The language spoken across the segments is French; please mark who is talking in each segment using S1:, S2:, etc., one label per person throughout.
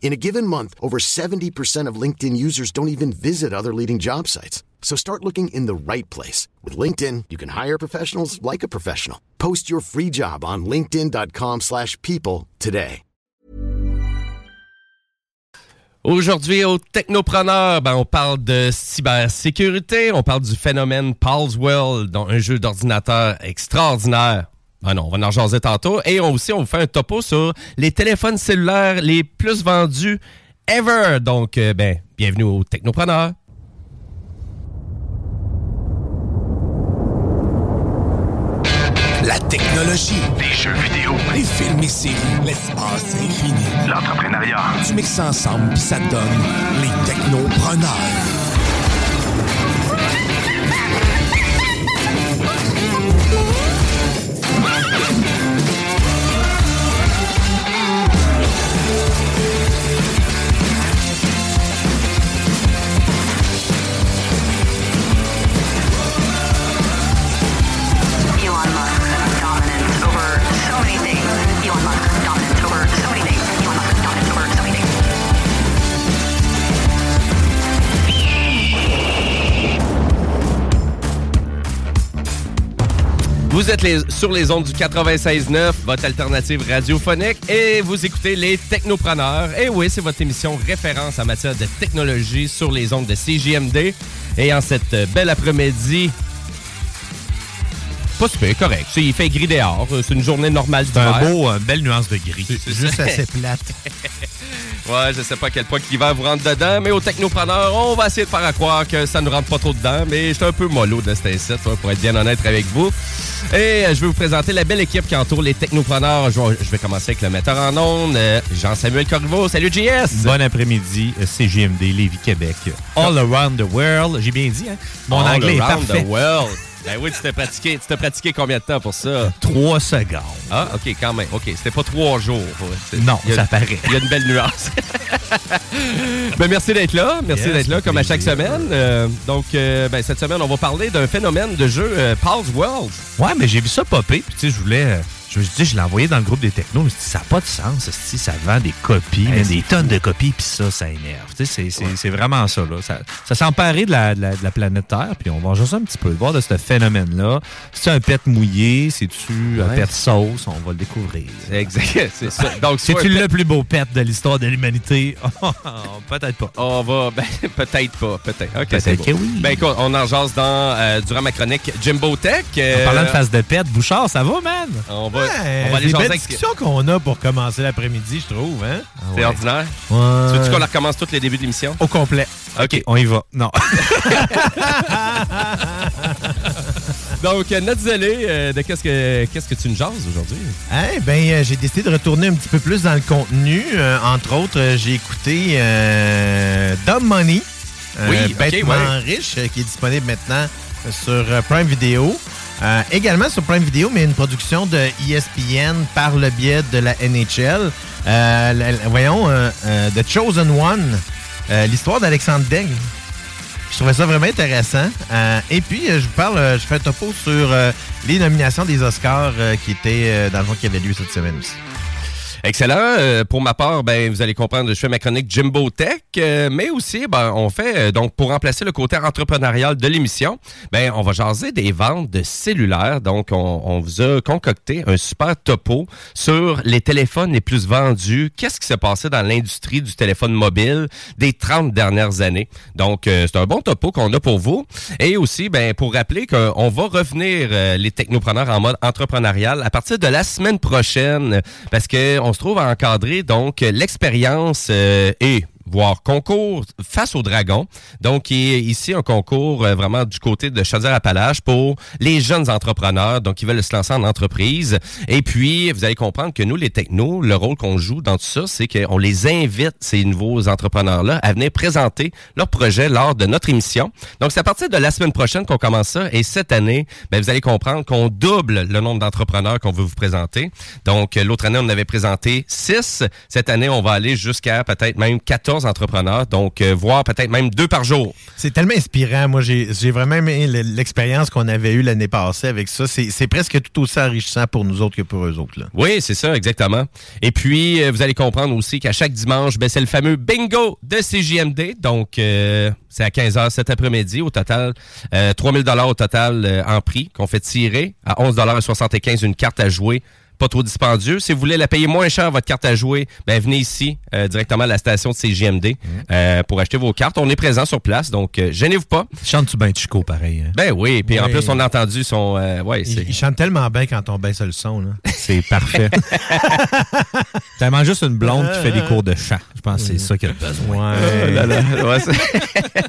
S1: In a given month, over 70% of LinkedIn users don't even visit other leading job sites. So start looking in the right place. With LinkedIn, you can hire professionals like a professional. Post your free job on linkedin.com slash people today.
S2: Aujourd'hui, au Technopreneur, ben, on parle de cybersécurité, on parle du phénomène Palswell, dans un jeu d'ordinateur extraordinaire. Ah non, on va en jaser tantôt. Et on, aussi, on vous fait un topo sur les téléphones cellulaires les plus vendus ever. Donc, euh, ben, bienvenue au Technopreneur.
S3: La technologie,
S4: Les jeux vidéo,
S3: les films et séries, l'espace infini.
S4: l'entrepreneuriat.
S3: Tu mixes ensemble puis ça te donne les technopreneurs.
S2: Vous êtes sur les ondes du 96.9, votre alternative radiophonique, et vous écoutez les Technopreneurs. Et oui, c'est votre émission référence en matière de technologie sur les ondes de CJMD. Et en cette euh, belle après-midi, pas super, correct. C'est- Il fait gris dehors. C'est une journée normale
S5: C'est un
S2: d'hiver.
S5: beau, une belle nuance de gris.
S2: C'est
S5: Juste
S2: ça.
S5: assez plate.
S2: Ouais, je sais pas à quel point l'hiver vous rentre dedans, mais au Technopreneur, on va essayer de faire à croire que ça ne rentre pas trop dedans, mais je suis un peu mollo de cet incite, ouais, pour être bien honnête avec vous. Et euh, je vais vous présenter la belle équipe qui entoure les Technopreneurs. Je vais, je vais commencer avec le metteur en ondes, euh, Jean-Samuel Corriveau. Salut, JS!
S5: Bon après-midi, euh, CGMD, Lévis, Québec. All around the world. J'ai bien dit, hein? Mon
S2: All
S5: anglais est
S2: around
S5: parfait.
S2: the world. Ben oui, tu t'es pratiqué. Tu t'es pratiqué combien de temps pour ça?
S5: Trois secondes.
S2: Ah, OK, quand même. OK, c'était pas trois jours.
S5: Non,
S2: a-
S5: ça paraît.
S2: Il y a une belle nuance. ben, merci d'être là. Merci
S5: Yes,
S2: d'être là, comme à chaque semaine. Euh, donc, euh, ben, cette semaine, on va parler d'un phénomène de jeu euh, Pulse World.
S5: Ouais, mais j'ai vu ça popper, puis tu sais, je voulais... euh, Je me suis dit, je l'ai envoyé dans le groupe des technos. Je me suis dit, ça n'a pas de sens. Si ça vend des copies, mais des tonnes de copies, puis ça, ça énerve. Tu sais, c'est- c'est c'est vraiment ça. Là. Ça, ça s'est emparé de la, de, la, de la planète Terre, puis on va juste un petit peu voir de ce phénomène-là. C'est un pet mouillé, c'est-tu un
S2: Ouais.
S5: pet sauce? On va le découvrir.
S2: Exact, c'est ça. Donc,
S5: C'est-tu
S2: un
S5: le plus beau pet de l'histoire de l'humanité? Peut-être pas.
S2: On va. Ben, peut-être pas. Peut-être.
S5: Peut-être que oui.
S2: Ben, écoute, on en jase dans, euh, durant ma chronique Jimbo Tech. euh,
S5: En parlant de face de pet, Bouchard, ça va, man?
S2: on va,
S6: Ouais,
S2: on va aller
S6: des
S2: jaser
S6: belles
S2: avec.
S6: discussions qu'on a pour commencer l'après-midi, je trouve. Hein?
S2: C'est ordinaire.
S6: Ouais.
S2: Tu veux-tu qu'on la recommence tous les débuts de l'émission?
S6: Au complet.
S2: OK.
S5: On y va. Non.
S2: Donc, euh, zélé, euh, de qu'est-ce que, qu'est-ce que tu nous jases aujourd'hui?
S6: Eh ben, euh, j'ai décidé de retourner un petit peu plus dans le contenu. Euh, entre autres, j'ai écouté Dumb Money,
S2: Oui, ok,
S6: Bêtement
S2: ouais.
S6: riche, qui est disponible maintenant sur Prime Video. Euh, également sur Prime Video, mais une production de ESPN par le biais de la NHL. Euh, voyons, euh, The Chosen One, l'histoire d'Alexandre Daigle. Je trouvais ça vraiment intéressant. Et puis, je vous parle, je fais un topo sur les nominations des Oscars qui étaient, dans le fond, qui avaient lieu cette semaine aussi.
S2: Excellent. Euh, pour ma part, ben, vous allez comprendre, je fais ma chronique Jimbo Tech, euh, mais aussi, ben, on fait, euh, donc, pour remplacer le côté entrepreneurial de l'émission, ben, on va jaser des ventes de cellulaires. Donc, on, on vous a concocté un super topo sur les téléphones les plus vendus. Qu'est-ce qui s'est passé dans l'industrie du téléphone mobile des 30 dernières années? Donc, euh, c'est un bon topo qu'on a pour vous. Et aussi, ben, pour rappeler qu'on va revenir, euh, les technopreneurs en mode entrepreneurial à partir de la semaine prochaine, parce que se trouve à encadrer donc l'expérience euh, et voire concours face au dragon. Donc, ici un concours euh, vraiment du côté de Chaudière-Appalaches pour les jeunes entrepreneurs, donc qui veulent se lancer en entreprise. Et puis, vous allez comprendre que nous, les technos, le rôle qu'on joue dans tout ça, c'est qu'on les invite, ces nouveaux entrepreneurs-là, à venir présenter leur projet lors de notre émission. Donc, c'est à partir de la semaine prochaine qu'on commence ça. Et cette année, ben, vous allez comprendre qu'on double le nombre d'entrepreneurs qu'on veut vous présenter. Donc, l'autre année, on avait présenté 6. Cette année, on va aller jusqu'à peut-être même 14 entrepreneurs. Donc, euh, voire peut-être même deux par jour.
S6: C'est tellement inspirant. Moi, j'ai vraiment aimé l'expérience qu'on avait eue l'année passée avec ça. C'est presque tout aussi enrichissant pour nous autres que pour eux autres. Là.
S2: Oui, c'est ça, exactement. Et puis, euh, vous allez comprendre aussi qu'à chaque dimanche, ben, c'est le fameux bingo de CJMD. Donc, euh, c'est à 15h cet après-midi. Au total, euh, 3000 dollars au total euh, en prix qu'on fait tirer. À 11,75 une carte à jouer. Pas trop dispendieux. Si vous voulez la payer moins cher, votre carte à jouer, ben venez ici, euh, directement à la station de CJMD euh, pour acheter vos cartes. On est présent sur place, donc euh, gênez-vous pas.
S5: Chante-tu bien Chico, pareil? hein?
S2: Ben oui, puis en plus, on a entendu son... euh, ouais, c'est...
S6: Ils, ils chantent tellement bien quand on baisse le son. Là.
S5: C'est parfait. Tellement juste une blonde qui fait des cours de chant. Je pense que c'est ça qu'elle a besoin.
S2: Oh là là. Ouais,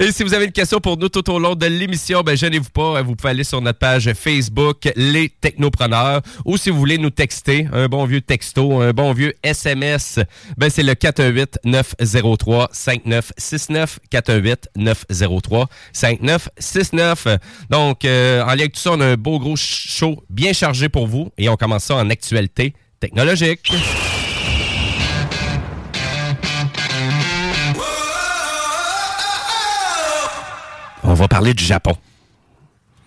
S2: Et si vous avez une question pour nous tout au long de l'émission, ben gênez-vous pas, vous pouvez aller sur notre page Facebook Les Technopreneurs ou si vous voulez nous texter un bon vieux texto, un bon vieux SMS, ben c'est le 418 903 5969 418 903 5969. Donc euh, en lien avec tout ça, on a un beau gros show bien chargé pour vous et on commence ça en actualité technologique. On va parler du Japon.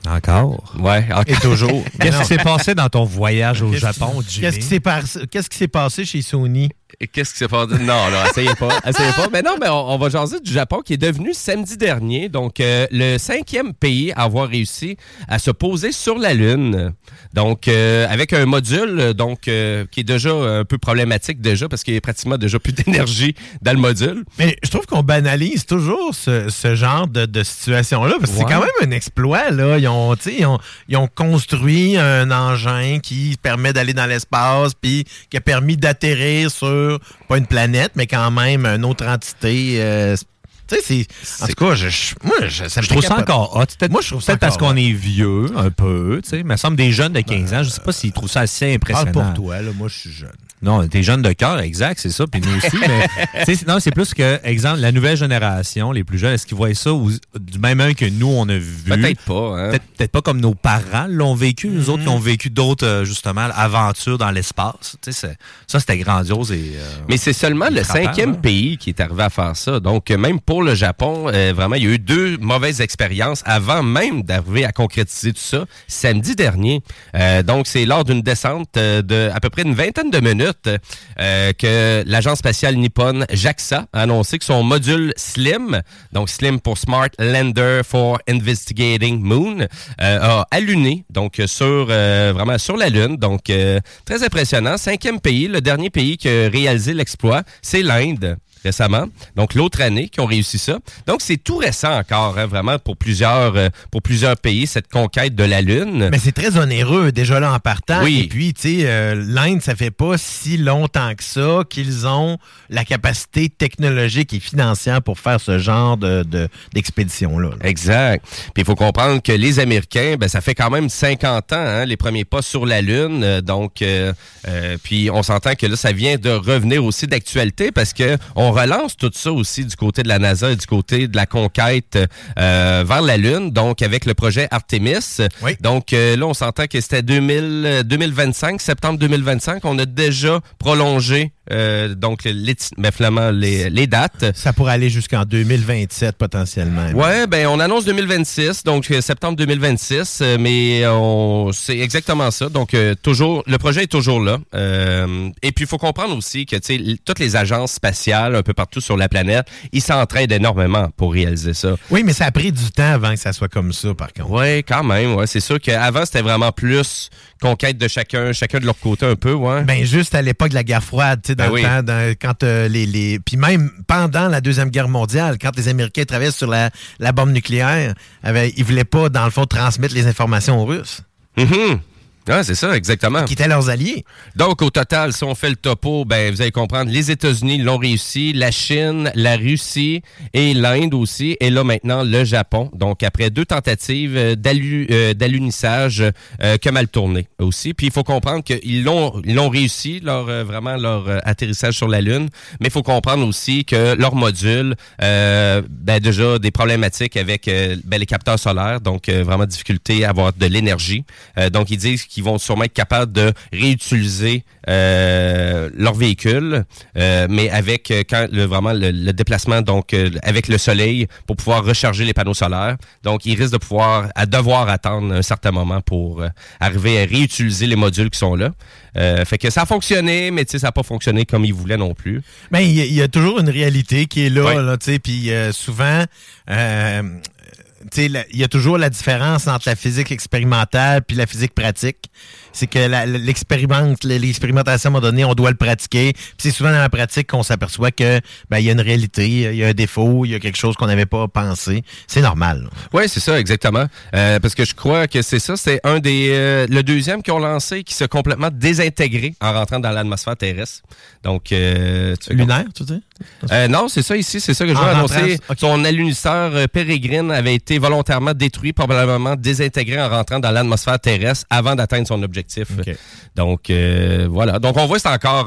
S5: Encore?
S2: Ouais,
S6: Et toujours.
S5: Qu'est-ce
S6: non.
S5: qui s'est passé dans ton voyage au Japon, Jimmy?
S6: Qu'est-ce qui s'est par- qu'est-ce qui s'est passé chez Sony?
S2: Et Qu'est-ce qui s'est passé? Non, là, essayez pas. Essayez pas. Mais non, mais on, on va jaser du Japon qui est devenu samedi dernier, donc euh, le cinquième pays à avoir réussi à se poser sur la Lune. Donc, euh, avec un module donc euh, qui est déjà un peu problématique déjà parce qu'il y a pratiquement déjà plus d'énergie dans le module.
S6: Mais je trouve qu'on banalise toujours ce, ce genre de, de situation-là, parce que c'est quand même un exploit. Là. Ils, ont, ils, ont, ils ont construit un engin qui permet d'aller dans l'espace, puis qui a permis d'atterrir sur, pas une planète, mais quand même une autre entité. euh, tu sais, c'est. En tout cas, je, je- moi, je, ça me
S5: Je trouve ça encore hot. Peut-être
S6: Moi, je trouve ça
S5: peut-être parce qu'on est vieux, un peu, tu sais. Mais ça me semble des jeunes de 15 ans, je sais pas s'ils trouvent ça assez
S6: Parle
S5: impressionnant.
S6: pour toi, là. Moi, je suis jeune.
S5: Non, t'es jeune de cœur, exact, c'est ça. Puis nous aussi. mais, non, c'est plus que, exemple, la nouvelle génération, les plus jeunes, est-ce qu'ils voient ça ou- du même œil que nous, on a vu?
S2: Peut-être pas. Hein?
S5: Peut-être pas comme nos parents l'ont vécu. Nous autres, qui ont vécu d'autres, euh, justement, aventures dans l'espace. Ça, c'était grandiose et... euh,
S2: Mais c'est seulement le cinquième
S5: hein?
S2: pays qui est arrivé à faire ça. Donc, euh, même pour le Japon, euh, vraiment, il y a eu deux mauvaises expériences avant même d'arriver à concrétiser tout ça samedi dernier. Euh, donc, c'est lors d'une descente euh, de à peu près une vingtaine de minutes euh, que l'agence spatiale nippone JAXA a annoncé que son module SLIM, donc SLIM pour Smart Lander for Investigating Moon, euh, a alluné donc sur euh, vraiment sur la Lune. Donc, très impressionnant. Cinquième pays, le dernier pays qui a réalisé l'exploit, c'est l'Inde récemment. Donc l'autre année qui ont réussi ça. Donc c'est tout récent encore, hein, vraiment pour plusieurs euh, pour plusieurs pays cette conquête de la lune.
S6: Mais c'est très onéreux déjà là en partant.
S2: Oui.
S6: Et puis, tu sais, euh, l'Inde, ça fait pas si longtemps que ça qu'ils ont la capacité technologique et financière pour faire ce genre de, de- d'expédition-là. là.
S2: Exact. Puis il faut comprendre que les Américains, ben ça fait quand même 50 ans hein, les premiers pas sur la lune. Euh, donc puis on s'entend que là ça vient de revenir aussi d'actualité parce que on relance tout ça aussi du côté de la NASA et du côté de la conquête euh, vers la lune. Donc avec le projet Artemis.
S6: Oui.
S2: Donc euh, là on s'entend que c'était 2000 euh, 2025 septembre 2025. On a déjà prolongé euh, donc les, ben, finalement, les, les dates.
S6: Ça pourrait aller jusqu'en 2027 potentiellement.
S2: Ouais, ben on annonce 2026, donc euh, septembre 2026, euh, mais on c'est exactement ça. Donc euh, toujours le projet est toujours là. Euh, et puis il faut comprendre aussi que tu sais l- toutes les agences spatiales un peu partout sur la planète, ils s'entraident énormément pour réaliser ça.
S6: Oui, mais ça a pris du temps avant que ça soit comme ça, par contre.
S2: Ouais, quand même, ouais, c'est sûr qu'avant c'était vraiment plus conquête de chacun, chacun de leur côté un peu, ouais.
S6: Ben juste à l'époque de la guerre froide, tu sais, dans
S2: Ben
S6: le
S2: oui.
S6: temps, dans- quand euh, les, les, puis même pendant la deuxième guerre mondiale, quand les Américains travaillaient sur la, la bombe nucléaire, ils voulaient pas dans le fond transmettre les informations aux Russes.
S2: Mhm. Ah, c'est ça, exactement.
S6: qui étaient leurs alliés.
S2: Donc, au total, si on fait le topo, ben, vous allez comprendre, les États-Unis l'ont réussi, la Chine, la Russie et l'Inde aussi, et là maintenant le Japon. Donc, après deux tentatives euh, euh, d'alunissage, euh, que mal tourné aussi. Puis, il faut comprendre qu'ils l'ont ils l'ont réussi, leur, euh, vraiment leur euh, atterrissage sur la Lune, mais il faut comprendre aussi que leur module, euh, ben, déjà des problématiques avec ben, les capteurs solaires, donc vraiment difficulté à avoir de l'énergie. Euh, donc, ils disent qu'ils vont sûrement être capables de réutiliser euh, leur véhicule, euh, mais avec euh, quand le, vraiment le, le déplacement, donc avec le soleil, pour pouvoir recharger les panneaux solaires. Donc, ils risquent de pouvoir, à devoir attendre un certain moment pour arriver à réutiliser les modules qui sont là. Fait que ça a fonctionné, mais ça n'a pas fonctionné comme ils voulaient non plus.
S6: Ben, il y, a- il y a toujours une réalité qui est là, là, tu sais, puis souvent, il y a toujours la différence entre la physique expérimentale puis la physique pratique. C'est que l'expérimentation à un moment donné, on doit le pratiquer. C'est souvent dans la pratique qu'on s'aperçoit que ben, il y a une réalité, il y a un défaut, il y a quelque chose qu'on n'avait pas pensé. C'est normal.
S2: Oui, c'est ça, exactement. Euh, parce que je crois que c'est ça, c'est un des euh, le deuxième qu'ils ont lancé qui s'est complètement désintégré en rentrant dans l'atmosphère terrestre. Donc euh, tu
S6: Lunaire, tu sais?
S2: Euh, non, c'est ça ici, c'est ça que je veux annoncer. Son alunisseur Peregrine avait été volontairement détruit, probablement désintégré en rentrant dans l'atmosphère terrestre avant d'atteindre son objectif.
S6: Ok.
S2: Donc euh, voilà. Donc on voit c'est encore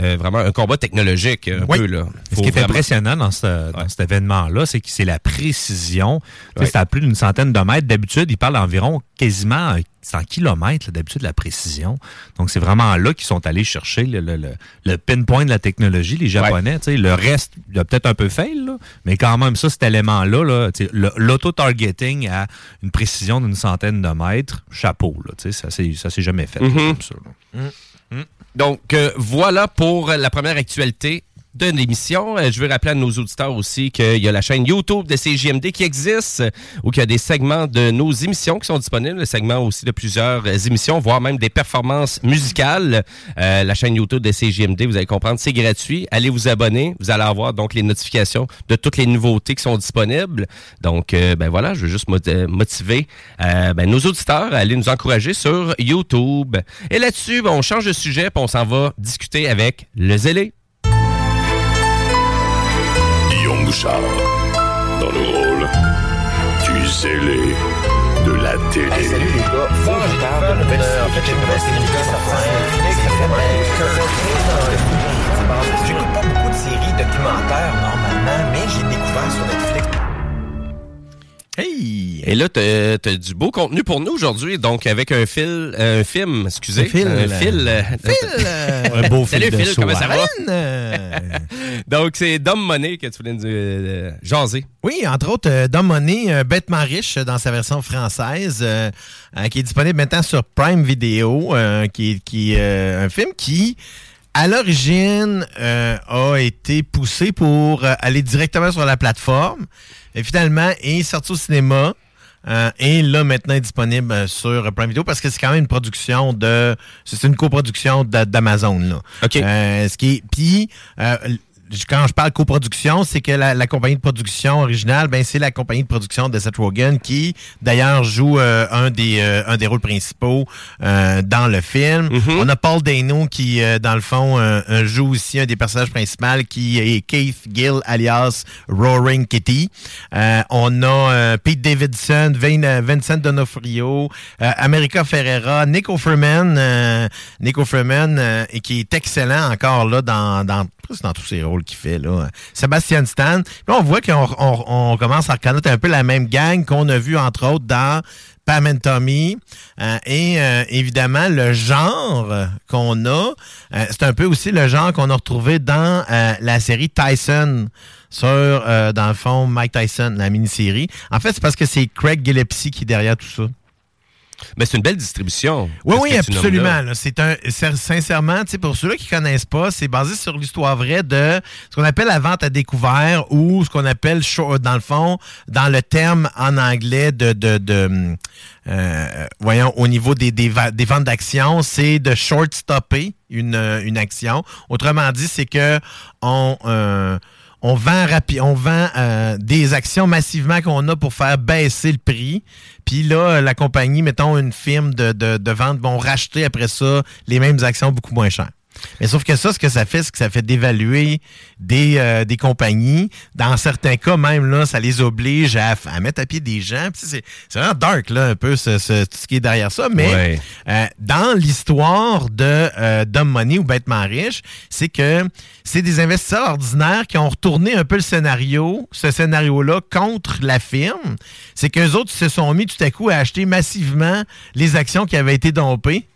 S2: euh, vraiment un combat technologique un
S6: Oui.
S2: peu là.
S5: Ce qui est
S2: vraiment-
S5: impressionnant dans, ce- dans
S2: Ouais.
S5: cet événement-là, c'est que c'est la précision.
S2: Ouais.
S5: C'est à plus d'une centaine de mètres. D'habitude, ils parlent environ quasiment euh, 100 kilomètres d'habitude la précision. Donc, c'est vraiment là qu'ils sont allés chercher le, le, le- le pinpoint de la technologie, les Japonais. tu sais. Le reste, il y a peut-être un peu fail, là, mais quand même, ça, cet élément-là, là, l'auto-targeting à une précision d'une centaine de mètres, chapeau. Là, tu sais, ça s'est ça s'est jamais fait
S2: Mhm.
S5: comme ça. là.
S2: Donc, euh, voilà pour la première actualité de l'émission. Euh, je veux rappeler à nos auditeurs aussi qu'il y a la chaîne YouTube de CJMD qui existe, où il y a des segments de nos émissions qui sont disponibles, des segments aussi de plusieurs émissions, voire même des performances musicales. Euh, la chaîne YouTube de CJMD, vous allez comprendre, c'est gratuit. Allez vous abonner, vous allez avoir donc les notifications de toutes les nouveautés qui sont disponibles. Donc, euh, ben voilà, je veux juste euh, motiver euh, ben, nos auditeurs à aller nous encourager sur YouTube. Et là-dessus, ben, on change de sujet, puis on s'en va discuter avec le zélé.
S4: Bouchard, dans le rôle du zélé de la télé.
S7: salut les gars, faut que je parle de. En fait, j'ai vient de. J'écoute pas beaucoup de séries documentaires normalement, mais j'ai découvert sur Netflix.
S6: Hey!
S2: Et là, t'as as du beau contenu pour nous aujourd'hui, donc avec un fil, un film, excusez,
S6: Un fil,
S2: un fil. euh,
S6: Euh,
S5: Un beau
S2: Salut
S5: fil
S2: Phil, comment ça va?
S6: euh,
S2: Donc c'est Dom Money que tu voulais nous euh, jaser.
S6: Oui, entre autres, euh, Dom Money, euh, bêtement riche euh, dans sa version française, euh, euh, qui est disponible maintenant sur Prime Video, euh, qui est qui, euh, un film qui, à l'origine, euh, a été poussé pour euh, aller directement sur la plateforme, et finalement est sorti au cinéma. Euh, et là, maintenant, est disponible euh, sur Prime Video parce que c'est quand même une production de. C'est une coproduction d'Amazon. là.
S2: OK.
S6: Euh, ce qui est. Puis, euh, quand je parle coproduction, c'est que la, la compagnie de production originale, ben c'est la compagnie de production de Seth Rogen qui, d'ailleurs, joue euh, un des euh, un des rôles principaux euh, dans le film. On a Paul Dano qui, euh, dans le fond, euh, euh, joue aussi un des personnages principaux qui est Keith Gill, alias Roaring Kitty. Euh, on a euh, Pete Davidson, Vin- Vincent D'Onofrio, euh, America Ferrera, Nick Offerman, euh, Nick Offerman, euh, et qui est excellent encore là dans, dans, presque dans tous ses rôles qu'il fait. Là. Sébastien Stan. On voit qu'on on, on commence à reconnaître un peu la même gang qu'on a vu entre autres dans Pam and Tommy. Euh, et euh, évidemment, le genre qu'on a, euh, c'est un peu aussi le genre qu'on a retrouvé dans la série Tyson sur, dans le fond, Mike Tyson, la mini-série. En fait, c'est parce que c'est Craig Gillespie qui est derrière tout ça.
S2: Mais c'est une belle distribution.
S6: Oui, oui, absolument. C'est un, sin- sincèrement, pour ceux-là qui connaissent pas, c'est basé sur l'histoire vraie de ce qu'on appelle la vente à découvert ou ce qu'on appelle, show- dans le fond, dans le terme en anglais de, de, de euh, voyons, au niveau des, des, ventes d'actions, c'est de short-stopper une, euh, une action. Autrement dit, c'est que on, euh, on vend rapi- on vend euh, des actions massivement qu'on a pour faire baisser le prix. Puis là, la compagnie, mettons une firme de, de, de vente, vont racheter après ça les mêmes actions beaucoup moins chères. Mais sauf que ça, ce que ça fait, c'est que ça fait dévaluer des, euh, des compagnies. Dans certains cas, même, là, ça les oblige à, à mettre à pied des gens. C'est c'est vraiment dark, là, un peu, ce, ce- tout ce qui est derrière ça. Mais
S2: Ouais.
S6: euh, dans l'histoire de euh, Dumb Money ou Bêtement Riche, c'est que c'est des investisseurs ordinaires qui ont retourné un peu le scénario, ce scénario-là, contre la firme. C'est qu'eux autres se sont mis tout à coup à acheter massivement les actions qui avaient été dompées.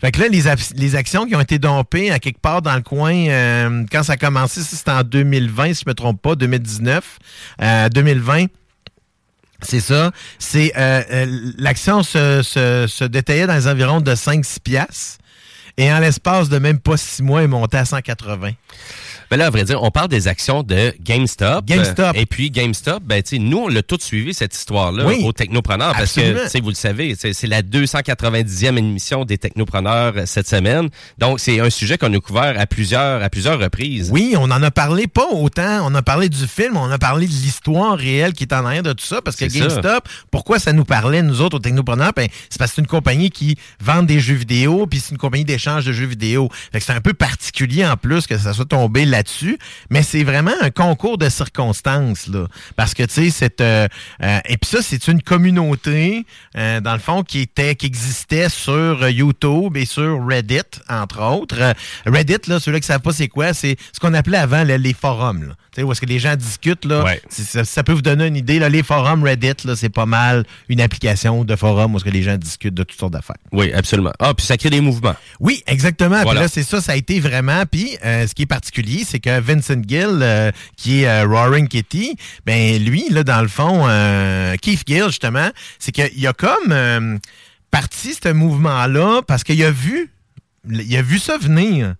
S6: Fait que là, les, les actions qui ont été dompées à quelque part dans le coin, euh, quand ça a commencé, c'était en 2020, si je me trompe pas, 2019, euh, 2020. C'est ça. C'est euh, euh, l'action se, se, se détaillait dans les environs de 5-6 piastres. Et en l'espace de même pas 6 mois, elle montée à 180.
S2: Ben là, à vrai dire, on parle des actions de GameStop.
S6: GameStop.
S2: Euh, Et puis GameStop, ben, tu sais, nous, on l'a tout suivi, cette histoire-là,
S6: Oui.
S2: aux technopreneurs, parce que, tu sais, vous le savez, c'est c'est la 290e émission des technopreneurs euh, cette semaine. Donc, c'est un sujet qu'on a couvert à plusieurs, à plusieurs reprises.
S6: Oui, on en a parlé pas autant. On a parlé du film, on a parlé de l'histoire réelle qui est en arrière de tout ça. Parce que
S2: ça.
S6: GameStop, pourquoi ça nous parlait, nous autres, aux technopreneurs? Ben, c'est parce que c'est une compagnie qui vend des jeux vidéo, puis c'est une compagnie d'échange de jeux vidéo. Fait que c'est un peu particulier en plus que ça soit tombé là-dessus. Mais c'est vraiment un concours de circonstances, là. Parce que, tu sais, c'est... euh, euh, et puis ça, c'est une communauté, euh, dans le fond, qui était, qui existait sur YouTube et sur Reddit, entre autres. Reddit, là, ceux-là qui savent pas c'est quoi, c'est ce qu'on appelait avant là, les forums, là. Tu sais, où est-ce que les gens discutent, là.
S2: Ouais.
S6: Ça, ça peut vous donner une idée, là. Les forums Reddit, là, c'est pas mal une application de forum où est-ce que les gens discutent de toutes sortes d'affaires.
S2: Oui, absolument. Ah, puis ça crée des mouvements.
S6: Oui, exactement. Puis là, c'est ça, ça a été vraiment. Puis ce qui est particulier, c'est que Vincent Gill, euh, qui est euh, Roaring Kitty, ben lui, là, dans le fond, euh, Keith Gill, justement, c'est qu'il a comme parti ce mouvement-là parce qu'il a vu, il a vu ça venir.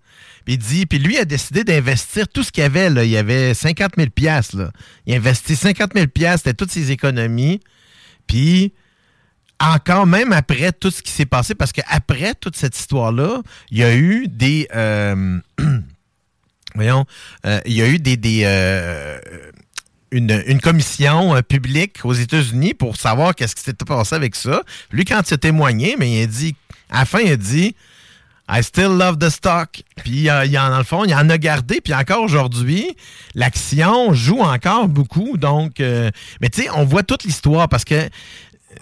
S6: Puis il dit, puis lui a décidé d'investir tout ce qu'il avait. Là. Il avait 50 000 piastres, là. Il a investi 50 000 piastres, c'était toutes ses économies. Puis encore même après tout ce qui s'est passé, parce qu'après toute cette histoire-là, il y a eu des... voyons, euh, il y a eu des... des euh, une, une commission euh, publique aux États-Unis pour savoir qu'est-ce qui s'était passé avec ça. Lui, quand il a témoigné, mais il a dit... À la fin, il a dit... I still love the stock. Puis, euh, il en, dans le fond, il en a gardé. Puis encore aujourd'hui, l'action joue encore beaucoup. Donc, euh, mais tu sais, on voit toute l'histoire parce que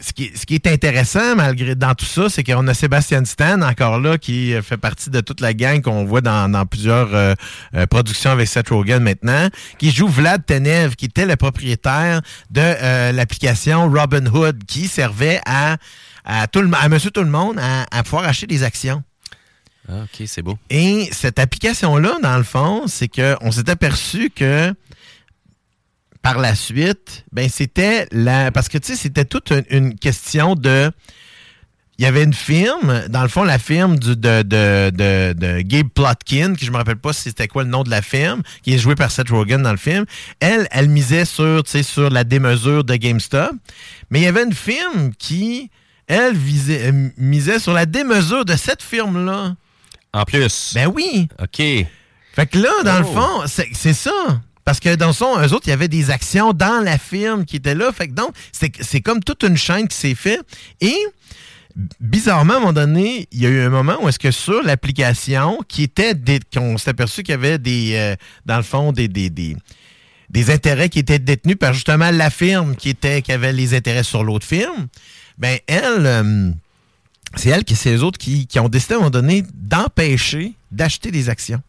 S6: ce qui, est- ce qui est intéressant malgré dans tout ça, c'est qu'on a Sébastien Stan encore là qui fait partie de toute la gang qu'on voit dans, dans plusieurs euh, euh, productions avec Seth Rogen maintenant, qui joue Vlad Tenev, qui était le propriétaire de euh, l'application Robinhood, qui servait à à tout le, à Monsieur tout le monde à, à pouvoir acheter des actions.
S2: Ah, OK, c'est beau.
S6: Et cette application-là, dans le fond, c'est qu'on s'est aperçu que par la suite, ben c'était la. Parce que tu sais, c'était toute une, une question de. Il y avait une firme, dans le fond, la firme du, de, de, de, de Gabe Plotkin, qui je me rappelle pas si c'était quoi le nom de la firme, qui est jouée par Seth Rogen dans le film. Elle, elle misait sur, tu sais, sur la démesure de GameStop. Mais il y avait une firme qui, elle, visait, euh, misait sur la démesure de cette firme-là.
S2: En plus.
S6: Ben oui.
S2: OK.
S6: Fait que là, dans le
S2: Oh.
S6: fond, c'est c'est ça. Parce que dans fond, eux autres, il y avait des actions dans la firme qui étaient là. Fait que donc, c'est comme toute une chaîne qui s'est faite. Et bizarrement, à un moment donné, il y a eu un moment où est-ce que sur l'application, qui était qu'on s'est aperçu qu'il y avait des, euh, dans le fond, des, des, des, des intérêts qui étaient détenus par justement la firme qui était, qui avait les intérêts sur l'autre firme, ben elle, euh, c'est elle qui, c'est eux autres qui, qui ont décidé à un moment donné d'empêcher d'acheter des actions.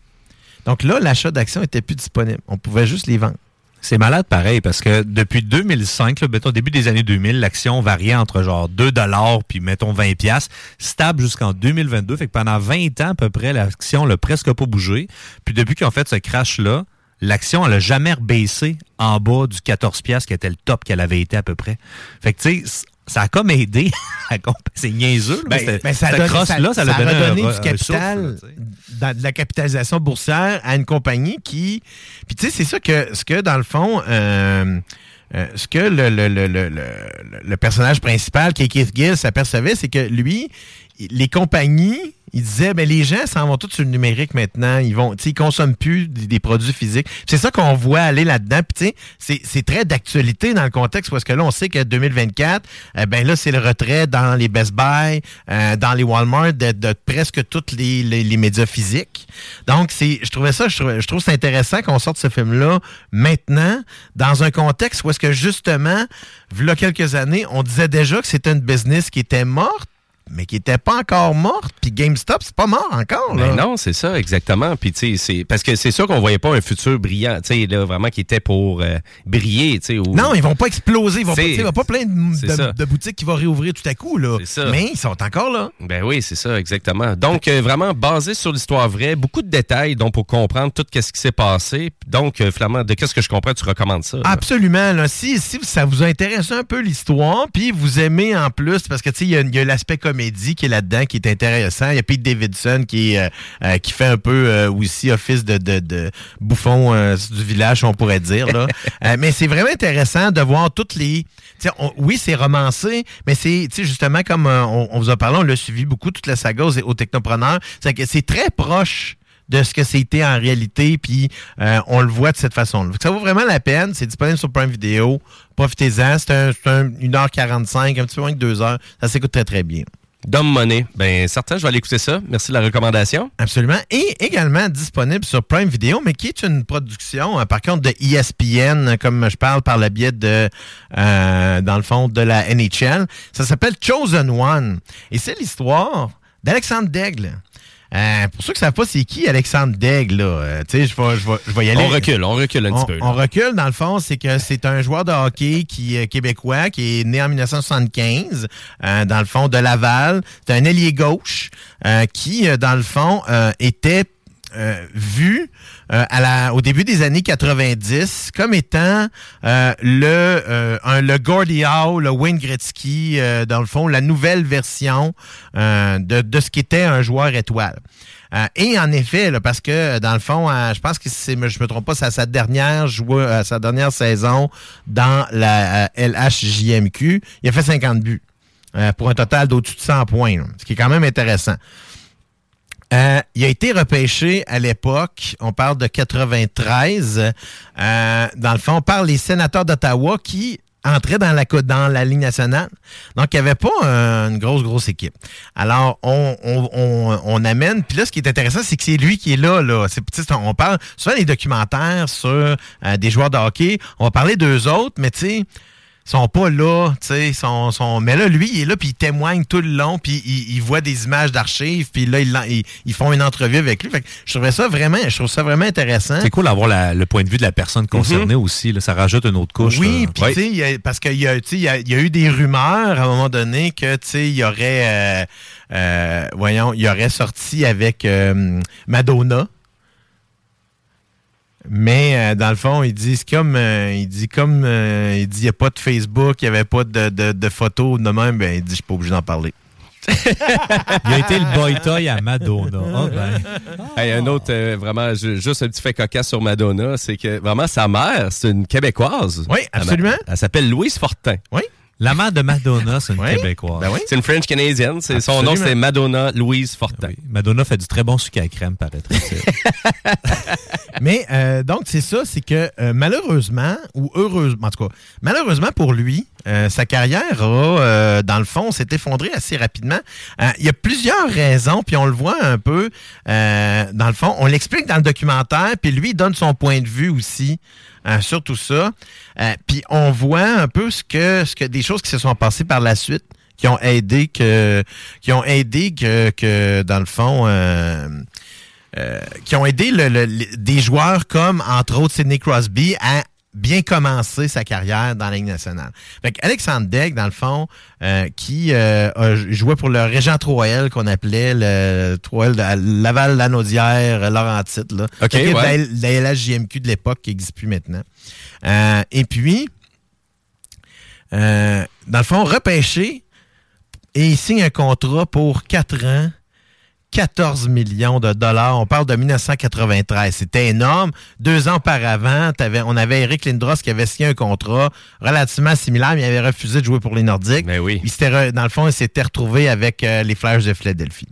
S6: Donc là, l'achat d'actions était plus disponible. On pouvait juste les vendre.
S5: C'est malade pareil parce que depuis 2005, là, mettons, début des années 2000, l'action variait entre genre 2 dollars puis mettons 20 pièces, stable jusqu'en 2022. Fait que pendant 20 ans à peu près, l'action n'a presque pas bougé. Puis depuis qu'ils ont fait ce crash-là, l'action, elle a jamais rebaissé en bas du 14 pièces qui était le top qu'elle avait été à peu près. Fait que tu sais, ça a comme aidé. C'est niaiseux. là, mais c'était-
S6: Ben, ça, donne-
S5: crosse-là, ça,
S6: ça
S5: l'a
S6: a
S5: un
S6: redonné
S5: re-
S6: du capital,
S5: souffle,
S6: dans- de la capitalisation boursière à une compagnie qui. Puis tu sais, c'est ça que ce que dans le fond, euh, euh, ce que le, le, le, le, le- le personnage principal, qui est Keith Gill, s'apercevait, c'est que lui, les compagnies, ils disaient, ben, les gens s'en vont tous sur le numérique maintenant. Ils vont, ils consomment plus des, produits physiques. C'est ça qu'on voit aller là-dedans. C'est- très d'actualité dans le contexte parce que là, on sait que 2024, euh, ben là, c'est le retrait dans les Best Buy, euh, dans les Walmart de, presque tous les, médias physiques. Donc, c'est, je trouvais ça, je trouve, je trouve c'est intéressant qu'on sorte ce film-là maintenant dans un contexte où est-ce que justement, il quelques années, on disait déjà que c'était une business qui était morte mais qui était pas encore morte. Puis GameStop, c'est pas mort encore. Là.
S2: Ben non, c'est ça, exactement. Puis, tu sais, c'est parce que c'est sûr qu'on voyait pas un futur brillant, tu sais, là, vraiment qui était pour euh, briller, tu sais.
S6: Non, ils vont pas exploser. Ils vont pas, il va pas plein de, boutiques qui vont réouvrir tout à coup. Là.
S2: ça.
S6: Mais ils sont encore là.
S2: Ben oui, c'est ça, exactement. Donc, euh, vraiment basé sur l'histoire vraie, beaucoup de détails, donc pour comprendre tout ce qui s'est passé. Donc, euh, Flamand, de qu'est-ce que je comprends, tu recommandes ça? là?
S6: Absolument. Là. Si, si ça vous intéresse un peu l'histoire, puis vous aimez en plus, parce que tu sais, il y a, a l'aspect qui est là-dedans, qui est intéressant. Il y a Pete Davidson qui, euh, euh, qui fait un peu euh, aussi office de, de, de bouffon du village, on pourrait dire. Là. Mais c'est vraiment intéressant de voir toutes les. on- oui, c'est romancé, mais c'est justement comme on, on vous a parlé, on l'a suivi beaucoup, toute la saga aux, aux technopreneurs. C'est que c'est très proche de ce que c'était en réalité, puis euh, on le voit de cette façon-là. Ça vaut vraiment la peine. C'est disponible sur Prime Video. Profitez-en. C'est un, c'est un 1h45, un petit peu moins que 2 heures. Ça s'écoute très, très bien.
S2: Dom Money. Ben, certain, je vais aller écouter ça. Merci de la recommandation.
S6: Absolument. Et également disponible sur Prime Video, mais qui est une production, euh, par contre, de ESPN, comme je parle par le biais de, euh, dans le fond, de la NHL. Ça s'appelle Chosen One. Et c'est l'histoire d'Alexandre Daigle. Euh, pour ceux qui ne savent pas c'est qui Alexandre Daigle, là, euh, tu sais, je vais, je, vais, je vais y aller.
S2: On recule, on recule un
S6: on,
S2: petit peu. là.
S6: on recule, dans le fond, c'est que c'est un joueur de hockey qui est québécois, qui est né en 1975, euh, dans le fond, de Laval. C'est un ailier gauche euh, qui, euh, dans le fond, euh, était euh, vu euh, au début des années 90 comme étant euh, le, euh, un, le le Wayne Gretzky, dans le fond, la nouvelle version de, de ce qu'était un joueur étoile. Et en effet, parce que dans le fond, je pense que c'est, je me trompe pas, c'est à sa dernière joue- sa dernière saison dans la LHJMQ, il a fait 50 buts pour un total d'au-dessus de 100 points, ce qui est quand même intéressant. Euh, il a été repêché à l'époque, on parle de 93, euh, dans le fond, par les sénateurs d'Ottawa qui entraient dans la, dans la Ligue nationale. Donc, il n'y avait pas une grosse, grosse équipe. Alors, on, on, on, on amène, puis là, ce qui est intéressant, c'est que c'est lui qui est là. là. Sais, on parle souvent des documentaires sur euh, des joueurs de hockey. On va parler d'eux autres, mais tu sais, sont pas là, tu sais, sont, sont... mais là, lui, il est là, puis il témoigne tout le long, puis il, il voit des images d'archives, puis là, ils, ils font une entrevue avec lui. Fait que je trouvais ça vraiment, je trouve ça vraiment intéressant.
S5: C'est cool d'avoir le point de vue de la personne concernée aussi. là. ça rajoute une autre couche.
S6: Oui, puis tu sais, il parce qu'il y, a- tu sais, il y, a- il y a eu des rumeurs à un moment donné que, tu sais, il y aurait, euh, euh, voyons, il y aurait sorti avec euh, Madonna. Mais euh, dans le fond, ils disent comme euh, il dit comme euh, il dit il n'y a pas de Facebook, il n'y avait pas de, de, de photos de même, ben il dit je suis pas obligé d'en parler.
S5: Il a été le boy toy à Madonna. Ah, ben.
S2: Hey, un autre, euh, vraiment, ju- juste un petit fait cocasse sur Madonna, c'est que vraiment, sa mère, c'est une Québécoise.
S6: Oui, absolument.
S2: Elle, elle s'appelle Louise Fortin.
S6: Oui.
S5: La mère de Madonna, c'est une
S6: Oui.
S5: Québécoise.
S6: Ben oui.
S2: C'est une French canadienne. C'est son nom, c'est Madonna Louise Fortin.
S5: Oui. Madonna fait du très bon sucre à crème, paraîtrait-il.
S6: Mais euh, donc, c'est ça, c'est que euh, malheureusement, ou heureusement, en tout cas, malheureusement pour lui, euh, sa carrière a, euh, dans le fond, s'est effondrée assez rapidement. Euh, Il y a plusieurs raisons, puis on le voit un peu, euh, dans le fond, on l'explique dans le documentaire, puis lui, il donne son point de vue aussi sur tout ça. Puis on voit un peu ce que, ce que des choses qui se sont passées par la suite qui ont aidé que qui ont aidé que, que dans le fond euh, euh, qui ont aidé le- le- le- des joueurs comme, entre autres, Sidney Crosby à bien commencer sa carrière dans la Ligue nationale. Fait Alexandre Degg, dans le fond, euh, qui euh, a joué pour le Régent 3L qu'on appelait le 3L de Laval, Lanaudière, Laurentide, là.
S2: OK,
S6: de la, la LHJMQ de l'époque qui n'existe plus maintenant. Euh, et puis, euh, dans le fond, repêché et il signe un contrat pour quatre ans 14 millions de dollars. On parle de 1993. C'était énorme. Deux ans auparavant, t'avais- on avait Eric Lindros qui avait signé un contrat relativement similaire, mais il avait refusé de jouer pour les Nordiques.
S2: Ben oui.
S6: Il s'était re- dans le fond, il s'était retrouvé avec euh, les Flyers de Philadelphie.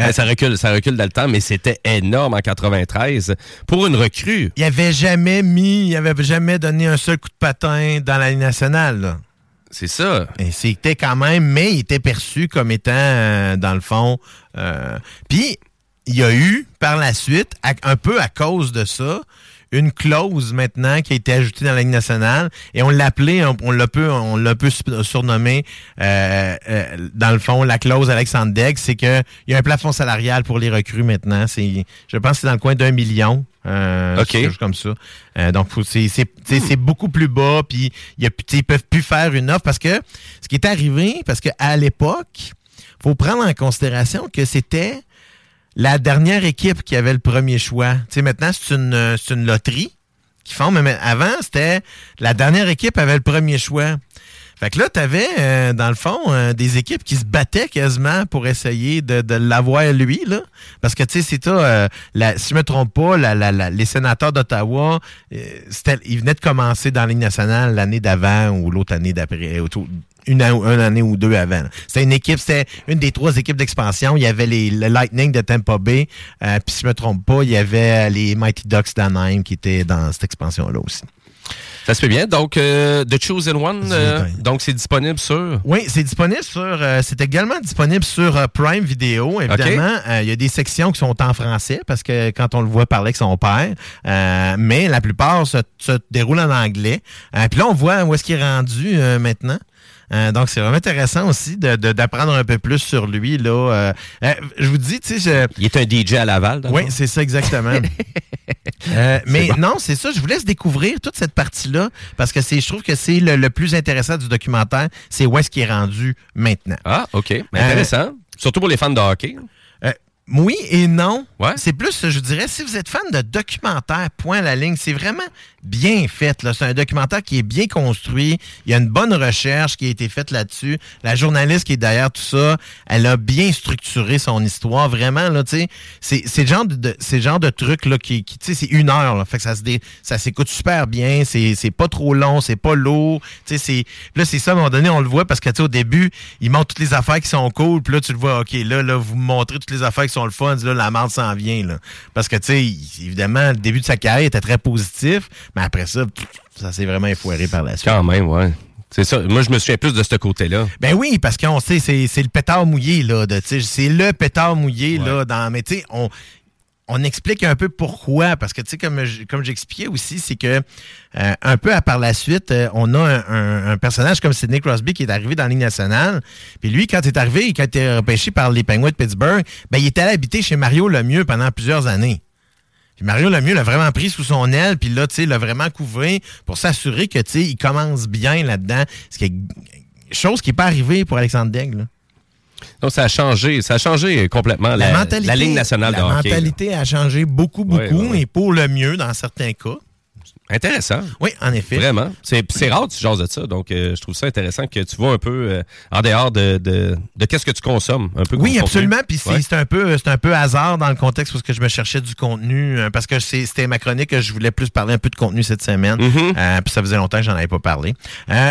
S2: Euh, ça recule, ça recule dans le temps, mais c'était énorme en 93 pour une recrue.
S6: Il avait jamais mis, il avait jamais donné un seul coup de patin dans la Ligue nationale. là.
S2: C'est ça.
S6: C'était quand même, mais il était perçu comme étant, euh, dans le fond. euh, Puis, il y a eu, par la suite, un peu à cause de ça, une clause maintenant qui a été ajoutée dans la Ligue nationale et on l'a appelé, on, on l'a peu, on l'a peu su- surnommé euh, euh, dans le fond la clause Alexandre c'est que il y a un plafond salarial pour les recrues maintenant. C'est, je pense, que c'est dans le coin d'un million. Euh,
S2: OK.
S6: quelque chose comme ça. Euh, donc faut- c'est, beaucoup plus bas puis y a, ils peuvent plus faire une offre parce que ce qui est arrivé, parce que à l'époque, faut prendre en considération que c'était la dernière équipe qui avait le premier choix. Tu sais, maintenant, c'est une, euh, c'est une loterie qu'ils font, mais avant, c'était la dernière équipe avait le premier choix. Fait que là, tu avais, dans le fond, euh, des équipes qui se battaient quasiment pour essayer de, de l'avoir lui, là. Parce que, tu sais, c'est euh, la- si je me trompe pas, les sénateurs d'Ottawa, euh, ils venaient de commencer dans la Ligue nationale l'année d'avant ou l'autre année d'après, autour- une, une année ou deux avant. C'était une équipe, c'était une des trois équipes d'expansion. Il y avait les, le Lightning de Tampa Bay, euh, puis si je me trompe pas, il y avait les Mighty Ducks d'Anaheim qui étaient dans cette expansion-là aussi.
S2: Ça se fait bien. Donc, euh, The Chosen One, euh, donc c'est disponible sur...
S6: Oui, c'est disponible sur. euh, c'est également disponible sur euh, Prime Video. Évidemment, Euh, il y a des sections qui sont en français parce que quand on le voit parler avec son père, euh, mais la plupart se, se déroulent en anglais. Euh, Puis là, on voit où est-ce qu'il est rendu euh, maintenant. Euh, donc, c'est vraiment intéressant aussi de- de- d'apprendre un peu plus sur lui. Là. Euh, euh, je vous dis, tu sais, je...
S2: Il est un DJ à Laval,
S6: Oui, c'est ça exactement. Euh, mais non, c'est ça. Je vous laisse découvrir toute cette partie-là parce que c'est, je trouve que c'est le, le plus intéressant du documentaire. C'est où est-ce qu'il est rendu maintenant.
S2: Ah, OK. Mais intéressant. Surtout pour les fans de hockey.
S6: Euh, oui et non.
S2: Ouais.
S6: C'est plus, je dirais, si vous êtes fan de documentaire, point à la ligne, c'est vraiment bien fait. là. C'est un documentaire qui est bien construit. Il y a une bonne recherche qui a été faite là-dessus. La journaliste qui est derrière tout ça, elle a bien structuré son histoire. Vraiment, là, tu sais, c'est le genre de, c'est genre de truc là, qui, qui, tu sais, c'est une heure. Là, fait que ça se dé- ça s'écoute super bien. C'est pas trop long, c'est pas lourd. Tu sais, c'est là, c'est ça. À un moment donné, on le voit parce que tu sais, au début, il montre toutes les affaires qui sont cool. Puis là, tu le vois, ok, là, là, vous montrez toutes les affaires qui sont le fun. Là, la merde s'en vient. Là. Parce que tu sais, évidemment, le début de sa carrière était très positif, mais après ça, ça s'est vraiment effoiré par la suite.
S2: Quand même, ouais. C'est ça. Moi, je me souviens plus de ce côté-là.
S6: Ben oui, parce qu'on sait, c'est, le pétard mouillé, là. C'est le pétard mouillé, là. Dans, mais tu sais, on, on explique un peu pourquoi. Parce que, tu sais, comme, comme j'expliquais aussi, c'est que euh, un peu à par la suite, euh, on a un, un- un personnage comme Sidney Crosby qui est arrivé dans la Ligue nationale. Puis lui, quand il est arrivé, quand il a été repêché par les Penguins de Pittsburgh, ben, il était allé habiter chez Mario Lemieux pendant plusieurs années. Puis Mario Lemieux l'a vraiment pris sous son aile, puis là, tu sais, l'a vraiment couvé pour s'assurer que, tu sais, il commence bien là-dedans. Ce qui est chose qui n'est pas arrivée pour Alexandre Daigle.
S2: Donc, ça a changé. Ça a changé complètement la, la Ligue nationale
S6: la
S2: de hockey. là.
S6: mentalité a changé beaucoup, beaucoup, et pour le mieux dans certains cas.
S2: Intéressant.
S6: Oui, en effet.
S2: Vraiment. C'est rare que tu jases de ça. Donc, euh, je trouve ça intéressant que tu vois un peu euh, en dehors de, de, de qu'est-ce que tu consommes. Un peu
S6: Oui, absolument. Puis c'est
S2: Ouais.
S6: un peu un peu hasard dans le contexte parce que je me cherchais du contenu euh, parce que c'était ma chronique que je voulais plus parler un peu de contenu cette semaine.
S2: Mm-hmm.
S6: Puis ça faisait longtemps que j'en avais pas parlé.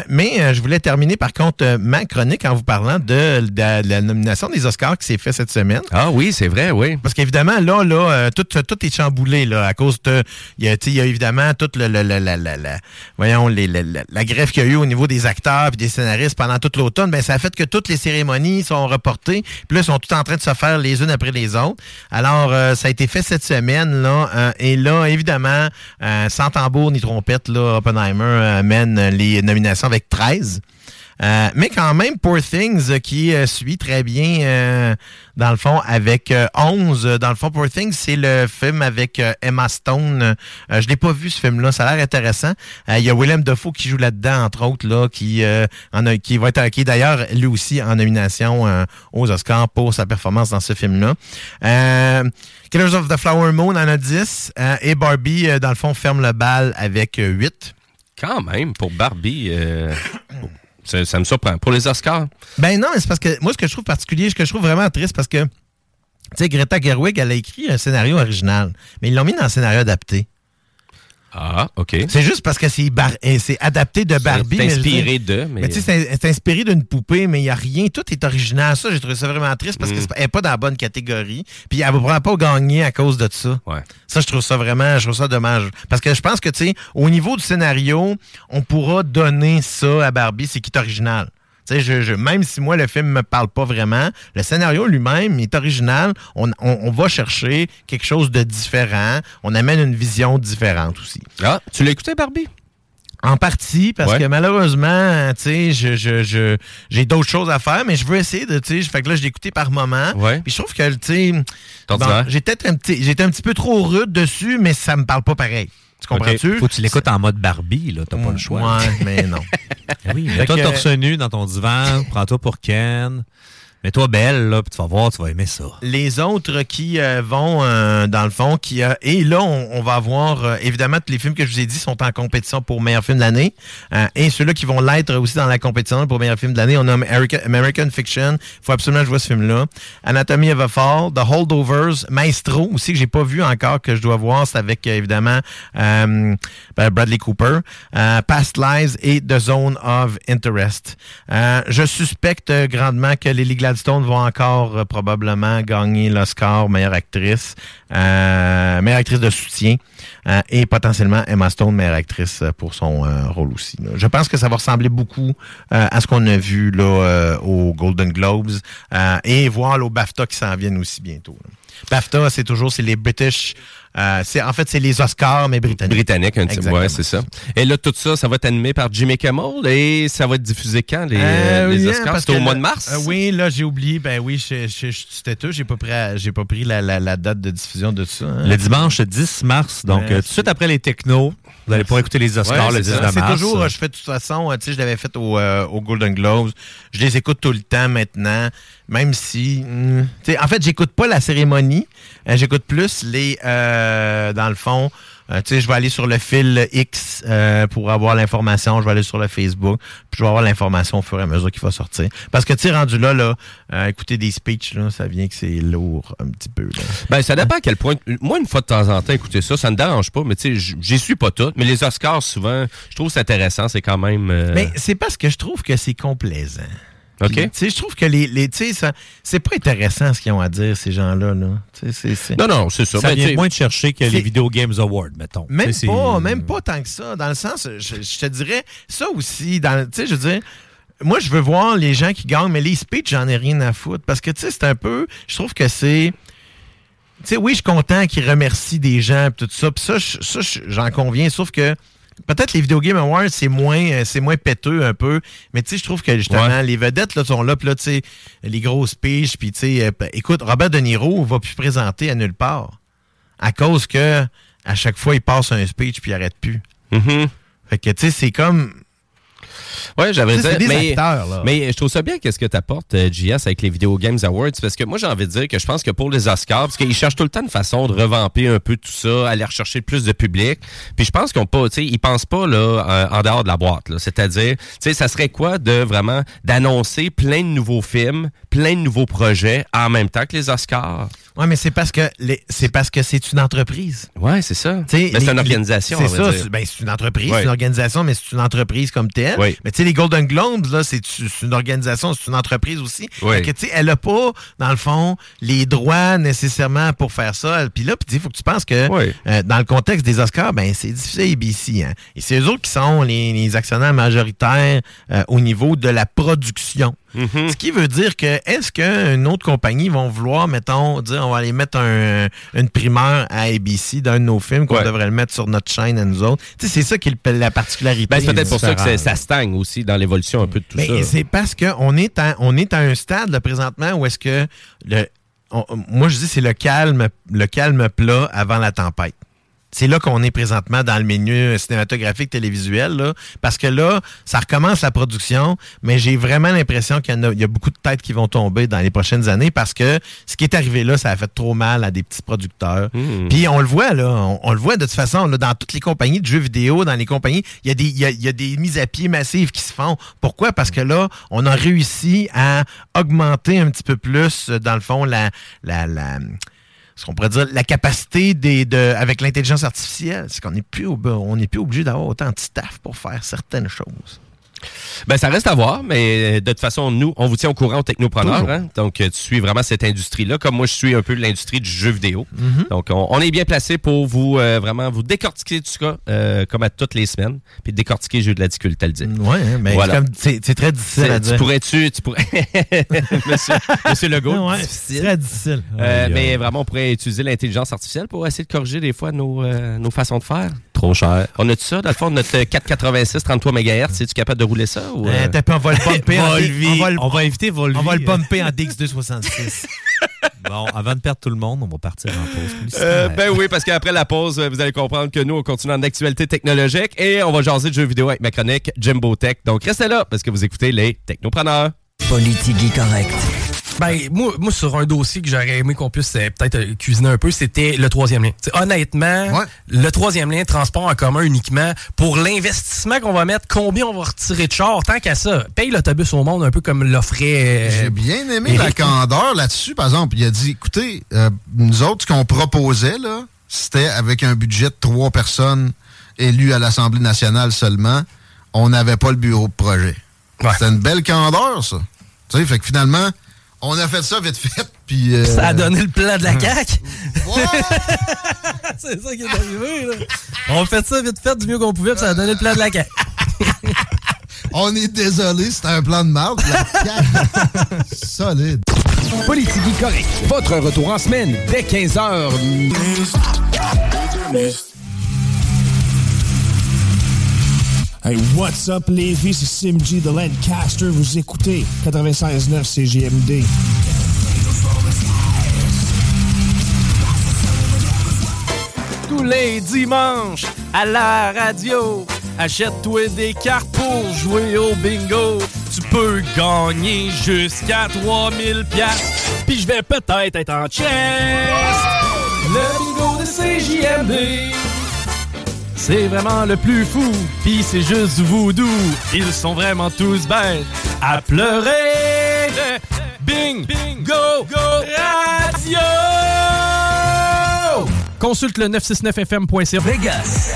S6: Mais je voulais terminer par contre ma chronique en vous parlant de, de la- nomination des Oscars qui s'est fait cette semaine.
S2: Ah oui, c'est vrai, oui.
S6: Parce qu'évidemment, là, là, tout, tout est chamboulé, là, à cause de. Il y a, évidemment toute le, voyons, la, grève qu'il y a eu au niveau des acteurs et des scénaristes pendant toute l'automne. Ben, ça a fait que toutes les cérémonies sont reportées. Puis là, sont toutes en train de se faire les unes après les autres. Alors, euh, ça a été fait cette semaine, là. euh, et là, évidemment, euh, sans tambour ni trompette, Oppenheimer mène les nominations avec 13. Euh, mais quand même, Poor Things euh, qui euh, suit très bien, euh, dans le fond, avec euh, 11. Euh, Dans le fond, Poor Things, c'est le film avec euh, Emma Stone. Euh, je l'ai pas vu, ce film-là. Ça a l'air intéressant. Euh, Il y a Willem Dafoe qui joue là-dedans, entre autres, là, qui, euh, en a- qui va être qui d'ailleurs, lui aussi, en nomination euh, aux Oscars pour sa performance dans ce film-là. Euh, Killers of the Flower Moon en a 10. euh, et Barbie, euh, dans le fond, ferme le bal avec euh, 8.
S2: Quand même, pour Barbie. Ça, ça me surprend. Pour les Oscars,
S6: Ben non, mais c'est parce que moi, ce que je trouve particulier, ce que je trouve vraiment triste, parce que, tu sais, Greta Gerwig, elle a écrit un scénario original, mais ils l'ont mis dans un scénario adapté.
S2: Ah, OK.
S6: C'est juste parce que c'est bar- c'est adapté de Barbie.
S2: C'est inspiré de, mais-
S6: Mais tu sais, c'est inspiré d'une poupée, mais il n'y a rien. Tout est original. Ça, j'ai trouvé ça vraiment triste parce
S2: Mm.
S6: qu'elle n'est pas dans la bonne catégorie. Puis elle ne va pas gagner à cause de ça.
S2: Ouais.
S6: Ça, je trouve ça vraiment, je trouve ça dommage. Parce que je pense que, tu sais, au niveau du scénario, on pourra donner ça à Barbie, c'est qui est original. Tu sais, je, je- même si moi, le film me parle pas vraiment, le scénario lui-même est original. On, on- on va chercher quelque chose de différent. On amène une vision différente aussi.
S2: Ah, tu l'as écouté, Barbie?
S6: En partie, parce
S2: Ouais.
S6: que malheureusement, tu sais, je, je, je- j'ai d'autres choses à faire, mais je veux essayer de, tu sais, fait que là, je l'ai écouté par moment.
S2: Ouais.
S6: Puis je trouve que, tu sais, bon, peut-être un petit, j'étais un petit peu trop rude dessus, mais ça me parle pas pareil. Tu comprends-tu?
S5: Faut que tu l'écoutes en mode Barbie, là. T'as pas le choix.
S6: Ouais, mais non.
S5: Oui,
S6: que-
S5: torse nu dans ton divan, prends-toi pour Ken, mets-toi belle, là, puis tu vas voir, tu vas aimer ça.
S6: Les autres qui euh, vont, euh, dans le fond, qui euh, et là, on, on va avoir, euh, évidemment, tous les films que je vous ai dit sont en compétition pour meilleur film de l'année. Euh, et ceux-là qui vont l'être aussi dans la compétition pour meilleur film de l'année, on a American, Fiction. Faut absolument vois ce film-là. Anatomy of a Fall, The Holdovers, Maestro, aussi que j'ai pas vu encore, que je dois voir. C'est avec, euh, évidemment, ben, Bradley Cooper. Past Lives et The Zone of Interest. Je suspecte grandement que Lily Gladstone va encore euh, probablement gagner l'Oscar meilleure actrice, euh, meilleure actrice de soutien euh, et potentiellement Emma Stone meilleure actrice euh, pour son rôle aussi. Je pense que ça va ressembler beaucoup à ce qu'on a vu là aux Golden Globes et voir là, au BAFTA qui s'en viennent aussi bientôt. BAFTA, c'est toujours c'est les British, euh, c'est en fait c'est les Oscars mais britanniques.
S2: Britannique, un petit ouais, c'est ça. Et là, tout ça, ça va être animé par Jimmy Kimmel et ça va être diffusé quand, les,
S6: Euh,
S2: les
S6: oui,
S2: Oscars? C'est au mois de mars?
S6: euh, oui, là, j'ai oublié. Ben oui, c'était tout. J'ai pas pris, j'ai pas pris la, la- la date de diffusion de ça. hein.
S5: Le dimanche 10 mars, donc
S6: Ouais,
S5: euh, tout de suite après les technos, vous allez pouvoir écouter les Oscars
S2: Ouais,
S5: le
S2: c'est
S5: 10
S2: ça.
S5: de
S6: C'est
S5: mars.
S6: toujours, je fais de toute façon, tu sais, je l'avais fait au, euh, au Golden Globes. Je les écoute tout le temps maintenant, même si, hmm, en fait, j'écoute pas la cérémonie. Euh, j'écoute plus les, euh, dans le fond, euh, tu sais, je vais aller sur le fil X euh, pour avoir l'information. Je vais aller sur le Facebook, puis je vais avoir l'information au fur et à mesure qu'il va sortir. Parce que, tu sais, rendu là, là, euh, écouter des speeches, là, ça vient que c'est lourd un petit peu. Là.
S2: Ben, ça dépend à quel point. Moi, une fois de temps en temps, écouter ça, ça me dérange pas, mais tu sais, j'y suis pas toutes. Mais les Oscars, souvent, je trouve c'est intéressant. C'est quand même. euh,
S6: Mais c'est parce que je trouve que c'est complaisant. Je trouve que les, les tu sais, ça, c'est pas intéressant ce qu'ils ont à dire, ces gens-là, là.
S2: Non, non, c'est ça.
S5: Ça
S2: Ben,
S5: vient moins de chercher que les Video Games Awards, mettons.
S6: Même pas, même pas tant que ça. Dans le sens, je, je te dirais, ça aussi, dans, je veux dire, moi, je veux voir les gens qui gagnent, mais les speeches, j'en ai rien à foutre. Parce que, tu sais, c'est un peu, je trouve que c'est, tu sais, oui, je suis content qu'ils remercient des gens, pis tout ça. Puis ça, je- ça, je- j'en conviens. Sauf que, peut-être les Video Game Awards, c'est moins, euh, c'est moins péteux un peu. Mais tu sais, je trouve que justement,
S2: Ouais.
S6: les vedettes là, sont là, puis là, tu sais, les grosses piges, puis tu sais, euh, écoute, Robert De Niro va plus présenter à nulle part. À cause que, à chaque fois, il passe un speech, puis il arrête plus.
S2: mhm.
S6: Fait que, tu sais, c'est comme.
S2: Ouais, j'avais
S6: Tu
S2: dit.
S6: des
S2: mais,
S6: acteurs, là.
S2: mais je trouve ça bien qu'est-ce que t'apportes, euh, JS, avec les Video Games Awards, parce que moi, j'ai envie de dire que je pense que pour les Oscars, parce qu'ils cherchent tout le temps une façon de revamper un peu tout ça, aller rechercher plus de public. Puis je pense qu'on pas, tu sais, ils pensent pas là en dehors de la boîte. là. C'est-à-dire, tu sais, ça serait quoi de vraiment d'annoncer plein de nouveaux films, plein de nouveaux projets en même temps que les Oscars?
S6: Ouais, mais c'est parce que les- c'est parce que c'est une entreprise.
S2: Ouais, c'est ça.
S6: Tu
S2: Mais c'est une organisation.
S6: C'est ça, ben, c'est une entreprise,
S2: Ouais.
S6: c'est une organisation, mais c'est une entreprise comme telle.
S2: Oui.
S6: Mais tu sais, les Golden Globes, là, c'est une organisation, c'est une entreprise aussi.
S2: Oui.
S6: Que, tu sais, elle a pas, dans le fond, les droits nécessairement pour faire ça. Puis là, puis il faut que tu penses que
S2: Oui.
S6: euh, dans le contexte des Oscars, ben c'est diffusé à ABC. Hein. Et c'est eux autres qui sont les, les actionnaires majoritaires euh, au niveau de la production.
S2: Mhm.
S6: Ce qui veut dire que est-ce qu'une autre compagnie vont vouloir, mettons, dire on va aller mettre un- une primeur à ABC d'un de nos films qu'on
S2: Ouais.
S6: devrait le mettre sur notre chaîne à nous autres? C'est ça qui est la particularité.
S2: Ben, c'est peut-être pour ça que ça stagne aussi dans l'évolution un peu de tout
S6: Mais
S2: ça.
S6: c'est parce qu'on est, à- on est à un stade là, présentement où est-ce que le. on- moi, je dis c'est le calme, le calme plat avant la tempête. C'est là qu'on est présentement dans le milieu cinématographique télévisuel, là, parce que là, ça recommence la production, mais j'ai vraiment l'impression qu'il y, a, il y a beaucoup de têtes qui vont tomber dans les prochaines années parce que ce qui est arrivé là, ça a fait trop mal à des petits producteurs.
S2: Hmm.
S6: Puis on le voit, là, on, on le voit de toute façon, là, dans toutes les compagnies de jeux vidéo, dans les compagnies, il y, a des, il, y a, il y a des mises à pied massives qui se font. Pourquoi? Parce que là, on a réussi à augmenter un petit peu plus, dans le fond, la, la, la ce qu'on pourrait dire, la capacité des, de, avec l'intelligence artificielle. C'est qu'on n'est plus, n'est plus obligé d'avoir autant de staff pour faire certaines choses.
S2: Ben, ça reste à voir, mais de toute façon, nous, on vous tient au courant aux technopreneurs.
S6: Toujours.
S2: hein. Donc, euh, tu suis vraiment cette industrie-là, comme moi, je suis un peu l'industrie du jeu vidéo.
S6: Mhm.
S2: Donc, on, on est bien placé pour vous euh, vraiment vous décortiquer tout ça, euh, comme à toutes les semaines, puis décortiquer le jeu de la difficulté à le dire.
S6: Ouais, hein, mais
S2: Voilà.
S6: c'est comme- c'est c'est très difficile à
S2: Tu
S6: dire.
S2: pourrais-tu, tu pourrais, monsieur, monsieur Legault,
S6: Ouais,
S2: difficile.
S6: c'est très difficile.
S2: Euh, mais vraiment, on pourrait utiliser l'intelligence artificielle pour essayer de corriger des fois nos, euh, nos façons de faire.
S5: Trop cher.
S2: On a tout ça, dans le fond, notre 486 33 MHz, es-tu capable de rouler ça? Ou,
S6: Euh,
S2: euh,
S6: t'as pas- on va le bumper en
S5: Volvi.
S6: on va le-
S5: On va inviter Volvi.
S6: on va le bumper en DX266.
S5: Bon, avant de perdre tout le monde, on va partir en pause.
S2: Euh, ben oui, parce qu'après la pause, vous allez comprendre que nous, on continue en actualité technologique et on va jaser de jeux vidéo avec ma chronique Jimbo Tech. Donc, restez là parce que vous écoutez les Technopreneurs.
S8: Politique correct.
S9: Ben, moi, moi, sur un dossier que j'aurais aimé qu'on puisse euh, peut-être euh, cuisiner un peu, c'était le troisième lien. T'sais, honnêtement,
S10: Ouais.
S9: le troisième lien, transport en commun uniquement, pour l'investissement qu'on va mettre, combien on va retirer de char, tant qu'à ça, paye l'autobus au monde un peu comme l'offrait. euh,
S10: J'ai bien aimé la candeur là-dessus, par exemple. Il a dit, écoutez, euh, nous autres, ce qu'on proposait, là, c'était avec un budget de trois personnes élues à l'Assemblée nationale seulement, on n'avait pas le bureau de projet.
S9: Ouais.
S10: C'était une belle candeur, ça. Tu sais, fait que finalement, on a fait ça vite fait, puis... euh,
S9: Ça a donné le plan de la CAQ.
S10: ouais,
S9: C'est ça qui est arrivé, là. On a fait ça vite fait du mieux qu'on pouvait, puis ça a donné le plan de la CAQ.
S10: on est désolé, c'était un plan de la CAQ. Solide.
S3: Politique correct. Votre retour en semaine dès 15h.
S11: Hey, what's up, Lévis? C'est Simji de Lancaster. Vous écoutez 96.9 CGMD.
S9: Tous les dimanches, à la radio, achète-toi des cartes pour jouer au bingo. Tu peux gagner jusqu'à 3000 pièces. Puis je vais peut-être être en chest. Le bingo de CJMD. C'est vraiment le plus fou, pis c'est juste voodoo. Ils sont vraiment tous bêtes à pleurer. Bing, bingo, go, radio! Consulte le 969fm.ca.
S8: Vegas.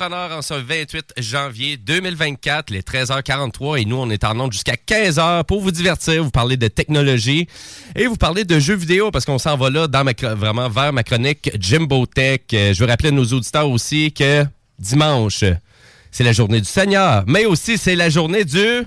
S2: En ce 28 janvier 2024, les 13h43. Et nous, on est en onde jusqu'à 15h pour vous divertir, vous parler de technologie et vous parler de jeux vidéo parce qu'on s'en va là vraiment vers ma chronique Jimbo Tech. Euh, Je veux rappeler à nos auditeurs aussi que dimanche, c'est la journée du Seigneur, mais aussi c'est la journée du...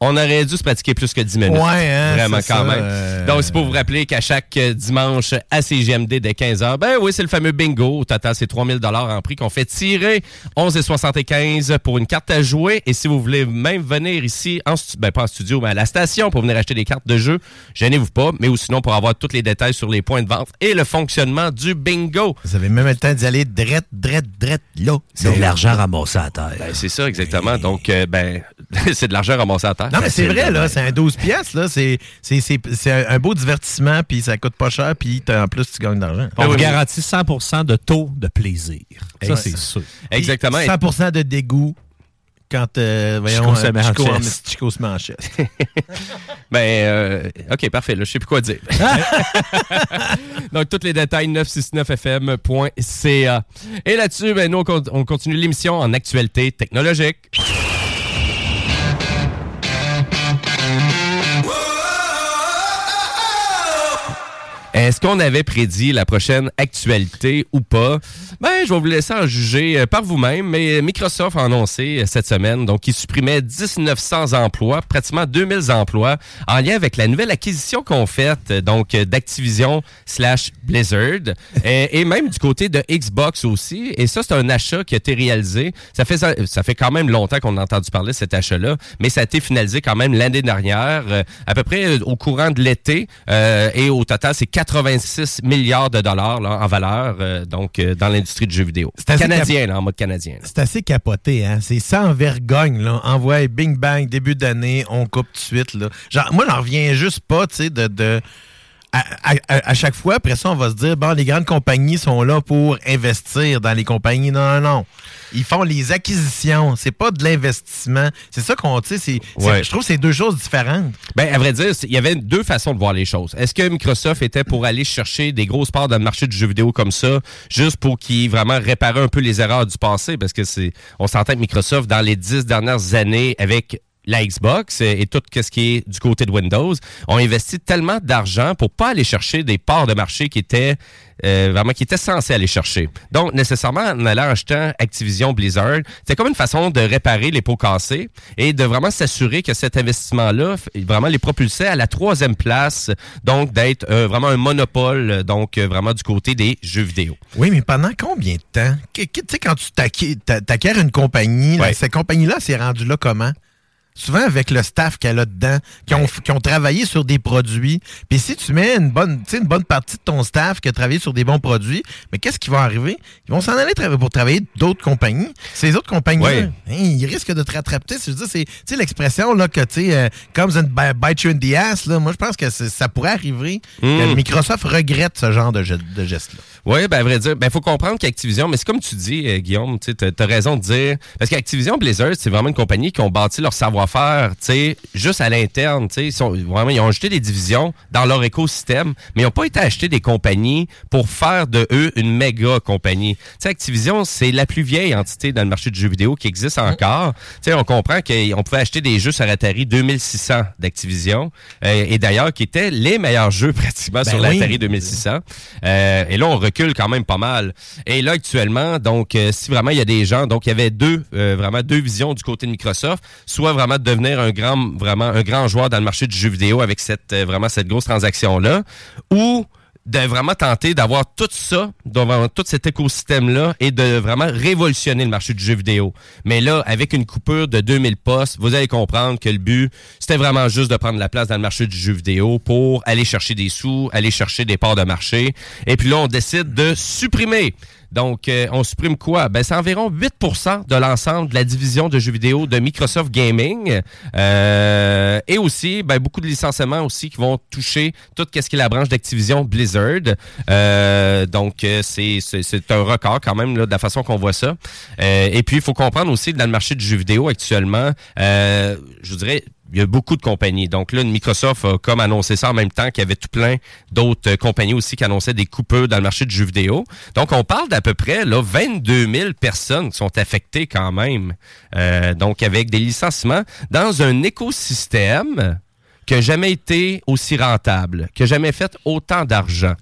S2: On aurait dû se pratiquer plus que 10 minutes.
S6: Ouais, hein,
S2: Vraiment, quand
S6: ça,
S2: même.
S6: euh,
S2: Donc, c'est pour vous rappeler qu'à chaque dimanche à CGMD dès 15h, ben oui, c'est le fameux bingo. Au total, c'est 3000 en prix qu'on fait tirer 11,75 pour une carte à jouer. Et si vous voulez même venir ici, en ben pas en studio, mais à la station pour venir acheter des cartes de jeu, gênez-vous pas. Mais ou sinon, pour avoir tous les détails sur les points de vente et le fonctionnement du bingo.
S6: Vous avez même le temps d'y aller drette, drette, drette, là.
S5: C'est de l'argent ramassé à terre.
S2: Ben, c'est ça, exactement. Donc, euh, ben, c'est de l'argent ramassé à terre.
S6: Non, mais c'est vrai, là, c'est un 12 pièces, là. C'est c'est- c'est- c'est un beau divertissement, puis ça coûte pas cher, puis t'as- en plus, tu gagnes de l'argent.
S5: On vous garantit 100% de taux de plaisir. Ça, c'est sûr.
S2: Exactement.
S6: 100% de dégoût quand, euh, voyons,
S5: Chico se
S6: euh,
S5: met en
S6: Chico,
S5: chest.
S6: Chico se met en chest.
S2: Ben, euh, OK, parfait. Là, je sais plus quoi dire. Donc, tous les détails, 969fm.ca. Et là-dessus, ben, nous, on continue l'émission en actualité technologique. Est-ce qu'on avait prédit la prochaine actualité ou pas? Ben, je vais vous laisser en juger euh, par vous-même, mais Microsoft a annoncé euh, cette semaine donc qu'il supprimait 1900 emplois, pratiquement 2000 emplois, en lien avec la nouvelle acquisition qu'on fait, euh, donc euh, d'Activision slash Blizzard, et, et même du côté de Xbox aussi. Et ça, c'est un achat qui a été réalisé. Ça fait, ça, fait quand même longtemps qu'on a entendu parler de cet achat-là, mais ça a été finalisé quand même l'année dernière, euh, à peu près euh, au courant de l'été, euh, et au total, c'est 86 milliards de dollars là, en valeur, euh, donc euh, dans l'industrie du jeu vidéo.
S6: C'est assez
S2: Canadien, là, en mode canadien.
S6: C'est assez capoté, hein? C'est sans vergogne, là. Envoie bing bang, début d'année, on coupe tout de suite, là. Genre, moi, j'en reviens juste pas, tu sais, de. de à, à- à- à chaque fois, après ça, on va se dire, bon, les grandes compagnies sont là pour investir dans les compagnies. Non, non, non. Ils font les acquisitions. C'est pas de l'investissement. C'est ça qu'on, tu sais,
S2: Ouais.
S6: je trouve que c'est deux choses différentes.
S2: Ben, à vrai dire, il y avait deux façons de voir les choses. Est-ce que Microsoft était pour aller chercher des grosses parts dans le marché du jeu vidéo comme ça, juste pour qu'ils vraiment réparer un peu les erreurs du passé? Parce que c'est, on s'entend que Microsoft, dans les dix dernières années, avec la Xbox et tout ce qui est du côté de Windows, ont investi tellement d'argent pour pas aller chercher des parts de marché qui étaient euh, vraiment qui étaient censés aller chercher. Donc, nécessairement, en allant acheter Activision Blizzard, c'était comme une façon de réparer les pots cassés et de vraiment s'assurer que cet investissement-là vraiment les propulsait à la troisième place, donc d'être euh, vraiment un monopole, donc euh, vraiment du côté des jeux vidéo.
S6: Oui, mais pendant combien de temps? Tu sais, quand tu t'acqui- t'a- t'acquiers une compagnie, là, cette compagnie-là s'est rendue là comment? Souvent avec le staff qu'elle a dedans, qui ont, qui ont travaillé sur des produits. Puis si tu mets une bonne, tu sais, une bonne partie de ton staff qui a travaillé sur des bons produits, mais qu'est-ce qui va arriver? Ils vont s'en aller travailler pour travailler d'autres compagnies. Ces autres compagnies,
S2: Ouais.
S6: ils risquent de te rattraper. C'est l'expression là, que tu sais, euh, comes and bite you in the ass, là, moi je pense que ça pourrait arriver que
S2: Mm.
S6: Microsoft regrette ce genre de, de geste-là.
S2: Oui, ben à vrai dire, ben faut comprendre qu'Activision, mais c'est comme tu dis, euh, Guillaume, tu as, raison de dire, parce qu'Activision Blizzard, c'est vraiment une compagnie qui ont bâti leur savoir-faire, tu sais, juste à l'interne, tu sais, vraiment, ils ont ajouté des divisions dans leur écosystème, mais ils n'ont pas été acheter des compagnies pour faire de eux une méga compagnie. Tu sais, Activision, c'est la plus vieille entité dans le marché du jeu vidéo qui existe encore. Tu sais, on comprend qu'on pouvait acheter des jeux sur Atari 2600 d'Activision, euh, et d'ailleurs qui étaient les meilleurs jeux pratiquement
S6: Ben
S2: sur
S6: oui.
S2: l'Atari 2600. Euh, et là, on recule quand même pas mal. Et là, actuellement, donc, euh, si vraiment il y a des gens, donc il y avait deux, euh, vraiment deux visions du côté de Microsoft, soit vraiment de devenir un grand, vraiment joueur dans le marché du jeu vidéo avec cette, euh, vraiment cette grosse transaction là, ou de vraiment tenter d'avoir tout ça, d'avoir tout cet écosystème-là et de vraiment révolutionner le marché du jeu vidéo. Mais là, avec une coupure de 2000 postes, vous allez comprendre que le but, c'était vraiment juste de prendre la place dans le marché du jeu vidéo pour aller chercher des sous, aller chercher des parts de marché. Et puis là, on décide de supprimer. Donc, euh, on supprime quoi? Ben, c'est environ 8% de l'ensemble de la division de jeux vidéo de Microsoft Gaming. Euh, et aussi, ben, beaucoup de licenciements aussi qui vont toucher tout ce qui est la branche d'Activision Blizzard. Euh, donc, euh, c'est c'est- un record quand même là, de la façon qu'on voit ça. Euh, et puis, il faut comprendre aussi dans le marché du jeu vidéo actuellement, euh, je dirais, il y a beaucoup de compagnies. Donc là, Microsoft a comme annoncé ça en même temps qu'il y avait tout plein d'autres euh, compagnies aussi qui annonçaient des coupures dans le marché du jeu vidéo. Donc on parle d'à peu près là 22 000 personnes qui sont affectées quand même. Euh, donc avec des licenciements dans un écosystème qui n'a jamais été aussi rentable, qui n'a jamais fait autant d'argent.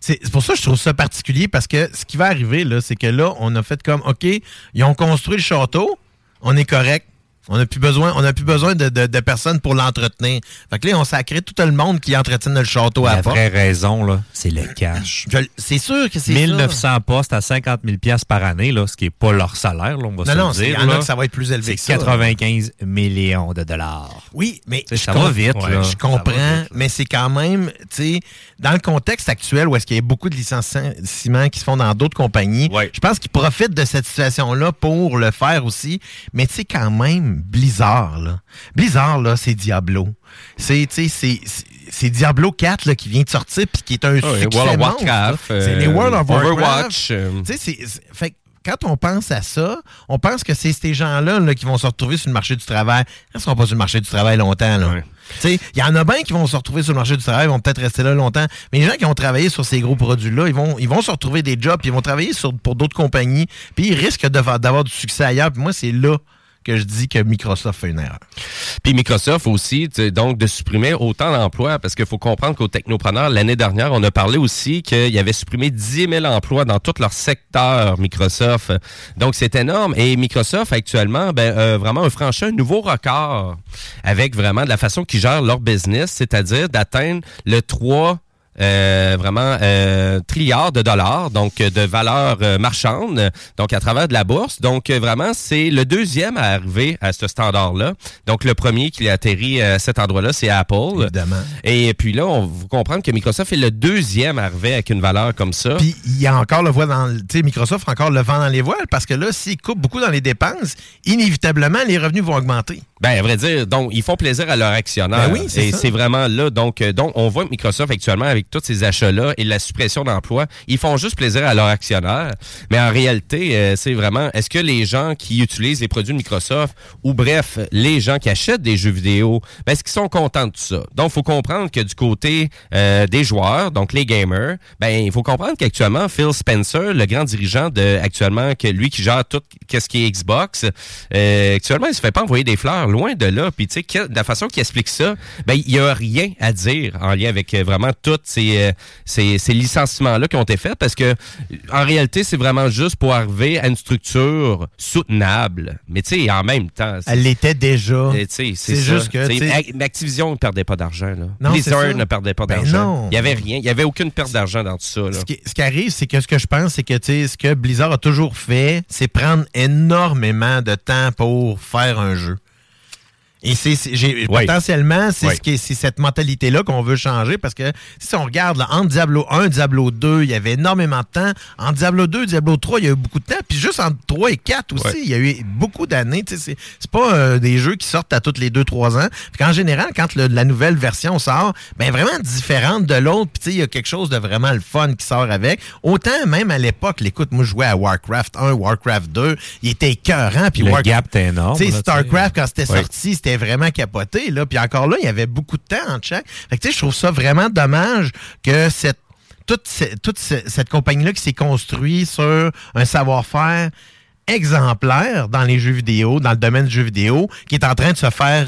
S6: C'est pour ça que je trouve ça particulier parce que ce qui va arriver, là, c'est que là, on a fait comme, OK, ils ont construit le château, on est correct. On n'a plus besoin, on plus besoin de, de- de personnes pour l'entretenir. Fait que là, on sacré tout le monde qui entretient le château à
S5: La
S6: porte.
S5: vraie raison, là, c'est le cash.
S6: C'est sûr que c'est
S5: 1900 postes à 50 000 piastres par année, là, ce qui n'est pas leur salaire, là, on va
S6: Non,
S5: se
S6: non,
S5: dire. là.
S6: que ça va être plus élevé
S5: C'est
S6: que ça.
S5: 95 millions de dollars.
S6: Oui, mais je
S5: ça va vite,
S6: ouais,
S5: là.
S6: Je
S5: Ça
S6: comprends,
S5: va vite.
S6: mais c'est quand même, tu sais, dans le contexte actuel où est-ce qu'il y a beaucoup de licenciements qui se font dans d'autres compagnies, je pense qu'ils profitent de cette situation-là pour le faire aussi. Mais tu sais, quand même, Blizzard, là. Blizzard, là, c'est Diablo. C'est, c'est- Diablo 4 là, qui vient de sortir puis qui est un
S2: oui,
S6: succès
S2: World of Warcraft,
S6: là. C'est les
S2: euh,
S6: World of
S2: Overwatch,
S6: Warcraft.
S2: euh.
S6: Tu sais, c'est- c'est- fait quand on pense à ça, on pense que c'est ces gens-là là, qui vont se retrouver sur le marché du travail. Ils ne seront pas sur le marché du travail longtemps. là. Tu sais, Il y en a bien qui vont se retrouver sur le marché du travail, ils vont peut-être rester là longtemps. Mais les gens qui ont travaillé sur ces gros produits-là, ils vont, ils vont se retrouver des jobs, puis ils vont travailler sur, pour d'autres compagnies, puis ils risquent d'avoir du succès ailleurs. Puis moi, c'est là que je dis que Microsoft fait une erreur.
S2: Puis Microsoft aussi, donc de supprimer autant d'emplois, parce qu'il faut comprendre qu'au Technopreneur, l'année dernière, on a parlé aussi qu'il y avait supprimé 10 000 emplois dans tout leur secteur, Microsoft. Donc c'est énorme. Et Microsoft, actuellement, ben, euh, vraiment a franchi un nouveau record avec vraiment de la façon qu'ils gèrent leur business, c'est-à-dire d'atteindre le 3 euh, vraiment euh, trilliards de dollars, donc euh, de valeur euh, marchande, donc à travers de la bourse. Donc euh, vraiment, c'est le deuxième à arriver à ce standard-là. Donc le premier qui a atterri à cet endroit-là, c'est Apple.
S6: Évidemment.
S2: Et puis là, on vous comprendre que Microsoft est le deuxième à arriver avec une valeur comme ça.
S6: Puis il y a encore le voix dans, le- tu sais, Microsoft encore le vent dans les voiles parce que là, s'ils coupent beaucoup dans les dépenses, inévitablement les revenus vont augmenter.
S2: Ben, à vrai dire, donc, ils font plaisir à leurs actionnaires.
S6: Ben oui, c'est
S2: et
S6: ça.
S2: c'est vraiment là. Donc, euh, donc, on voit que Microsoft actuellement, avec tous ces achats-là et la suppression d'emplois, ils font juste plaisir à leurs actionnaires. Mais en réalité, euh, c'est vraiment, est-ce que les gens qui utilisent les produits de Microsoft, ou bref, les gens qui achètent des jeux vidéo, ben, est-ce qu'ils sont contents de tout ça? Donc, il faut comprendre que du côté euh, des joueurs, donc les gamers, ben, il faut comprendre qu'actuellement, Phil Spencer, le grand dirigeant de, actuellement, que lui qui gère tout ce qui est Xbox, euh, actuellement, il se fait pas envoyer des fleurs loin de là. Puis, tu sais, de la façon qu'il explique ça, ben, il y a rien à dire en lien avec euh, vraiment tous ces, euh, ces, ces licenciements-là qui ont été faits parce que, en réalité, c'est vraiment juste pour arriver à une structure soutenable. Mais, tu sais, en même temps, c'est-
S6: Elle l'était déjà.
S2: euh, tu sais,
S6: C'est juste que,
S2: Activision ne perdait pas d'argent. là. Blizzard ne perdait pas
S6: Ben
S2: d'argent.
S6: non.
S2: Il n'y avait rien. Il n'y avait aucune perte d'argent dans tout ça. là.
S6: Ce qui, ce qui arrive, c'est que ce que je pense, c'est que tu sais, ce que Blizzard a toujours fait, c'est prendre énormément de temps pour faire un jeu. Et c'est c'est- j'ai-
S2: Oui.
S6: potentiellement, c'est
S2: Oui.
S6: ce qui cette mentalité-là qu'on veut changer parce que si on regarde là, entre Diablo 1 Diablo 2, il y avait énormément de temps. En Diablo 2, Diablo 3, il y a eu beaucoup de temps. Puis juste entre 3 et 4 aussi, il y a eu beaucoup d'années. C'est c'est pas euh, des jeux qui sortent à toutes les 2-3 ans. Puis en général, quand le- la nouvelle version sort, ben vraiment différente de l'autre. Puis il y a quelque chose de vraiment le fun qui sort avec. Autant même à l'époque, l'écoute, moi je jouais à Warcraft 1, Warcraft 2, il était écœurant. Puis
S5: Le
S6: Warcraft-
S5: gap était énorme, là,
S6: StarCraft, quand c'était sorti, c'était vraiment capoté. Là. Puis encore là, il y avait beaucoup de temps en chaque. Fait que tu sais, je trouve ça vraiment dommage que cette toute, ce- toute ce- cette compagnie-là qui s'est construite sur un savoir-faire exemplaire dans les jeux vidéo, dans le domaine du jeu vidéo, qui est en train de se faire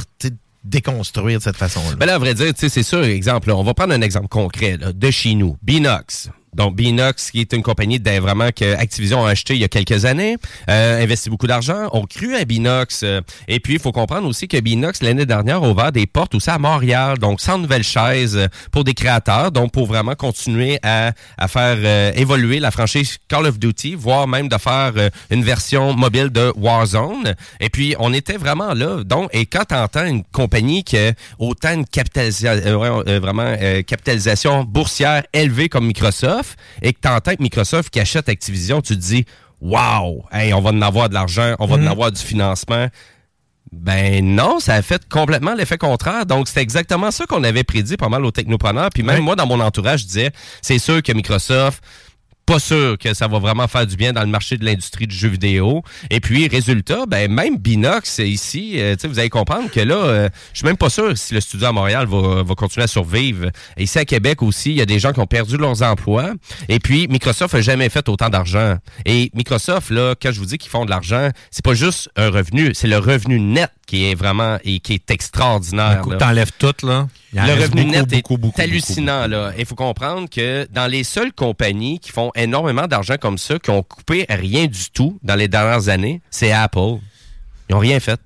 S6: déconstruire de cette façon-là.
S2: Ben là, à vrai dire, c'est sûr, exemple, là, on va prendre un exemple concret de chez nous. Binox. Donc, Binox, qui est une compagnie de- vraiment que Activision a acheté il y a quelques années, euh, investi beaucoup d'argent, ont cru à Binox. euh, et puis, il faut comprendre aussi que Binox, l'année dernière, a ouvert des portes aussi à Montréal. Donc, 100 nouvelles chaises euh, pour des créateurs, donc pour vraiment continuer à, à faire euh, évoluer la franchise Call of Duty, voire même de faire une version mobile de Warzone. Et puis, on était vraiment là. Donc, et quand t'entends une compagnie qui a autant capitalisation, vraiment capitalisation boursière élevée comme Microsoft, et que t'entends que Microsoft qui achète Activision, tu te dis, wow, hey, on va en avoir de l'argent, on va en
S6: Mhm.
S2: avoir du financement. Ben non, ça a fait complètement l'effet contraire. Donc, c'est exactement ça qu'on avait prédit pas mal aux technopreneurs. Puis même moi, dans mon entourage, je disais, c'est sûr que Microsoft, pas sûr que ça va vraiment faire du bien dans le marché de l'industrie du jeu vidéo. Et puis, résultat, ben même Binox ici, euh, vous allez comprendre que là, euh, je suis même pas sûr si le studio à Montréal va, va continuer à survivre. Ici à Québec aussi, il y a des gens qui ont perdu leurs emplois. Et puis, Microsoft a jamais fait autant d'argent. Et Microsoft, là, quand je vous dis qu'ils font de l'argent, c'est pas juste un revenu, c'est le revenu net qui est vraiment et qui est extraordinaire.
S5: Un t'enlèves tout, là.
S2: Le revenu
S5: beaucoup,
S2: net
S5: beaucoup,
S2: est
S5: beaucoup,
S2: hallucinant. là. Il faut comprendre que dans les seules compagnies qui font énormément d'argent comme ça, qui ont coupé rien du tout dans les dernières années, c'est Apple. Ils n'ont rien fait.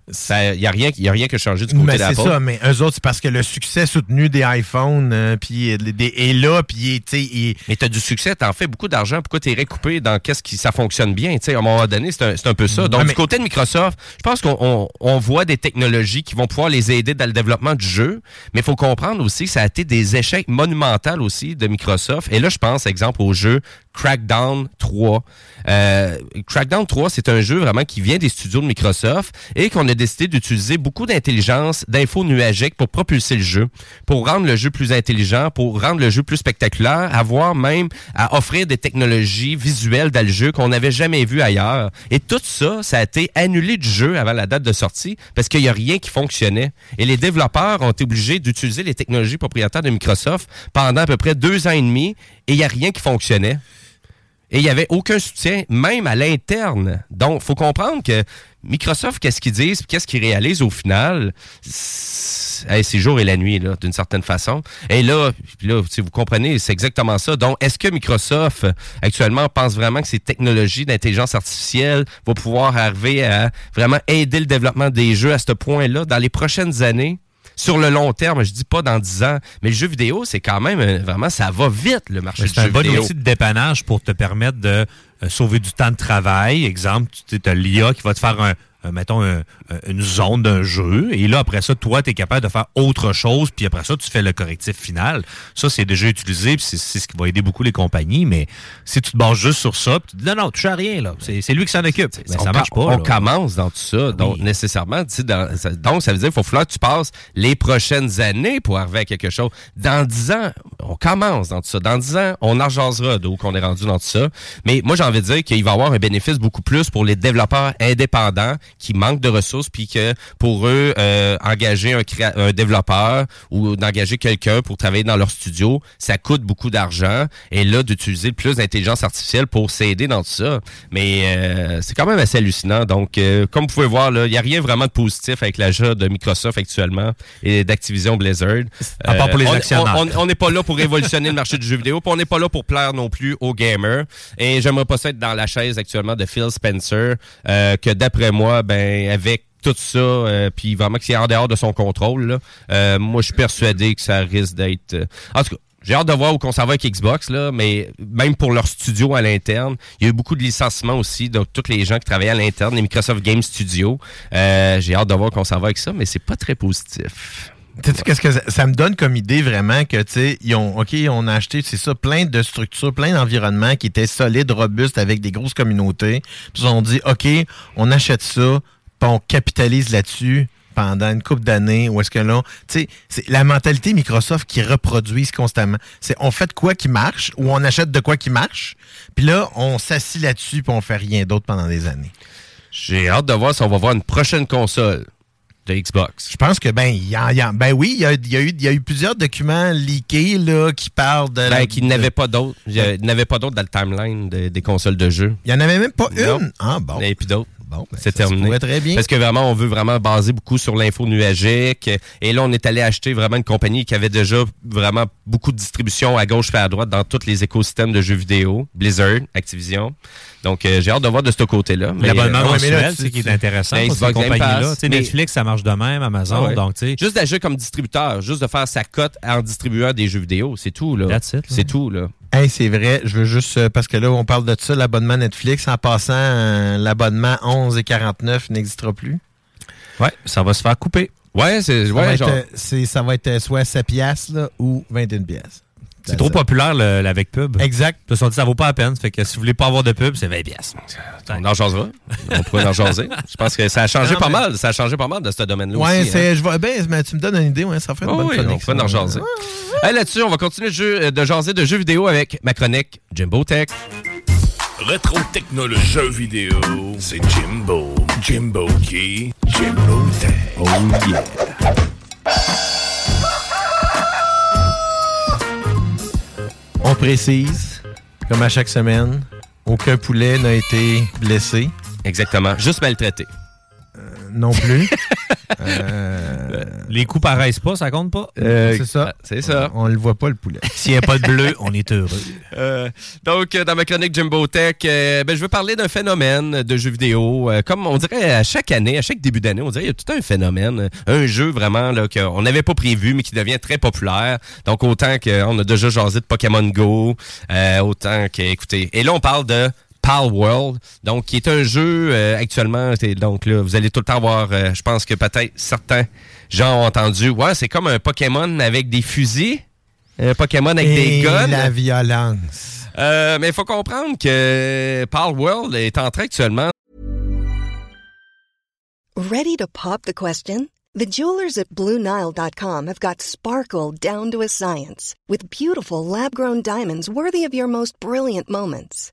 S2: Il n'y a, rien- y a rien qui a changé du côté
S6: Mais c'est
S2: d'Apple.
S6: ça, mais eux autres, c'est parce que le succès soutenu des iPhones euh, puis euh, des- est là, puis il
S2: Mais tu as du succès, tu en fais beaucoup d'argent. Pourquoi tu irais couper dans qu'est-ce qui ça fonctionne bien? Tu sais, à un moment donné, c'est un, c'est un peu ça. Donc,
S6: Ouais,
S2: du côté de Microsoft, je pense qu'on on- on voit des technologies qui vont pouvoir les aider dans le développement du jeu. Mais il faut comprendre aussi que ça a été des échecs monumentaux aussi de Microsoft. Et là, je pense, exemple, au jeu Crackdown 3. Euh, Crackdown 3, c'est un jeu vraiment qui vient des studios de Microsoft et qu'on a décidé d'utiliser beaucoup d'intelligence, d'infos nuagiques pour propulser le jeu, pour rendre le jeu plus intelligent, pour rendre le jeu plus spectaculaire, avoir même à offrir des technologies visuelles dans le jeu qu'on n'avait jamais vu ailleurs. Et tout ça, ça a été annulé du jeu avant la date de sortie parce qu'il n'y a rien qui fonctionnait. Et les développeurs ont été obligés d'utiliser les technologies propriétaires de Microsoft pendant à peu près deux ans et demi et il n'y a rien qui fonctionnait. Et il n'y avait aucun soutien, même à l'interne. Donc, faut comprendre que Microsoft, qu'est-ce qu'ils disent, qu'est-ce qu'ils réalisent au final, c'est hey, c'est jour et la nuit, d'une certaine façon. Et là, là si vous comprenez, c'est exactement ça. Donc, est-ce que Microsoft, actuellement, pense vraiment que ces technologies d'intelligence artificielle vont pouvoir arriver à vraiment aider le développement des jeux à ce point-là dans les prochaines années? Sur le long terme, je dis pas dans 10 ans, mais le jeu vidéo, c'est quand même euh, vraiment, ça va vite, le marché
S5: Mais
S2: du
S5: C'est un
S2: jeu
S5: bon
S2: vidéo.
S5: outil de dépannage pour te permettre de euh, sauver du temps de travail. Exemple, tu as l'IA qui va te faire un, un, mettons, un- un- une zone d'un jeu. Et là, après ça, toi, tu es capable de faire autre chose. Puis après ça, tu fais le correctif final. Ça, c'est déjà utilisé. Puis c'est ce qui va aider beaucoup les compagnies. Mais si tu te bases juste sur ça, puis tu dis non, non, touche à rien. là. C'est c'est lui qui s'en occupe. Ben, ça marche pas.
S2: On
S5: là.
S2: commence dans tout ça. Donc, nécessairement, tu sais, dans- ça- donc, ça veut dire qu'il faut falloir que tu passes les prochaines années pour arriver à quelque chose. Dans 10 ans, on commence dans tout ça. Dans 10 ans, on en jasera d'où qu'on est rendu dans tout ça. Mais moi, j'ai envie de dire qu'il va y avoir un bénéfice beaucoup plus pour les développeurs indépendants qui manquent de ressources, puis que pour eux, euh, engager un, créa- un développeur ou d'engager quelqu'un pour travailler dans leur studio, ça coûte beaucoup d'argent. Et là, d'utiliser le plus d'intelligence artificielle pour s'aider dans tout ça. Mais euh, c'est quand même assez hallucinant. Donc, euh, comme vous pouvez voir, là, il n'y a rien vraiment de positif avec l'achat de Microsoft actuellement et d'Activision Blizzard. Euh,
S5: À part pour les
S2: on-
S5: actionnaires.
S2: on- on n'est pas là pour révolutionner le marché du jeu vidéo, puis on n'est pas là pour plaire non plus aux gamers. Et j'aimerais pas ça être dans la chaise actuellement de Phil Spencer, euh, que d'après moi, ben avec tout ça, euh, puis vraiment que c'est en dehors de son contrôle, là, euh, moi je suis persuadé que ça risque d'être... euh, En tout cas, j'ai hâte de voir où qu'on s'en va avec Xbox, là, mais même pour leur studio à l'interne, il y a eu beaucoup de licenciements aussi, donc tous les gens qui travaillaient à l'interne, les Microsoft Game Studios. J'ai hâte de voir qu'on s'en va avec ça, mais c'est pas très positif.
S6: Tu sais, qu'est-ce que ça, me donne comme idée vraiment que, tu sais, ils ont, OK, on a acheté, c'est ça, plein de structures, plein d'environnements qui étaient solides, robustes, avec des grosses communautés. Puis ont dit, OK, on achète ça, puis on capitalise là-dessus pendant une couple d'années, ou est-ce que là, tu sais, c'est la mentalité Microsoft qui reproduisent constamment. C'est on fait de quoi qui marche, ou on achète de quoi qui marche, puis là, on s'assit là-dessus, puis on fait rien d'autre pendant des années.
S2: J'ai hâte de voir si on va voir une prochaine console de Xbox.
S6: Je pense que ben y a- il y a- ben oui, il y a, y eu il y a eu plusieurs documents leakés là qui parlent de
S2: Ben, qu'il n'avait pas d'autres. Il y a- il n'avait pas d'autres dans le timeline de- des consoles de jeu.
S6: Il y en avait même pas
S2: Non.
S6: une. Ah bon.
S2: Et puis d'autres.
S6: Bon, ben,
S2: c'est terminé.
S6: très bien.
S2: Parce que vraiment, on veut vraiment baser beaucoup sur l'info nuagique. Et là, on est allé acheter vraiment une compagnie qui avait déjà vraiment beaucoup de distribution à gauche et à droite dans tous les écosystèmes de jeux vidéo. Blizzard, Activision. Donc, euh, j'ai hâte de voir de ce côté-là.
S5: L'abonnement
S2: euh,
S5: mensuel, c'est qui est intéressant
S2: Ben,
S5: pour ces compagnies-là. Netflix, ça marche de même, Amazon,
S2: ouais.
S5: donc tu sais.
S2: Juste d'agir comme distributeur, juste de faire sa cote en distribuant des jeux vidéo, c'est tout là.
S5: That's it, là.
S2: C'est tout là.
S6: Hey, c'est vrai, je veux juste euh, parce que là on parle de ça, l'abonnement Netflix en passant euh, l'abonnement 11 et 49 n'existera plus.
S5: Ouais, ça va se faire couper.
S2: Ouais, c'est
S6: Ça,
S2: ouais,
S6: va, être,
S2: genre-
S6: c'est- ça va être soit 7 piastres là, ou 21 pièces.
S5: C'est trop populaire le- l'avec pub.
S6: Exact.
S5: Ils se sont dit ça vaut pas la peine. Fait que si vous voulez pas avoir de pub, c'est 20 pièces.
S2: On en jasera. On pourrait en jaser. Je pense que ça a changé
S6: Non,
S2: pas
S6: mais-
S2: mal. Ça a changé pas mal de ce domaine-là
S6: Ouais,
S2: aussi.
S6: c'est
S2: hein.
S6: je vois ben mais tu me donnes une idée, ouais, ça ferait une
S2: Oh
S6: bonne
S2: oui,
S6: chronique.
S2: on pourrait en. Hey, Là-dessus, on va continuer de, jeu- euh, de jaser de jeux vidéo avec ma chronique Jimbo Tech.
S4: Rétro technologie jeux vidéo, c'est Jimbo. Jimbo qui? Jimbo Tech. Oh yeah.
S6: Précise, comme à chaque semaine, aucun poulet n'a été blessé.
S2: Exactement. Juste maltraité.
S6: Non plus. Euh,
S5: Les coups paraissent pas, ça compte pas?
S6: c'est ça.
S2: C'est ça.
S6: On, on le voit pas, le poulet.
S5: S'il n'y a pas de bleu, on est heureux.
S2: Euh, donc, euh, dans ma chronique Jimbo Tech, euh, ben, je veux parler d'un phénomène de jeux vidéo. Euh, comme on dirait à chaque année, à chaque début d'année, on dirait qu'il y a tout un phénomène, euh, un jeu vraiment là, qu'on n'avait pas prévu, mais qui devient très populaire. Donc, autant qu'on a déjà jasé de Pokémon Go, euh, autant que, écoutez, et là, on parle de Pal World, donc qui est un jeu euh, actuellement. Donc là, vous allez tout le temps voir. euh, je pense que peut-être certains gens ont entendu. Ouais, c'est comme un Pokémon avec des fusils, un Pokémon avec des
S6: Et
S2: guns.
S6: la violence.
S2: Euh, mais il faut comprendre que Pal World est en train actuellement
S12: Ready to pop the question? The jewelers at BlueNile.com have got sparkle down to a science with beautiful lab grown diamonds worthy of your most brilliant moments.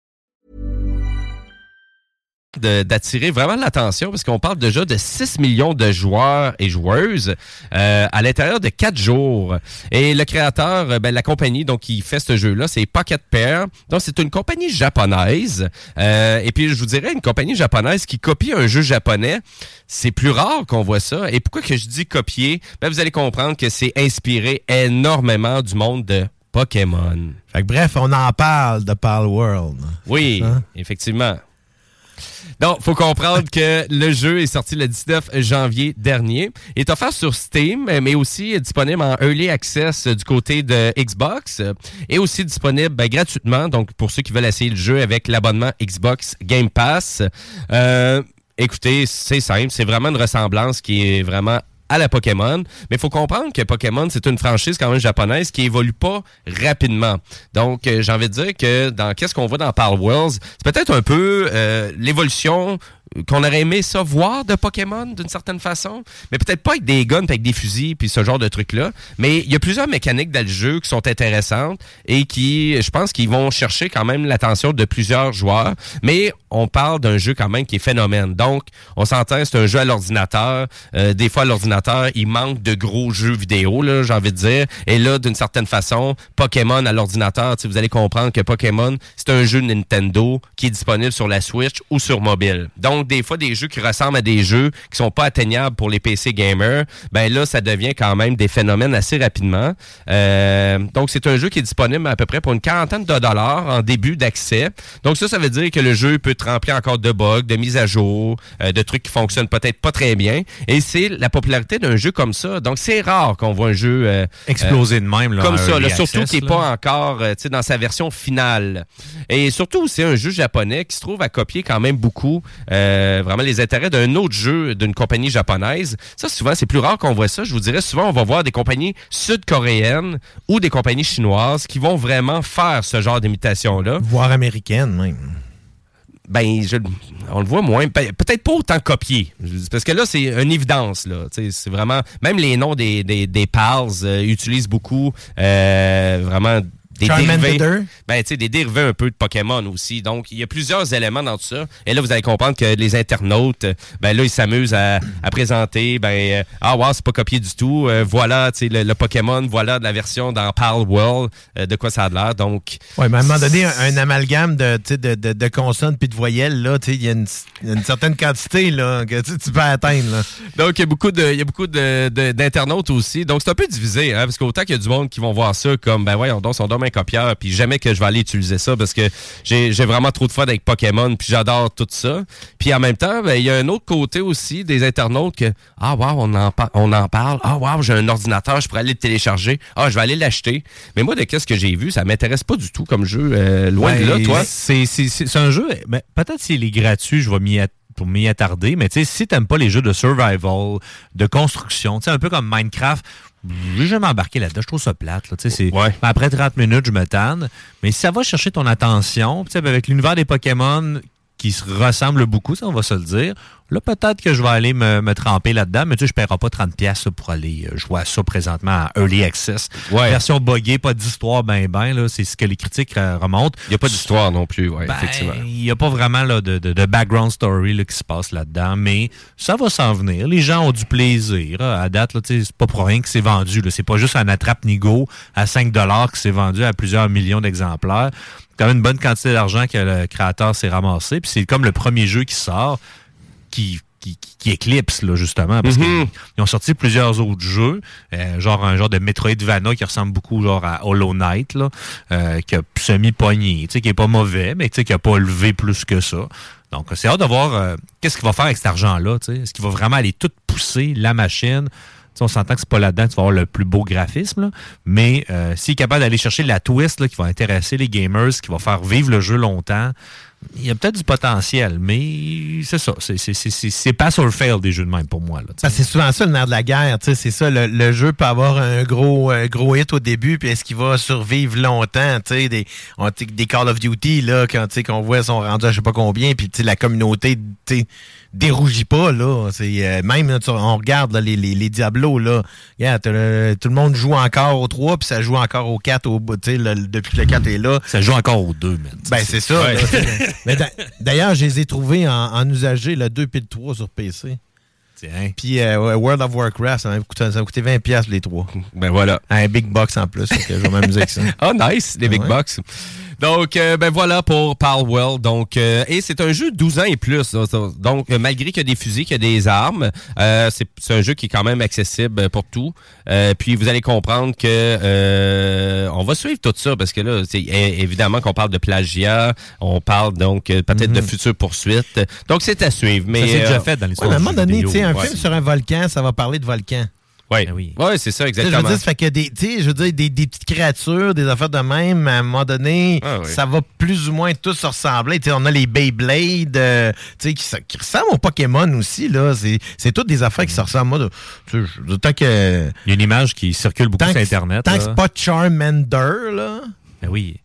S2: d'attirer vraiment l'attention parce qu'on parle déjà de 6 millions de joueurs et joueuses euh, à l'intérieur de 4 jours. Et le créateur, euh, ben, la compagnie donc qui fait ce jeu-là, c'est Pocket Pair. Donc c'est une compagnie japonaise. Euh, et puis je vous dirais une compagnie japonaise qui copie un jeu japonais. C'est plus rare qu'on voit ça. Et pourquoi que je dis copier? Ben vous allez comprendre que c'est inspiré énormément du monde de Pokémon.
S6: Fait que bref, on en parle de Pal World.
S2: Oui,
S6: Hein?
S2: effectivement. Donc, faut comprendre que le jeu est sorti le 19 janvier dernier. Il est offert sur Steam, mais aussi disponible en Early Access du côté de Xbox et aussi disponible ben, gratuitement, donc pour ceux qui veulent essayer le jeu avec l'abonnement Xbox Game Pass. Euh, écoutez, c'est simple, c'est vraiment une ressemblance qui est vraiment à la Pokémon. Mais il faut comprendre que Pokémon, c'est une franchise quand même japonaise qui évolue pas rapidement. Donc, euh, j'ai envie de dire que dans qu'est-ce qu'on voit dans Pal Worlds, c'est peut-être un peu euh, l'évolution qu'on aurait aimé ça voir de Pokémon d'une certaine façon, mais peut-être pas avec des guns, avec des fusils, puis ce genre de trucs-là. Mais il y a plusieurs mécaniques dans le jeu qui sont intéressantes et qui, je pense, qu'ils vont chercher quand même l'attention de plusieurs joueurs. Mais on parle d'un jeu quand même qui est phénomène. Donc, on s'entend, c'est un jeu à l'ordinateur. Euh, des fois, l'ordinateur, il manque de gros jeux vidéo, là, j'ai envie de dire. Et là, d'une certaine façon, Pokémon à l'ordinateur, vous allez comprendre que Pokémon, c'est un jeu Nintendo qui est disponible sur la Switch ou sur mobile. Donc, des fois, des jeux qui ressemblent à des jeux qui sont pas atteignables pour les PC gamers, ben là, ça devient quand même des phénomènes assez rapidement. Euh, donc, c'est un jeu qui est disponible à peu près pour une quarantaine de dollars en début d'accès. Donc, ça, ça veut dire que le jeu peut être rempli encore de bugs, de mises à jour, euh, de trucs qui fonctionnent peut-être pas très bien. Et c'est la popularité d'un jeu comme ça. Donc, c'est rare qu'on voit un jeu euh,
S5: Exploser de même, là,
S2: comme ça, là, surtout qui est
S5: là.
S2: pas encore dans sa version finale. Et surtout, c'est un jeu japonais qui se trouve à copier quand même beaucoup euh, vraiment les intérêts d'un autre jeu d'une compagnie japonaise. Ça, souvent, c'est plus rare qu'on voit ça. Je vous dirais, souvent, on va voir des compagnies sud-coréennes ou des compagnies chinoises qui vont vraiment faire ce genre d'imitation-là.
S6: Voire américaine, même.
S2: Ben, je- on le voit moins. Pe- Peut-être pas autant copié. Parce que là, c'est une évidence. Là. C'est vraiment. Même les noms des, des, des pals euh, utilisent beaucoup euh, vraiment des dérivés. Ben, tu sais, des dérivés un peu de Pokémon aussi. Donc, il y a plusieurs éléments dans tout ça. Et là, vous allez comprendre que les internautes, ben là, ils s'amusent à, à présenter, ben, euh, ah, wow, c'est pas copié du tout. Euh, voilà, tu sais, le, le Pokémon, voilà de la version dans Pal World, euh, de quoi ça a l'air. Donc,
S6: Oui, mais à un moment donné, un, un amalgame de, tu sais, de, de, de consonnes puis de voyelles, là, tu sais, il y, a une- il y a une certaine quantité là, que tu, tu peux atteindre. Là.
S2: Donc, il y a beaucoup de, il y a beaucoup de, de- d'internautes aussi. Donc, c'est un peu divisé, hein, parce qu'autant qu'il y a du monde qui vont voir ça comme, ben voyons donc, son domaine copieur, puis jamais que je vais aller utiliser ça parce que j'ai, vraiment trop de fun avec Pokémon, puis j'adore tout ça. Puis en même temps, ben, il y a un autre côté aussi des internautes que, ah wow, on en, par- on en parle. Ah wow, j'ai un ordinateur, je pourrais aller le télécharger. Ah, je vais aller l'acheter. Mais moi, de qu'est-ce que j'ai vu, ça m'intéresse pas du tout comme jeu. euh, loin de là, toi.
S5: C'est un jeu, ben, peut-être s'il est gratuit, je vais m'y pour m'y attarder, mais tu sais, si t'aimes pas les jeux de survival, de construction, tu sais, un peu comme Minecraft, j'ai jamais embarqué là-dedans, je trouve ça plate, là, tu sais, c'est- après 30 minutes, je me tanne, mais si ça va chercher ton attention, tu sais, avec l'univers des Pokémon qui se ressemble beaucoup, ça, on va se le dire, là, peut-être que je vais aller me, me tremper là-dedans, mais tu sais, je paierai pas 30$ piastres, là, pour aller euh, jouer à ça présentement en Early Access. Version buggée, pas d'histoire, ben ben, là, c'est ce que les critiques euh, remontent.
S2: Il n'y a pas d'histoire non plus, ouais,
S5: Ben,
S2: effectivement.
S5: Il n'y a pas vraiment là, de, de- de background story là, qui se passe là-dedans, mais ça va s'en venir. Les gens ont du plaisir. À date, là, tu sais, c'est pas pour rien que c'est vendu. là. C'est pas juste un attrape-nigo à 5 qui s'est vendu à plusieurs millions d'exemplaires. Quand même une bonne quantité d'argent que le créateur s'est ramassé. Puis c'est comme le premier jeu qui sort qui, qui, qui- éclipse, là, justement, parce
S2: Mhm.
S5: qu'ils ils ont sorti plusieurs autres jeux, euh, genre un genre de Metroidvania qui ressemble beaucoup genre à Hollow Knight, là, euh, qui a semi-pogné, tu sais, qui est pas mauvais, mais tu sais, qui a pas levé plus que ça. Donc, c'est hâte de voir euh, qu'est-ce qu'il va faire avec cet argent-là. tu sais. Est-ce qu'il va vraiment aller tout pousser la machine? On s'entend que c'est pas là-dedans que tu vas avoir le plus beau graphisme, là. mais s'il est capable d'aller chercher la twist là, qui va intéresser les gamers, qui va faire vivre le jeu longtemps, il y a peut-être du potentiel, mais c'est ça. C'est- pass or fail des jeux de même pour moi.
S6: C'est souvent ça le nerf de la guerre, c'est ça, le, le jeu peut avoir un gros gros hit au début, puis est-ce qu'il va survivre longtemps, des, on- des Call of Duty, là, quand, qu'on voit sont rendus à je sais pas combien, puis la communauté, tu sais, dérougit pas, là, c'est, euh, même, là, tu- on regarde, là, les, les, les Diablos, là, regarde, t'as le- tout le monde joue encore au 3, puis ça joue encore au 4, au, bout, tu sais, le- depuis que le 4 est là.
S5: Ça joue encore au 2, man.
S6: Ben, c'est ça.
S5: Ouais.
S6: là, Mais D'ailleurs, je les ai trouvés en, en usagé, le 2 puis le 3 sur PC. Puis euh, World of Warcraft, ça m'a coûté, ça m'a coûté 20$ piastres, les trois.
S2: Ben voilà.
S6: Un big box en plus, je vais m'amuser avec ça.
S2: Ah, nice, les Big
S6: Ouais.
S2: Box. Donc, euh, ben voilà pour Palwell. Donc, euh, et c'est un jeu de 12 ans et plus. là. Donc, euh, malgré qu'il y a des fusils, qu'il y a des armes, euh, c'est c'est un jeu qui est quand même accessible pour tout. Euh, puis, vous allez comprendre que euh, on va suivre tout ça parce que là, c'est évidemment qu'on parle de plagiat, on parle donc euh, peut-être de futures poursuites. Donc, c'est à suivre. Mais
S5: Ça s'est déjà fait dans
S6: Ouais,
S5: l'histoire
S6: mais à un moment donné,
S5: vidéo.
S6: tu sais, un
S2: Ouais.
S6: film sur un volcan, ça va parler de volcan.
S2: Ouais,
S5: oui.
S2: ouais, c'est ça
S6: sais, Je
S2: exactement.
S6: veux dire, ça fait que des, je veux dire, des, des petites créatures, des affaires de même, à un moment donné,
S2: Ah oui.
S6: ça va plus ou moins tous se ressembler. On a les Beyblade, euh, qui, se- qui ressemblent aux Pokémon aussi, là. C'est, toutes des affaires qui se ressemblent. Moi, de- tant que...
S5: Il y a une image qui circule beaucoup sur Internet.
S6: Tant
S5: là.
S6: que c'est pas Charmander, là.
S5: Ben oui.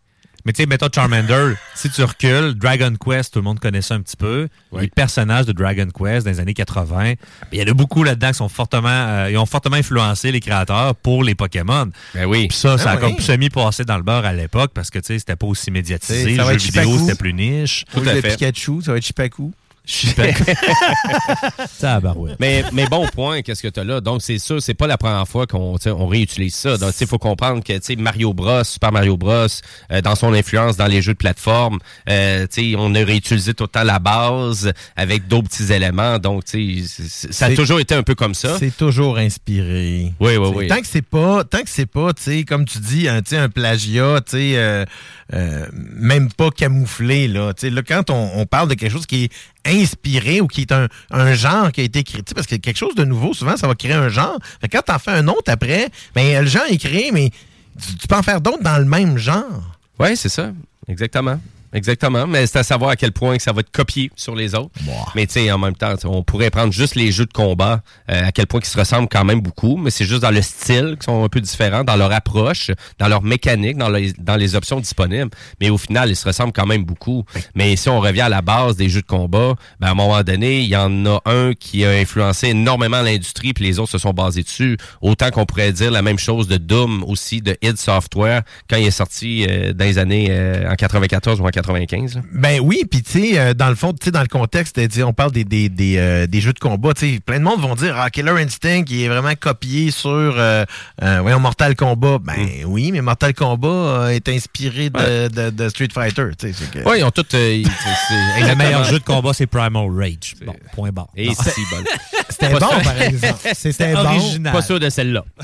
S5: Mais tu sais, mettons Charmander, si tu recules, Dragon Quest, tout le monde connaît ça un petit peu. Les personnages de Dragon Quest dans les années 80, il y en a beaucoup là-dedans qui sont fortement, euh, ils ont fortement influencé les créateurs pour les Pokémon.
S2: Ben oui.
S5: Puis ça, ça
S6: Ah
S5: a
S6: oui.
S5: comme semi-passé dans le beurre à l'époque parce que tu sais, c'était pas aussi médiatisé.
S6: Ça
S5: Le
S6: va
S5: jeu
S6: être
S5: vidéo, c'était plus niche.
S6: Au lieu de Pikachu, ça va être Chipaku.
S5: Ça.
S2: Mais, mais bon point, qu'est-ce que tu as là? Donc, c'est sûr, c'est pas la première fois qu'on on réutilise ça. Donc, il faut comprendre que tu sais, Mario Bros, Super Mario Bros, euh, dans son influence dans les jeux de plateforme, euh, tu sais, on a réutilisé tout le temps la base avec d'autres petits éléments. Donc, tu sais, c'est- ça a toujours été un peu comme ça.
S6: C'est toujours inspiré.
S2: Oui, oui,
S6: T'sais,
S2: oui.
S6: Tant que c'est pas, tant que c'est pas, tu sais, comme tu dis, un, tu sais, un plagiat, tu sais, euh, euh, même pas camouflé là. Tu sais, là, quand on, on parle de quelque chose qui est inspiré ou qui est un, genre qui a été créé, parce que quelque chose de nouveau, souvent, ça va créer un genre. Fait que quand t'en fais un autre après, ben le genre est créé, mais tu peux en faire d'autres dans le même genre.
S2: Oui, c'est ça. Exactement. Exactement, mais c'est à savoir à quel point que ça va être copié sur les autres. Mais tu sais, en même temps, on pourrait prendre juste les jeux de combat, euh, à quel point ils se ressemblent quand même beaucoup, mais c'est juste dans le style qui sont un peu différents, dans leur approche, dans leur mécanique, dans les, dans les options disponibles. Mais au final, ils se ressemblent quand même beaucoup. Mais si on revient à la base des jeux de combat, ben, à un moment donné, il y en a un qui a influencé énormément l'industrie, puis les autres se sont basés dessus. Autant qu'on pourrait dire la même chose de Doom aussi, de id Software, quand il est sorti euh, dans les années euh, en 94 ou en 95. Là.
S6: Ben oui, puis tu sais, euh, dans le fond, tu sais, dans le contexte, on parle des, des, des, euh, des jeux de combat, tu sais, plein de monde vont dire, ah, Killer Instinct, qui est vraiment copié sur, euh, euh, voyons, Mortal Kombat. Ben oui, mais Mortal Kombat est inspiré de, de, de Street Fighter, tu sais. c'est que-
S2: Oui, ils ont tous. euh,
S5: Le meilleur jeu de combat, c'est Primal Rage. Bon, point barre.
S2: Et si, bon.
S6: C'était bon, par exemple. C'était bon.
S5: original.
S2: Pas sûr de celle-là.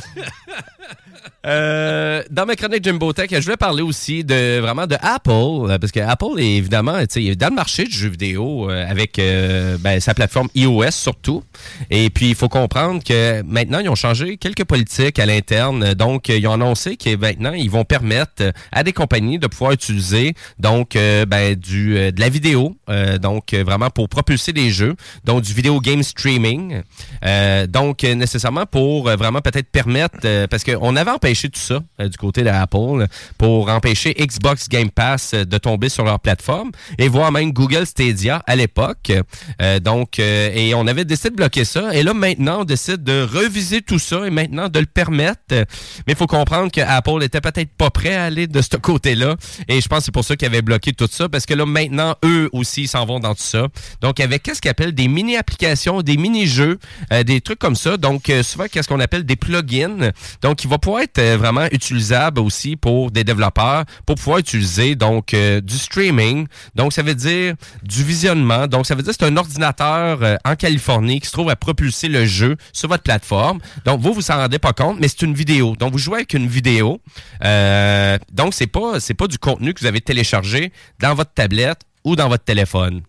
S2: Euh, dans ma chronique Jimbo Tech, je voulais parler aussi de vraiment de Apple, euh, parce que Apple est évidemment dans le marché du jeu vidéo euh, avec euh, ben, sa plateforme iOS surtout. Et puis il faut comprendre que maintenant ils ont changé quelques politiques à l'interne. Donc euh, ils ont annoncé que maintenant ils vont permettre à des compagnies de pouvoir utiliser donc ben, du de la vidéo, donc vraiment pour propulser des jeux, donc du vidéo game streaming. Donc nécessairement pour vraiment peut-être permettre parce qu'on avait empêché tout ça euh, du côté d'Apple pour empêcher Xbox Game Pass euh, de tomber sur leur plateforme et voire même Google Stadia à l'époque. Euh, donc et on avait décidé de bloquer ça et là maintenant on décide de reviser tout ça et maintenant de le permettre. Mais il faut comprendre que Apple était peut-être pas prêt à aller de ce côté-là et je pense que c'est pour ça qu'ils avaient bloqué tout ça parce que là maintenant eux aussi s'en vont dans tout ça. Donc avec qu'est-ce qu'ils appellent des mini applications, des mini jeux, euh, des trucs comme ça. Donc souvent qu'est-ce qu'on appelle des plugins. Donc il va pouvoir euh, vraiment utilisable aussi pour des développeurs pour pouvoir utiliser donc euh, du streaming. Donc ça veut dire du visionnement. Donc ça veut dire c'est un ordinateur euh, en Californie qui se trouve à propulser le jeu sur votre plateforme. Donc vous vous s'en rendez pas compte, mais c'est une vidéo. Donc vous jouez avec une vidéo. Euh, donc c'est pas c'est pas du contenu que vous avez téléchargé dans votre tablette ou dans votre téléphone.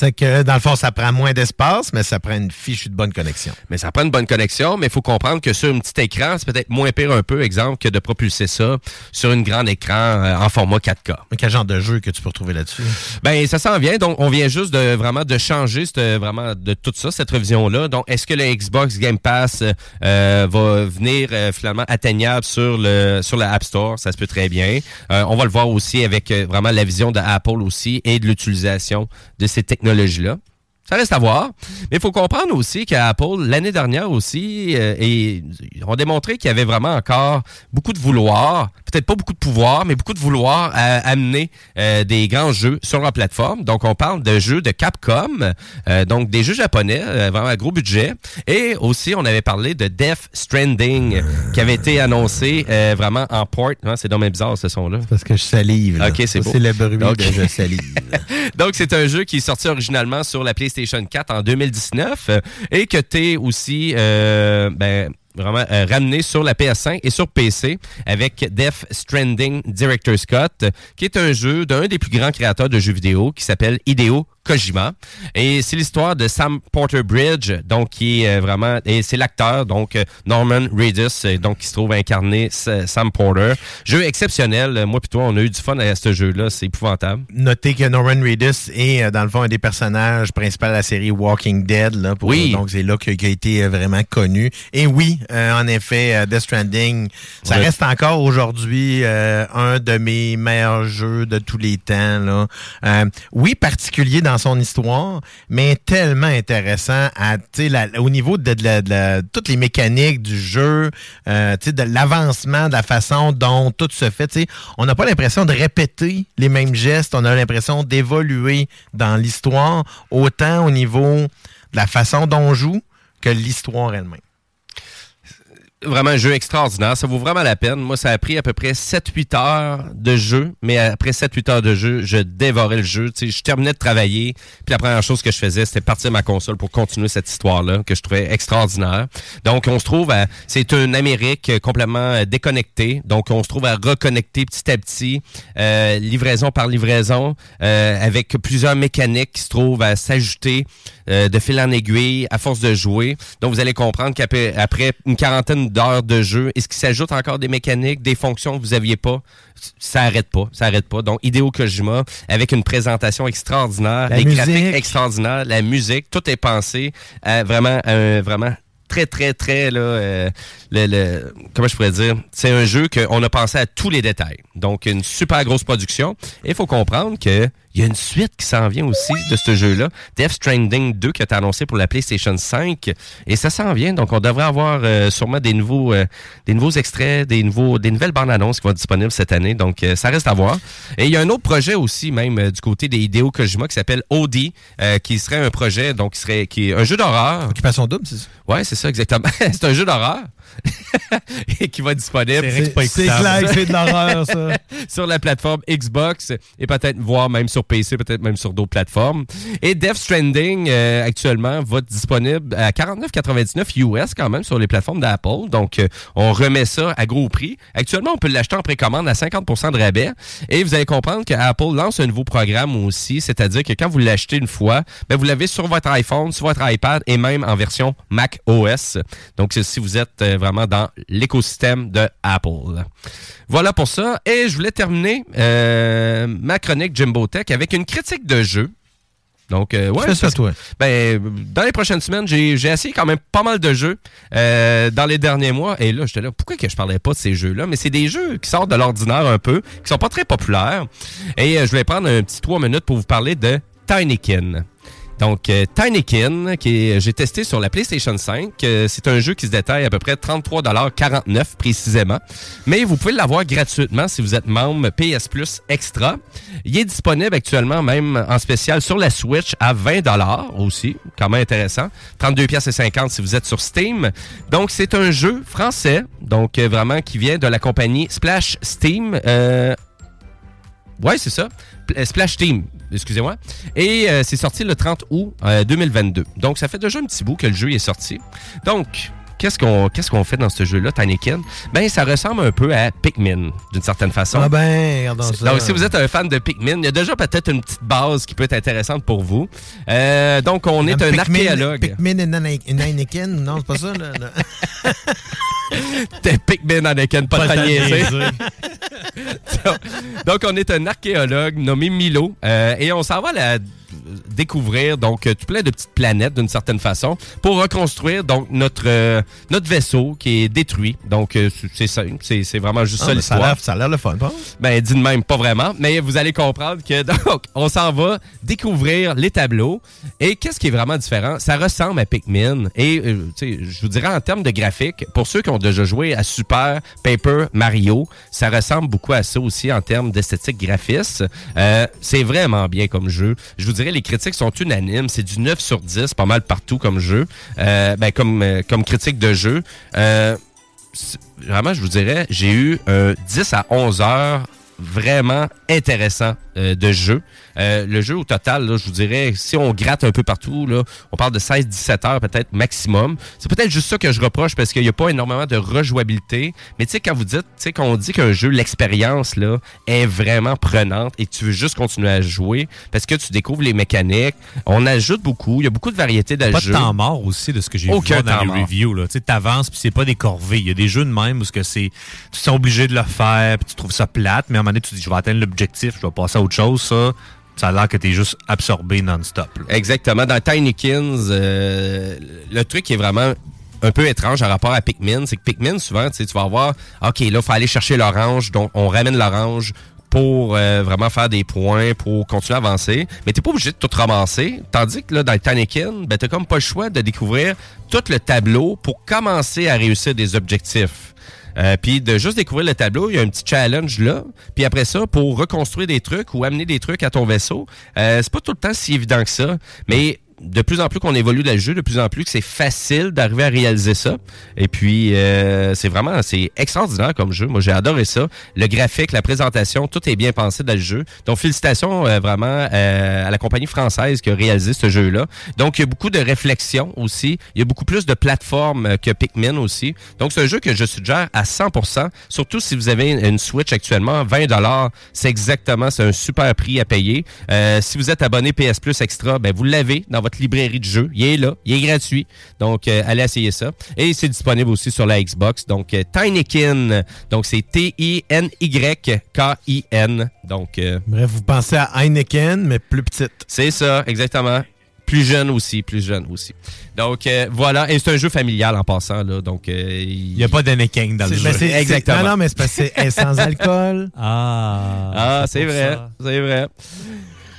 S6: Parce que, dans le fond, ça prend moins d'espace, mais ça prend une fichue de bonne connexion.
S2: Mais ça prend une bonne connexion, mais il faut comprendre que sur un petit écran, c'est peut-être moins pire un peu, exemple, que de propulser ça sur un grand écran euh, en format 4K.
S6: Mais quel genre de jeu que tu peux retrouver là-dessus?
S2: Ben, ça s'en vient. Donc, on vient juste de vraiment de changer cette, vraiment de tout ça, cette révision-là. Donc, est-ce que le Xbox Game Pass euh, va venir euh, finalement atteignable sur le sur la App Store? Ça se peut très bien. Euh, on va le voir aussi avec euh, vraiment la vision de Apple aussi et de l'utilisation de ces technologies-là. Ça reste à voir. Mais il faut comprendre aussi qu'Apple, l'année dernière aussi, euh, et, ont démontré qu'il y avait vraiment encore beaucoup de vouloir, peut-être pas beaucoup de pouvoir, mais beaucoup de vouloir à amener euh, des grands jeux sur leur plateforme. Donc, on parle de jeux de Capcom, euh, donc des jeux japonais, euh, vraiment à gros budget. Et aussi, on avait parlé de Death Stranding, qui avait été annoncé vraiment en port. Hein, c'est dommage bizarre, ce son-là.
S6: Parce que je salive. là.
S2: Ok, c'est beau.
S6: C'est le bruit
S2: Donc-
S6: de je salive.
S2: Donc, c'est un jeu qui est sorti originalement sur la PlayStation 4 en 2019 euh, et que tu aussi euh, ben, vraiment euh, ramené sur la PS5 et sur PC avec Death Stranding Director Scott, qui est un jeu d'un des plus grands créateurs de jeux vidéo qui s'appelle Hideo Kojima. Et c'est l'histoire de Sam Porter Bridge, donc qui est euh, vraiment et c'est l'acteur donc euh, Norman Reedus, donc qui se trouve incarner S- Sam Porter. Jeu exceptionnel. Moi puis toi, on a eu du fun à ce jeu-là. C'est épouvantable.
S6: Notez que Norman Reedus est, dans le fond, un des personnages principaux de la série Walking Dead. Là, pour-
S2: Oui.
S6: Donc, c'est là qu'il a été vraiment connu. Et oui, euh, en effet, euh, Death Stranding, ça
S2: Ouais.
S6: reste encore aujourd'hui euh, un de mes meilleurs jeux de tous les temps. Là. Euh, oui, particulier dans son histoire, mais tellement intéressant à, la- au niveau de, toutes les mécaniques du jeu, de l'avancement, de la façon dont tout se fait. On n'a pas l'impression de répéter les mêmes gestes, on a l'impression d'évoluer dans l'histoire, autant au niveau de la façon dont on joue que l'histoire elle-même.
S2: Vraiment un jeu extraordinaire. Ça vaut vraiment la peine. Moi, ça a pris à peu près 7-8 heures de jeu. Mais après 7-8 heures de jeu, je dévorais le jeu. Tu sais, je terminais de travailler. Puis la première chose que je faisais, c'était partir ma console pour continuer cette histoire-là que je trouvais extraordinaire. Donc, on se trouve à... C'est une Amérique complètement euh, déconnectée. Donc, on se trouve à reconnecter petit à petit, euh, livraison par livraison, euh, avec plusieurs mécaniques qui se trouvent à s'ajouter euh, de fil en aiguille à force de jouer. Donc, vous allez comprendre qu'après après une quarantaine d'heures de jeu, est-ce qu'il s'ajoute encore des mécaniques, des fonctions que vous aviez pas? Ça arrête pas, ça arrête pas. Donc, Hideo Kojima, avec une présentation extraordinaire,
S6: La
S2: des
S6: musique.
S2: graphiques extraordinaires, la musique, tout est pensé à vraiment, vraiment très, très, très, là, euh, le, le- comment je pourrais dire, c'est un jeu qu'on a pensé à tous les détails. Donc, une super grosse production. Et il faut comprendre que il y a une suite qui s'en vient aussi de ce jeu-là. Death Stranding 2 qui est annoncé pour la PlayStation 5. Et ça s'en vient. Donc, on devrait avoir euh, sûrement des nouveaux, euh, des nouveaux extraits, des, nouveaux, des nouvelles bandes annonces qui vont être disponibles cette année. Donc, euh, ça reste à voir. Et il y a un autre projet aussi, même euh, du côté des Hideo Kojima, qui s'appelle OD, euh, qui serait un projet, donc, qui serait qui est un jeu d'horreur.
S6: Occupation double, c'est ça?
S2: Ouais, c'est ça, exactement. c'est un jeu d'horreur. et qui va être disponible.
S6: C'est- clair que c'est de l'horreur, ça.
S2: sur la plateforme Xbox et peut-être voir même sur PC, peut-être même sur d'autres plateformes. Et Death Stranding, euh, actuellement, va être disponible à 49,99 US quand même sur les plateformes d'Apple. Donc, euh, on remet ça à gros prix. Actuellement, on peut l'acheter en précommande à 50% de rabais. Et vous allez comprendre que Apple lance un nouveau programme aussi, c'est-à-dire que quand vous l'achetez une fois, ben, vous l'avez sur votre iPhone, sur votre iPad et même en version Mac OS. Donc, si vous êtes euh, vraiment dans l'écosystème de Apple. Voilà pour ça. Et je voulais terminer euh, ma chronique Jimbo Tech avec une critique de jeu. Donc, euh, ouais.
S6: Fais ça,
S2: parce-
S6: toi.
S2: Ben, dans les prochaines semaines, j'ai j'ai essayé quand même pas mal de jeux euh, dans les derniers mois. Et là, j'étais là, pourquoi que je parlais pas de ces jeux-là? Mais c'est des jeux qui sortent de l'ordinaire un peu, qui sont pas très populaires. Et euh, je vais prendre un petit trois minutes pour vous parler de Tinykin. Donc, euh, Tinykin, qui est- j'ai testé sur la PlayStation 5. euh, c'est un jeu qui se détaille à peu près 33,49 précisément. Mais vous pouvez l'avoir gratuitement si vous êtes membre PS Plus Extra. Il est disponible actuellement même en spécial sur la Switch à 20 aussi. Quand même intéressant. 32 pièces et 50 si vous êtes sur Steam. Donc, c'est un jeu français. Donc, euh, vraiment qui vient de la compagnie Splash Steam. Euh, Ouais, c'est ça. Euh, Splash Team, excusez-moi. Et euh, c'est sorti le 30 août euh, 2022. Donc, ça fait déjà un petit bout que le jeu est sorti. Donc, qu'est-ce qu'on qu'est-ce qu'on fait dans ce jeu-là, Tinykin? Ben, ça ressemble un peu à Pikmin, d'une certaine façon.
S6: Ah ben, regardons ça.
S2: Donc, si vous êtes un fan de Pikmin, il y a déjà peut-être une petite base qui peut être intéressante pour vous. Euh, donc, on est un archéologue.
S6: Pikmin et Heineken, non, c'est pas ça, là.
S2: T'es Pikmin Anakin, pas,
S6: Pas
S2: niaiser. donc, on est un archéologue nommé Milo euh, et on s'en va la découvrir donc euh, tout plein de petites planètes d'une certaine façon pour reconstruire donc notre euh, notre vaisseau qui est détruit. Donc euh, c'est ça, c'est vraiment juste
S6: Ah,
S2: ça
S6: mais ça a
S2: l'histoire.
S6: l'air- ça a l'air le fun, pas?
S2: Ben, dit de même, pas vraiment. Mais vous allez comprendre que, donc, on s'en va découvrir les tableaux. Et qu'est-ce qui est vraiment différent? Ça ressemble à Pikmin. Et, euh, je vous dirais en termes de graphique, pour ceux qui ont déjà joué à Super Paper Mario, ça ressemble beaucoup à ça aussi en termes d'esthétique graphiste. Euh, c'est vraiment bien comme jeu. Je vous les critiques sont unanimes. C'est du 9 sur 10, pas mal partout comme jeu. Euh, ben, comme, euh, comme critique de jeu. Euh, vraiment, je vous dirais, j'ai eu euh, 10 à 11 heures vraiment intéressant de jeu. Euh, le jeu au total, là, je vous dirais, si on gratte un peu partout, là, on parle de 16-17 heures peut-être maximum. C'est peut-être juste ça que je reproche parce qu'il n'y a pas énormément de rejouabilité. Mais tu sais, quand vous dites, tu sais, qu'on dit qu'un jeu, l'expérience là, est vraiment prenante et que tu veux juste continuer à jouer parce que tu découvres les mécaniques, on ajoute beaucoup. Il y a beaucoup de variétés le
S5: Pas de temps mort aussi de ce que j'ai vu dans les
S2: mort.
S5: reviews. là. Tu sais, t'avances puis c'est pas des corvées. Il y a des jeux de même où que c'est, tu sens obligé de le faire puis tu trouves ça plate, mais à un moment donné, tu dis, je vais atteindre l'objectif, je vais passer à autre chose. Ça, ça a l'air que t'es juste absorbé non-stop.
S2: Exactement. Dans Tinykins, euh, le truc qui est vraiment un peu étrange en rapport à Pikmin, c'est que Pikmin, souvent, tu vas avoir, OK, là, il faut aller chercher l'orange, donc on ramène l'orange pour euh, vraiment faire des points, pour continuer à avancer. Mais t'es pas obligé de tout ramasser. Tandis que là, dans Tinykin, ben, t'as comme pas le choix de découvrir tout le tableau pour commencer à réussir des objectifs. Euh, puis de juste découvrir le tableau, il y a un petit challenge là. Puis après ça, pour reconstruire des trucs ou amener des trucs à ton vaisseau, euh, c'est pas tout le temps si évident que ça. Mais de plus en plus qu'on évolue dans le jeu, de plus en plus que c'est facile d'arriver à réaliser ça. Et puis, euh, c'est vraiment, c'est extraordinaire comme jeu. Moi, j'ai adoré ça. Le graphique, la présentation, tout est bien pensé dans le jeu. Donc, félicitations euh, vraiment euh, à la compagnie française qui a réalisé ce jeu-là. Donc, il y a beaucoup de réflexion aussi. Il y a beaucoup plus de plateformes euh, que Pikmin aussi. Donc, c'est un jeu que je suggère à 100%, surtout si vous avez une Switch actuellement, 20 c'est exactement, c'est un super prix à payer. Euh, si vous êtes abonné PS Plus Extra, ben vous l'avez dans votre librairie de jeux. Il est là, il est gratuit. Donc, euh, allez essayer ça. Et c'est disponible aussi sur la Xbox. Donc, euh, Tinykin. Donc, c'est T-I-N-Y-K-I-N. Donc, euh,
S6: Bref, vous pensez à Heineken, mais plus petite.
S2: c'est ça, exactement. Plus jeune aussi, plus jeune aussi. Donc, euh, voilà. Et c'est un jeu familial en passant, là. Donc, euh, il
S5: n'y a pas d'Anakin dans le
S6: C'est-
S5: jeu.
S6: mais c'est- c'est-
S2: Exactement.
S6: Non, non, mais c'est parce que c'est sans alcool.
S5: Ah.
S2: Ah, c'est vrai. C'est vrai.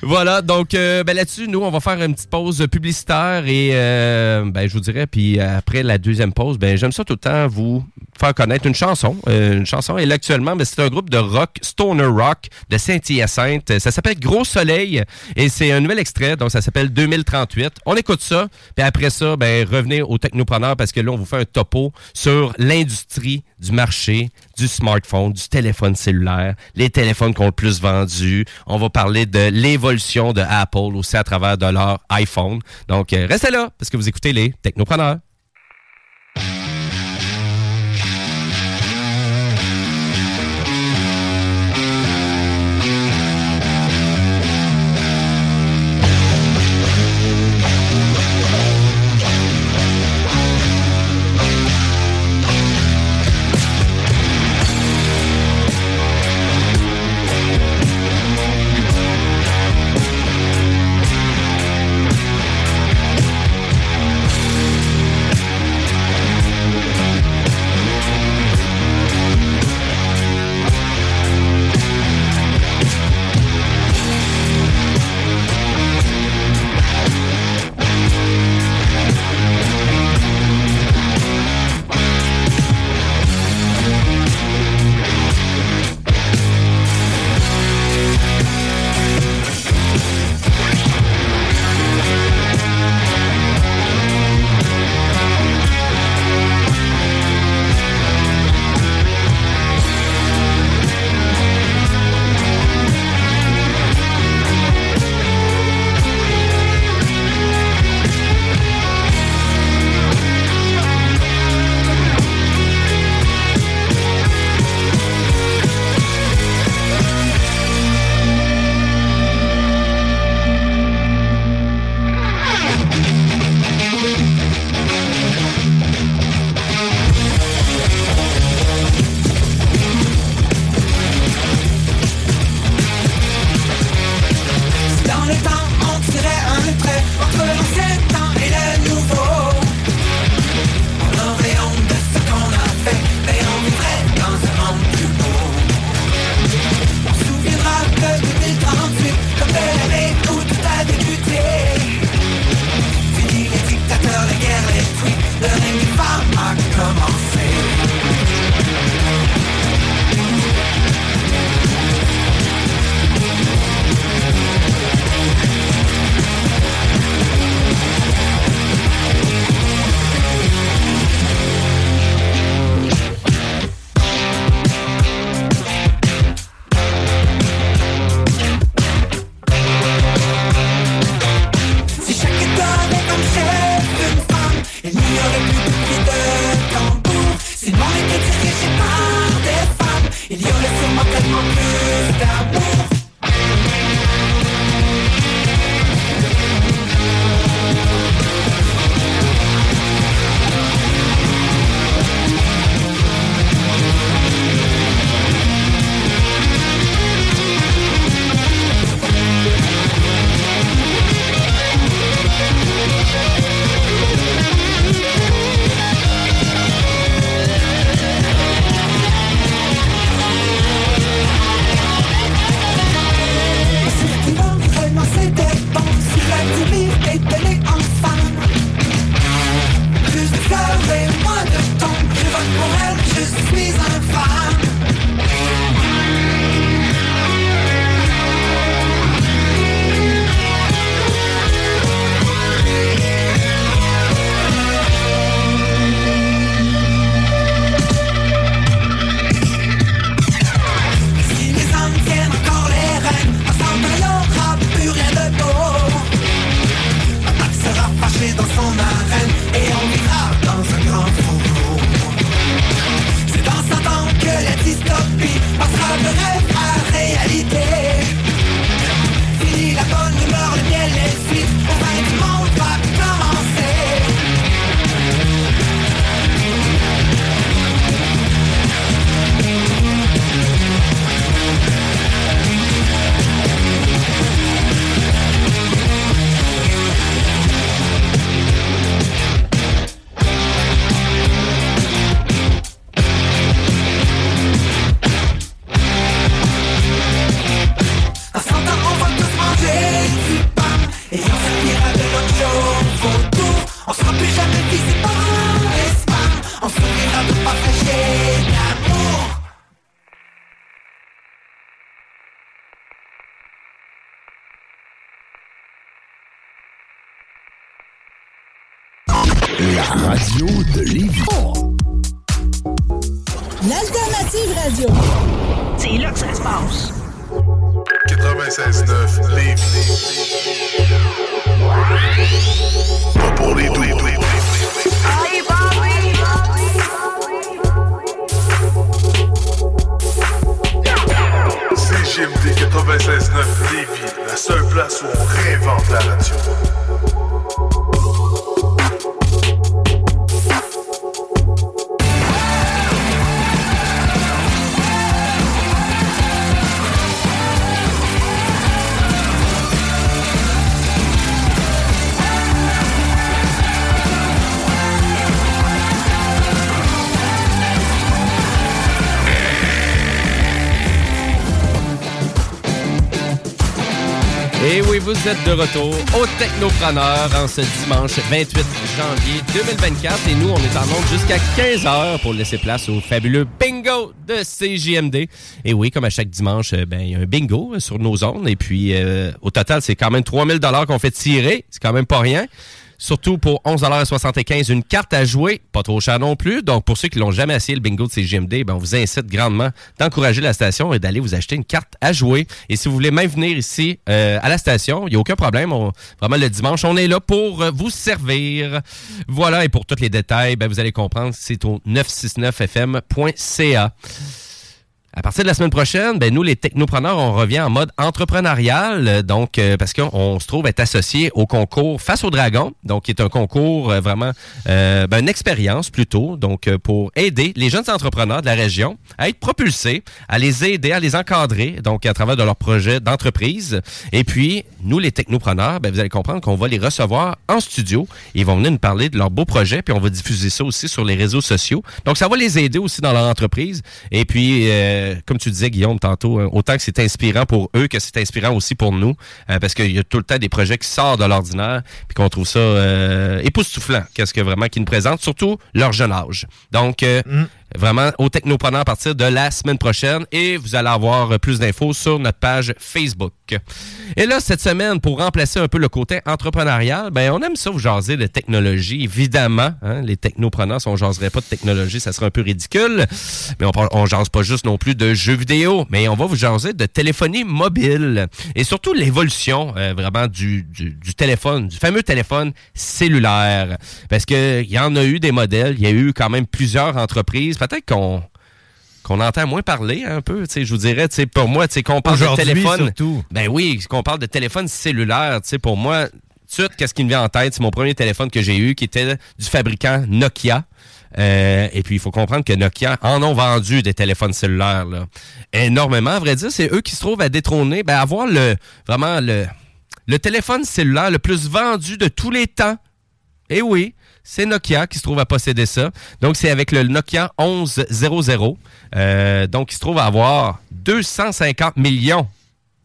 S2: Voilà, donc euh, ben, là-dessus, nous, on va faire une petite pause publicitaire et euh, ben, je vous dirais, puis après la deuxième pause, ben j'aime ça tout le temps vous faire connaître une chanson. Euh, une chanson, et là actuellement, ben, c'est un groupe de rock, stoner rock de Saint-Hyacinthe. Ça s'appelle Gros Soleil et c'est un nouvel extrait, donc ça s'appelle 2038. On écoute ça, puis après ça, ben revenez au Technopreneur parce que là, on vous fait un topo sur l'industrie du marché du smartphone, du téléphone cellulaire, les téléphones qui ont le plus vendu. On va parler de l'évolution de Apple aussi à travers de leur iPhone. Donc, euh, restez là parce que vous écoutez les Technopreneurs. Vous êtes de retour au Technopreneur en ce dimanche 28 janvier 2024. Et nous, on est en onde jusqu'à 15h pour laisser place au fabuleux bingo de CJMD. Et oui, comme à chaque dimanche, euh, ben, il y a un bingo euh, sur nos zones. Et puis, euh, au total, c'est quand même 3000 qu'on fait tirer. C'est quand même pas rien. Surtout pour 11,75 une carte à jouer, pas trop cher non plus. Donc, pour ceux qui l'ont jamais essayé, le bingo de CGMD, ben, on vous incite grandement d'encourager la station et d'aller vous acheter une carte à jouer. Et si vous voulez même venir ici euh, à la station, il n'y a aucun problème. On- vraiment, le dimanche, on est là pour euh, vous servir. Voilà, et pour tous les détails, ben, vous allez comprendre, c'est au 969fm.ca. À partir de la semaine prochaine, ben nous, les technopreneurs, on revient en mode entrepreneurial. euh, Donc, euh, parce qu'on se trouve être associé au concours Face au Dragon, donc qui est un concours euh, vraiment, euh, ben, une expérience plutôt, donc euh, pour aider les jeunes entrepreneurs de la région à être propulsés, à les aider, à les encadrer, donc à travers de leurs projets d'entreprise. Et puis, nous, les technopreneurs, ben, vous allez comprendre qu'on va les recevoir en studio. Ils vont venir nous parler de leurs beaux projets, puis on va diffuser ça aussi sur les réseaux sociaux. Donc, ça va les aider aussi dans leur entreprise. Et puis, euh, comme tu disais, Guillaume, tantôt, hein, autant que c'est inspirant pour eux que c'est inspirant aussi pour nous, euh, parce qu'il y a tout le temps des projets qui sortent de l'ordinaire, puis qu'on trouve ça euh, époustouflant, qu'est-ce que vraiment qu'ils nous présentent, surtout leur jeune âge. Donc, euh, vraiment, au Technopreneur à partir de la semaine prochaine, et vous allez avoir plus d'infos sur notre page Facebook. Et là, cette semaine, pour remplacer un peu le côté entrepreneurial, ben, on aime ça vous jaser de technologie, évidemment. hein. les technopreneurs, si on jaserait pas de technologie, ça serait un peu ridicule. Mais on, on jase pas juste non plus de jeux vidéo, mais on va vous jaser de téléphonie mobile. Et surtout l'évolution, euh, vraiment, du, du, du téléphone, du fameux téléphone cellulaire. Parce que il y en a eu des modèles, il y a eu quand même plusieurs entreprises. Peut-être qu'on qu'on entend moins parler un peu, tu sais, je vous dirais, tu sais, pour moi, tu sais, qu'on parle de téléphone,
S6: surtout.
S2: ben oui, qu'on parle de téléphone cellulaire, tu sais, pour moi, tout qu'est-ce qui me vient en tête, c'est mon premier téléphone que j'ai eu, qui était du fabricant Nokia. Euh, et puis, il faut comprendre que Nokia en ont vendu des téléphones cellulaires, là. Énormément, à vrai dire, c'est eux qui se trouvent à détrôner, ben, avoir le, vraiment le, le téléphone cellulaire le plus vendu de tous les temps. Et oui, c'est Nokia qui se trouve à posséder ça. Donc, c'est avec le Nokia 1100. Euh, donc, il se trouve à avoir 250 millions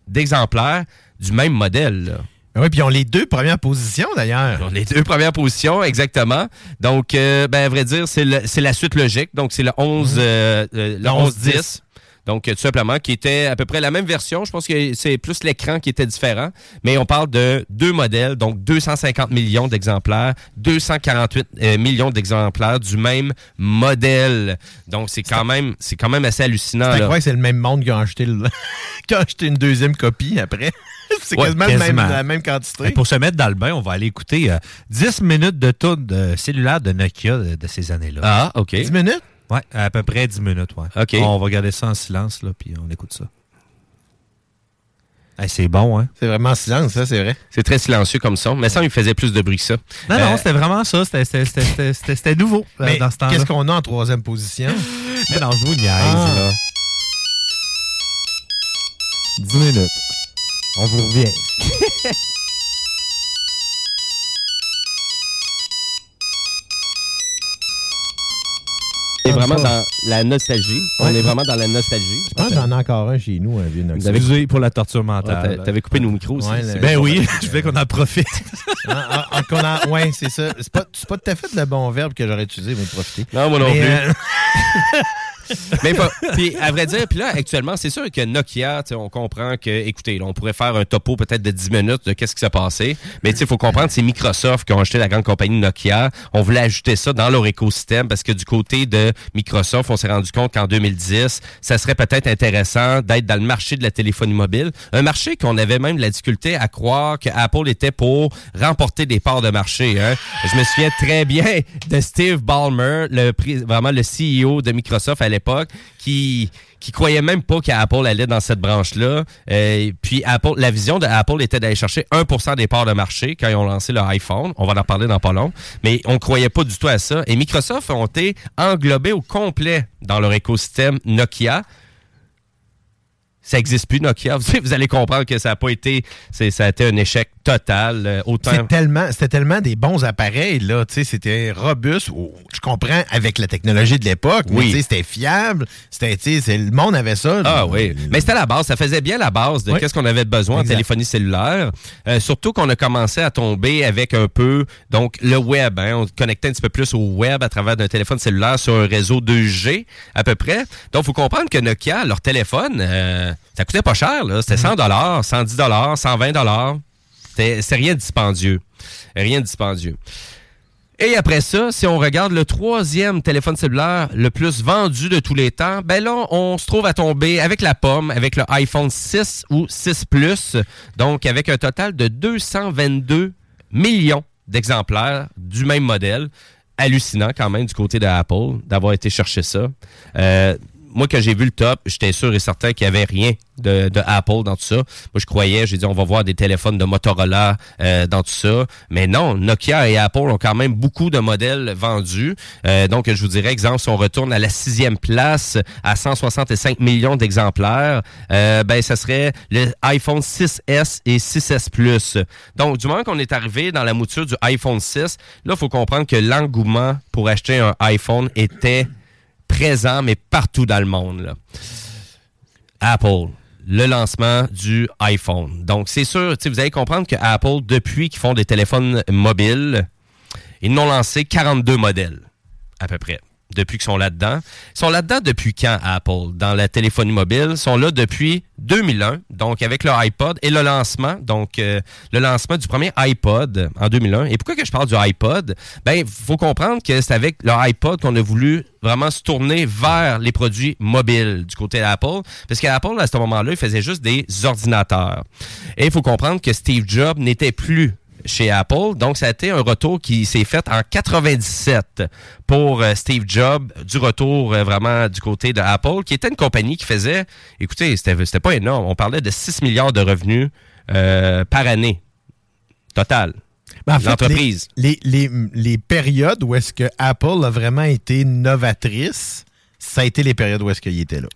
S2: d'exemplaires du même modèle. là.
S6: Oui, puis ils ont les deux premières positions d'ailleurs.
S2: Les deux premières positions, exactement. Donc, euh, ben, à vrai dire, c'est la suite logique. Donc, c'est le 11, euh, euh, le
S6: Le
S2: 1110.
S6: 11-10.
S2: Donc, euh, tout simplement, qui était à peu près la même version. Je pense que c'est plus l'écran qui était différent. Mais on parle de deux modèles, donc 250 millions d'exemplaires, 248 euh, millions d'exemplaires du même modèle. Donc, c'est quand même, c'est quand même assez hallucinant.
S6: C'est incroyable que c'est le même monde qui a acheté, le- qui a acheté une deuxième copie après. c'est
S5: Ouais,
S6: quasiment, même- la même quantité.
S5: Et pour se mettre dans le bain, on va aller écouter euh, 10 minutes de tour de cellulaire de Nokia de, de ces années-là.
S2: Ah, OK.
S6: 10 minutes?
S5: Ouais, à peu près 10 minutes, ouais.
S2: OK.
S5: On va garder ça en silence, là, puis on écoute ça. Hey, c'est bon, hein?
S6: C'est vraiment en silence, ça, c'est vrai.
S2: C'est très silencieux comme ça. Mais ça, il faisait plus de bruit que ça.
S5: Non, non,
S2: Euh,
S5: c'était vraiment ça. C'était- nouveau euh, dans ce temps-là.
S6: qu'est-ce qu'on a en troisième position?
S5: Mais non, je vous niaise,
S6: Ah.
S5: là.
S6: 10 minutes. On vous revient.
S2: est vraiment dans la nostalgie. On
S6: Ouais.
S2: est vraiment dans la nostalgie.
S6: Je pense que j'en ai encore un chez nous, un vieux Nokia.
S2: Vous avez-
S5: Excusez pour la torture
S2: Ouais,
S5: mentale.
S2: t'a- T'avais coupé nos micros aussi.
S6: Ouais,
S5: ben oui, je voulais qu'on en profite.
S6: Ah, ah, ah, ouais, c'est ça. C'est pas, c'est pas tout à fait le bon verbe que j'aurais utilisé, mais de profiter.
S2: Non, moi non
S6: Mais,
S2: plus.
S6: euh,
S2: Mais pas- puis à vrai dire, puis là actuellement, c'est sûr que Nokia, on comprend que, écoutez, là, on pourrait faire un topo peut-être de 10 minutes de qu'est-ce qui s'est passé. Mais il faut comprendre, c'est Microsoft qui ont acheté la grande compagnie Nokia. On voulait ajouter ça dans leur écosystème parce que du côté de Microsoft, on s'est rendu compte qu'en 2010, ça serait peut-être intéressant d'être dans le marché de la téléphonie mobile. Un marché qu'on avait même la difficulté à croire que Apple était pour remporter des parts de marché. hein. Je me souviens très bien de Steve Ballmer, le, vraiment le CEO de Microsoft à l'époque, qui qui croyait même pas qu'Apple allait dans cette branche-là. Euh, puis Apple, la vision de Apple était d'aller chercher 1% des parts de marché quand ils ont lancé leur iPhone. On va en parler dans pas long. Mais on croyait pas du tout à ça. Et Microsoft ont été englobés au complet dans leur écosystème Nokia ça n'existe plus, Nokia. Vous, vous allez comprendre que ça n'a pas été, c'est- ça a été un échec total. euh, autant.
S6: C'est tellement, c'était tellement des bons appareils, là. Tu sais, c'était robuste. Oh, je comprends avec la technologie de l'époque,
S2: Oui.
S6: c'était fiable. C'était, tu sais, c'est- le monde avait ça.
S2: Ah oui, mais c'était la base. Ça faisait bien la base de
S6: Oui.
S2: qu'est-ce qu'on avait besoin en téléphonie cellulaire. Euh, surtout qu'on a commencé à tomber avec un peu donc le web. hein. On connectait un petit peu plus au web à travers d'un téléphone cellulaire sur un réseau 2G à peu près. Donc, faut comprendre que Nokia, leur téléphone, euh, ça coûtait pas cher. là. C'était 100 dollars, 110 dollars, 120 dollars. C'était rien de dispendieux. Rien de dispendieux. Et après ça, si on regarde le troisième téléphone cellulaire le plus vendu de tous les temps, ben là, on se trouve à tomber avec la pomme, avec le iPhone 6 ou 6 Plus, donc avec un total de 222 millions d'exemplaires du même modèle. Hallucinant quand même du côté de Apple d'avoir été chercher ça. Euh, moi, quand j'ai vu le top, j'étais sûr et certain qu'il n'y avait rien de, de Apple dans tout ça. Moi, je croyais, j'ai dit, on va voir des téléphones de Motorola euh, dans tout ça. Mais non, Nokia et Apple ont quand même beaucoup de modèles vendus. Euh, donc, je vous dirais, exemple, si on retourne à la sixième place à 165 millions d'exemplaires, euh, ben, ça serait le iPhone 6S et 6S Plus. Donc, du moment qu'on est arrivé dans la mouture du iPhone 6, là, il faut comprendre que l'engouement pour acheter un iPhone était présent, mais partout dans le monde. Apple, le lancement du iPhone. Donc, c'est sûr, vous allez comprendre que Apple, depuis qu'ils font des téléphones mobiles, ils n'ont lancé 42 modèles, à peu près, depuis qu'ils sont là-dedans. Ils sont là-dedans depuis quand, Apple, dans la téléphonie mobile? Ils sont là depuis 2001, donc avec le iPod et le lancement, donc euh, le lancement du premier iPod en 2001. Et pourquoi que je parle du iPod? Ben, il faut comprendre que c'est avec le iPod qu'on a voulu vraiment se tourner vers les produits mobiles du côté d'Apple. Parce qu'Apple, à ce moment-là, il faisait juste des ordinateurs. Et il faut comprendre que Steve Jobs n'était plus chez Apple. Donc, ça a été un retour qui s'est fait en 97 pour euh, Steve Jobs, du retour euh, vraiment du côté de Apple, qui était une compagnie qui faisait, écoutez, c'était pas énorme. On parlait de 6 milliards de revenus euh, par année. Total.
S6: Ben, en fait,
S2: L'entreprise.
S6: Les, les, les- les périodes où est-ce que Apple a vraiment été novatrice, ça a été les périodes où est-ce qu'il était là.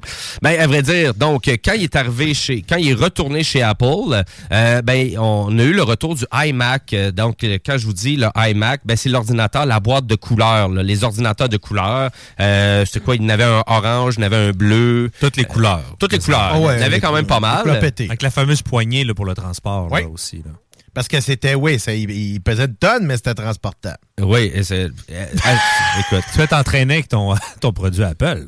S2: Ben, à vrai dire, donc, quand il est arrivé chez, quand il est retourné chez Apple, euh, ben, on a eu le retour du iMac. Euh, Donc, euh, quand je vous dis le iMac, ben, c'est l'ordinateur, la boîte de couleurs, là, les ordinateurs de couleurs. Euh, c'est quoi? Il y en avait un orange, il y en avait un bleu.
S5: Toutes les couleurs.
S2: Toutes les couleurs.
S5: Ah ouais,
S2: il y en avait quand même pas mal.
S5: Avec la fameuse poignée là, pour le transport là, aussi. Là.
S6: Parce que c'était, oui, ça, il, il pesait de tonnes, mais c'était transportable.
S2: Oui, et c'est. euh, écoute.
S5: Tu vas t'entraîner avec ton, ton produit Apple.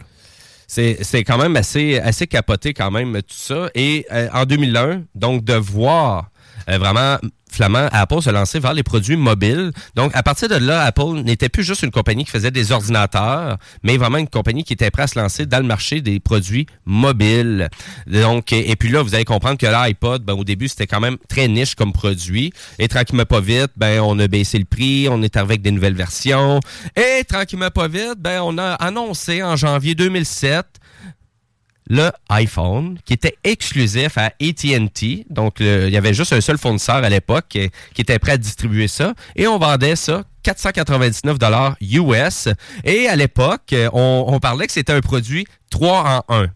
S2: C'est c'est quand même assez, assez capoté quand même tout ça. Et euh, en 2001, donc de voir euh, vraiment Flamand, Apple se lancer vers les produits mobiles. Donc, à partir de là, Apple n'était plus juste une compagnie qui faisait des ordinateurs, mais vraiment une compagnie qui était prête à se lancer dans le marché des produits mobiles. Donc, et, puis là, vous allez comprendre que l'iPod, ben, au début, c'était quand même très niche comme produit. Et tranquillement pas vite, ben, on a baissé le prix, on est arrivé avec des nouvelles versions. Et tranquillement pas vite, ben, on a annoncé en janvier 2007 le iPhone, qui était exclusif à AT&T. Donc, il y avait juste un seul fournisseur à l'époque qui, qui était prêt à distribuer ça. Et on vendait ça 499 dollars US. Et à l'époque, euh, on, on parlait que c'était un produit 3 en 1.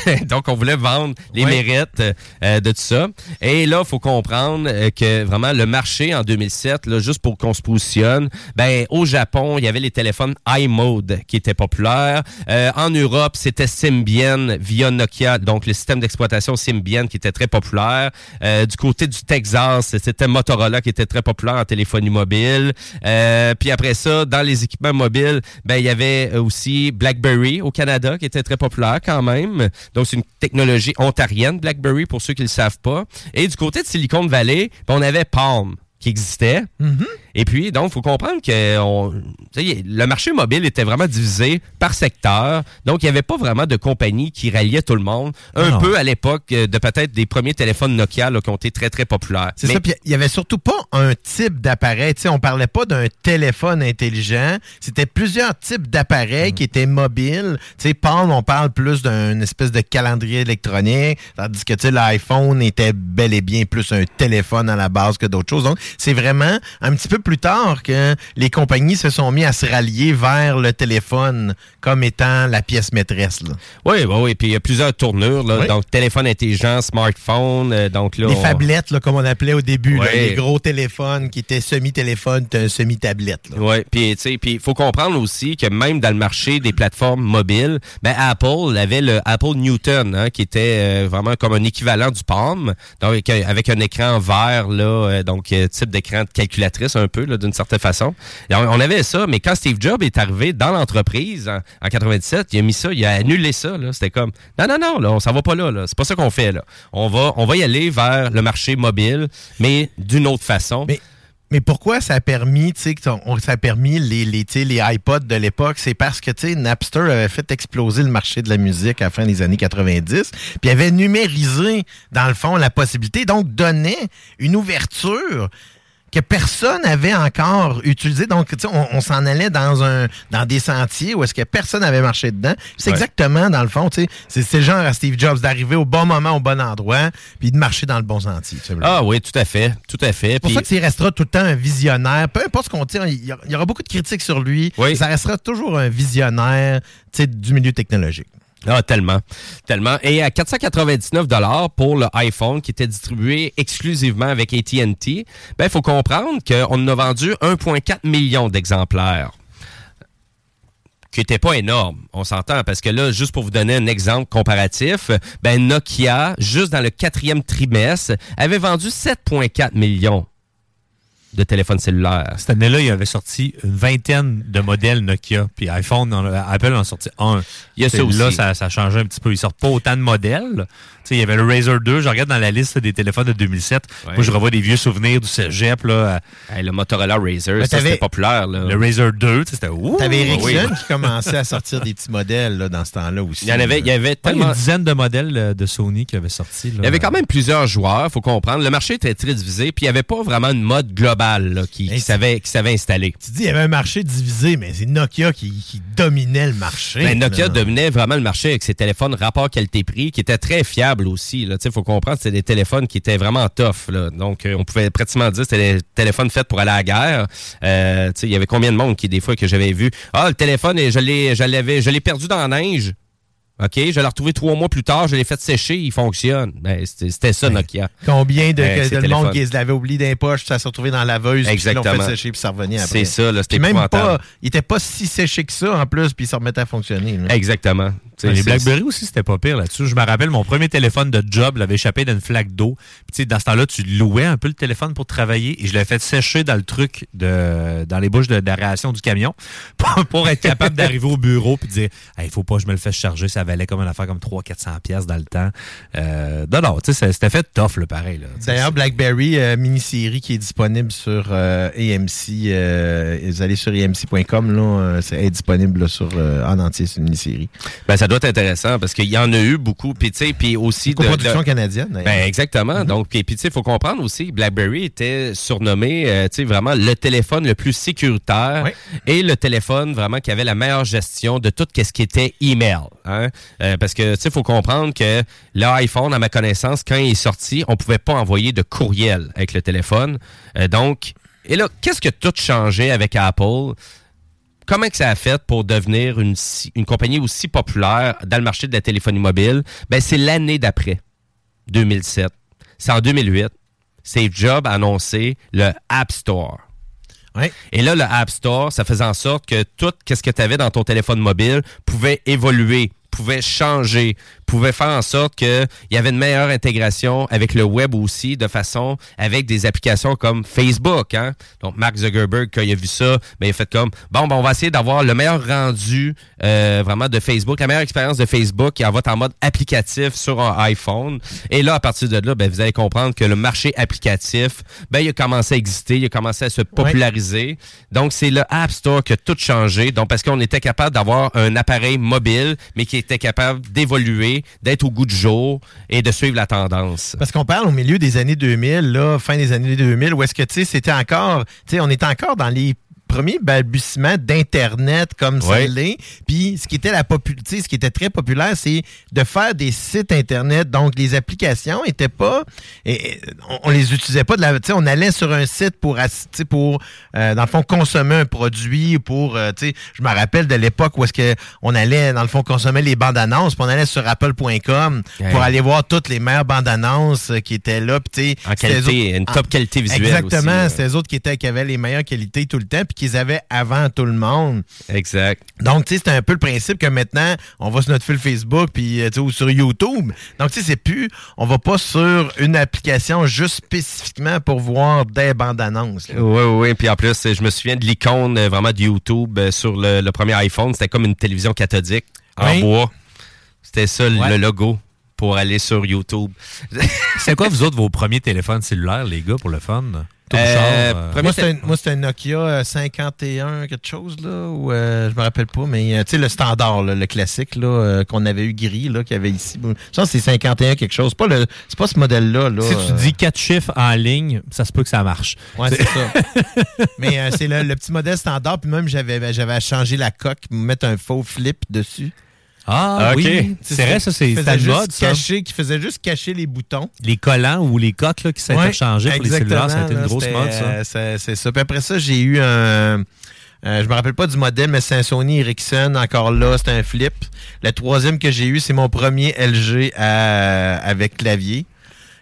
S2: donc, on voulait vendre les mérites euh, de tout ça. Et là, il faut comprendre euh, que vraiment le marché en 2007, là, juste pour qu'on se positionne, ben au Japon, il y avait les téléphones iMode qui étaient populaires. Euh, en Europe, c'était Symbian via Nokia, donc le système d'exploitation Symbian qui était très populaire. Euh, du côté du Texas, c'était Motorola qui était très populaire en téléphonie mobile. Euh, puis après ça, dans les équipements mobiles, ben il y avait euh, aussi BlackBerry au Canada qui était très populaire quand même. Donc c'est une technologie ontarienne BlackBerry pour ceux qui le savent pas. Et du côté de Silicon Valley, ben, on avait Palm qui existait. Et puis, donc, il faut comprendre que on, le marché mobile était vraiment divisé par secteur. Donc, il n'y avait pas vraiment de compagnie qui ralliait tout le monde. Un
S6: Non.
S2: peu à l'époque euh, de peut-être des premiers téléphones Nokia là, qui ont été très, très populaires.
S6: C'est
S2: Mais-
S6: ça, puis il y avait surtout pas un type d'appareil. Tu sais, on parlait pas d'un téléphone intelligent. C'était plusieurs types d'appareils qui étaient mobiles. Tu sais, Paul, on parle plus d'une espèce de calendrier électronique, tandis que tu sais, l'iPhone était bel et bien plus un téléphone à la base que d'autres choses. Donc, c'est vraiment un petit peu plus tard que les compagnies se sont mis à se rallier vers le téléphone comme étant la pièce maîtresse. là.
S2: Oui, oui, oui. Puis il y a plusieurs tournures. Là,
S6: Oui.
S2: Donc, téléphone intelligent, smartphone. euh, donc là,
S6: Les
S2: on-
S6: phablettes, là, comme on appelait au début, là, les gros téléphones qui étaient semi-téléphone, semi-tablette.
S2: Oui, puis il faut comprendre aussi que même dans le marché des plateformes mobiles, ben Apple avait le Apple Newton, hein, qui était euh, vraiment comme un équivalent du Palm, donc avec, un- écran vert là, euh, donc type d'écran de calculatrice un peu d'une certaine façon. On, avait ça, mais quand Steve Jobs est arrivé dans l'entreprise en, en 97, il a mis ça, il a annulé ça. C'était comme non non non, là, on s'en va pas là, là. C'est pas ça qu'on fait. On va on va y aller vers le marché mobile, mais d'une autre façon.
S6: Mais Mais pourquoi ça a permis, tu sais, ça a permis les, les, les iPods de l'époque? C'est parce que, tu sais, Napster avait fait exploser le marché de la musique à la fin des années 90, puis avait numérisé, dans le fond, la possibilité, donc donnait une ouverture que personne n'avait encore utilisé. Donc, tu sais, on, on s'en allait dans un dans des sentiers où est-ce que personne n'avait marché dedans. C'est
S2: Ouais.
S6: exactement, dans le fond, tu sais, c'est c'est le genre à Steve Jobs d'arriver au bon moment, au bon endroit, puis de marcher dans le bon sentier. tu sais.
S2: Ah oui, tout à fait, tout à fait.
S6: C'est pour ça qu'il restera tout le temps un visionnaire. Peu importe ce qu'on tire, il y aura- il y aura beaucoup de critiques sur lui. Ça restera toujours un visionnaire tu sais, du milieu technologique.
S2: Ah, tellement. Tellement. Et à 499 pour le iPhone qui était distribué exclusivement avec AT&T, ben, il faut comprendre qu'on en a vendu 1,4 million d'exemplaires. Qui n'était pas énorme, on s'entend, parce que là, juste pour vous donner un exemple comparatif, ben Nokia, juste dans le quatrième trimestre, avait vendu 7,4 millions de téléphones cellulaires.
S5: Cette année-là, il avait sorti une vingtaine de modèles Nokia. Puis iPhone, Apple en a sorti un.
S2: Il y a ça
S5: T'sais, Là,
S2: aussi.
S5: ça, ça a changé un petit peu. Ils sortent pas autant de modèles. T'sais, il y avait le Razer 2. Je regarde dans la liste des téléphones de 2007.
S2: Ouais.
S5: Moi, je revois des vieux souvenirs du cégep. Là,
S2: le Motorola Razer, c'était populaire. Là.
S5: Le Razer 2, t'sais, c'était ouh!
S6: T'avais Ericsson
S2: oui.
S6: qui commençait à sortir des petits modèles là, dans ce temps-là aussi.
S2: Il y en avait, il y avait
S5: Ouais, une dizaine de modèles euh, de Sony qui avaient sorti. là.
S2: Il y avait quand même plusieurs joueurs, faut comprendre. Le marché était très divisé, puis il n'y avait pas vraiment une mode globale qui, qui savait, qui savait installer.
S6: Tu dis, il y avait un marché divisé, mais c'est Nokia qui, qui dominait le marché.
S2: Ben, Nokia
S6: là.
S2: dominait vraiment le marché avec ses téléphones rapport qualité-prix, qui étaient très fiables aussi. Il faut comprendre que c'était des téléphones qui étaient vraiment tough. là. Donc, euh, on pouvait pratiquement dire que c'était des téléphones faits pour aller à la guerre. Euh, il y avait combien de monde qui, des fois, que j'avais vu, ah, le téléphone, et je l'ai je l'avais- je l'ai perdu dans la neige. OK, je l'ai retrouvé trois mois plus tard, je l'ai fait sécher, il fonctionne. Ben, c'était ça, Nokia.
S6: Combien de, que-
S2: téléphones.
S6: monde qui l'avait oublié d'un poche, ça s'est retrouvé dans la laveuse, puis ils l'ont
S2: Exactement.
S6: fait sécher, puis ça revenait après.
S2: C'est ça, c'était
S6: Puis même pas, il était pas si séché que ça en plus, puis se remettait à fonctionner. là.
S2: Exactement.
S5: Les BlackBerry aussi, c'était pas pire là-dessus. Je me rappelle, mon premier téléphone de job l'avait échappé d'une flaque d'eau. Puis, tu sais, dans ce temps-là, tu louais un peu le téléphone pour travailler et je l'avais fait sécher dans le truc, de, dans les bouches de- d'aération du camion pour, pour être capable d'arriver au bureau puis de dire il faut pas que je me le fasse charger. Ça valait comme une affaire comme 300-400$ piastres dans le temps. Euh, non, non, tu sais, ça- c'était fait tough, là, pareil.
S6: D'ailleurs, BlackBerry euh, mini-série qui est disponible sur euh, AMC. euh, vous allez sur amc.com, là, euh, c'est disponible là, sur, en entier, c'est une mini-série.
S2: Ben, ça doit être intéressant parce qu'il y en a eu beaucoup. Puis, tu sais, puis aussi. de-
S6: Coproduction
S2: de-
S6: canadienne.
S2: Ben, exactement. Donc, et puis, tu sais, il faut comprendre aussi, BlackBerry était surnommé, euh, tu sais, vraiment le téléphone le plus sécuritaire et le téléphone vraiment qui avait la meilleure gestion de tout ce qui était email. Hein? Euh, parce que, tu sais, il faut comprendre que l'iPhone, à ma connaissance, quand il est sorti, on pouvait pas envoyer de courriel avec le téléphone. Euh, donc, et là, qu'est-ce que tout changé avec Apple? Comment que ça a fait pour devenir une, compagnie aussi populaire dans le marché de la téléphonie mobile? Ben, c'est l'année d'après, 2007. C'est en 2008. Steve Jobs a annoncé le App Store. Et là, le App Store, ça faisait en sorte que tout ce que tu avais dans ton téléphone mobile pouvait évoluer, pouvait changer, pouvait faire en sorte qu'il y avait une meilleure intégration avec le web aussi, de façon avec des applications comme Facebook. Hein? Donc, Mark Zuckerberg, quand il a vu ça, ben, il a fait comme, bon, ben, on va essayer d'avoir le meilleur rendu euh, vraiment de Facebook, la meilleure expérience de Facebook qui va être en mode applicatif sur un iPhone. Et là, à partir de là, ben, vous allez comprendre que le marché applicatif, ben, il a commencé à exister, il a commencé à se populariser. Donc, c'est le App Store qui a tout changé. Donc, parce qu'on était capable d'avoir un appareil mobile, mais qui était capable d'évoluer, d'être au goût du jour et de suivre la tendance.
S6: Parce qu'on parle au milieu des années 2000, là, fin des années 2000, où est-ce que, tu sais, c'était encore, tu sais, on était encore dans les premiers balbutiements d'Internet comme ça
S2: Ouais.
S6: l'est. Puis, ce qui était la popu- tu sais, ce qui était très populaire, c'est de faire des sites Internet. Donc, les applications étaient pas, et, et, on, on les utilisait pas de la, on allait sur un site pour, ass- tu sais, pour, euh, dans le fond, consommer un produit, pour, euh, tu sais, je me rappelle de l'époque où est-ce que on allait, dans le fond, consommer les bandes annonces, puis on allait sur apple.com pour aller voir toutes les meilleures bandes annonces euh, qui étaient là. Puis,
S2: En qualité,
S6: autres-
S2: une top
S6: en-
S2: qualité visuelle
S6: Exactement, c'était eux autres qui, étaient, qui avaient les meilleures qualités tout le temps, puis qu'ils avaient avant tout le monde.
S2: Exact.
S6: Donc, tu sais, c'était un peu le principe que maintenant, on va sur notre fil Facebook puis, euh, tu sais, ou sur YouTube. Donc, tu sais, c'est plus, on va pas sur une application juste spécifiquement pour voir des bandes annonces. là.
S2: Oui, oui, oui. Puis en plus, je me souviens de l'icône euh, vraiment de YouTube euh, sur le, le premier iPhone. C'était comme une télévision cathodique en
S5: Oui.
S2: bois. C'était ça le logo pour aller sur YouTube.
S5: C'est quoi, vous autres, vos premiers téléphones cellulaires, les gars, pour le fun?
S2: Euh,
S5: euh,
S6: Moi, c'était un, Nokia euh, 51, quelque chose, là, ou euh, je me rappelle pas, mais euh, tu sais, le standard, là, le classique, là, euh, qu'on avait eu gris, là, qu'il y avait ici. Je pense que c'est 51 quelque chose. Pas le, c'est pas ce modèle-là, là.
S5: si tu
S6: euh,
S5: dis quatre chiffres en ligne, ça se peut que ça marche.
S6: Ouais, c'est ça. Mais euh, c'est le, le petit modèle standard, puis même j'avais j'avais changé la coque, mettre un faux flip dessus.
S5: Ah, oui. C'est vrai, ça, c'est la mode, ça.
S6: cacher- Qui faisait juste cacher les boutons.
S5: Les collants ou les coques là, qui s'interchangeaient pour les cellulaires, ça a été une
S6: là,
S5: grosse mode, ça.
S6: euh, c'est ça. Puis après ça, j'ai eu un. euh, je me rappelle pas du modèle, mais c'est un Sony Ericsson. Encore là, c'était un flip. Le troisième que j'ai eu, c'est mon premier LG à- avec clavier.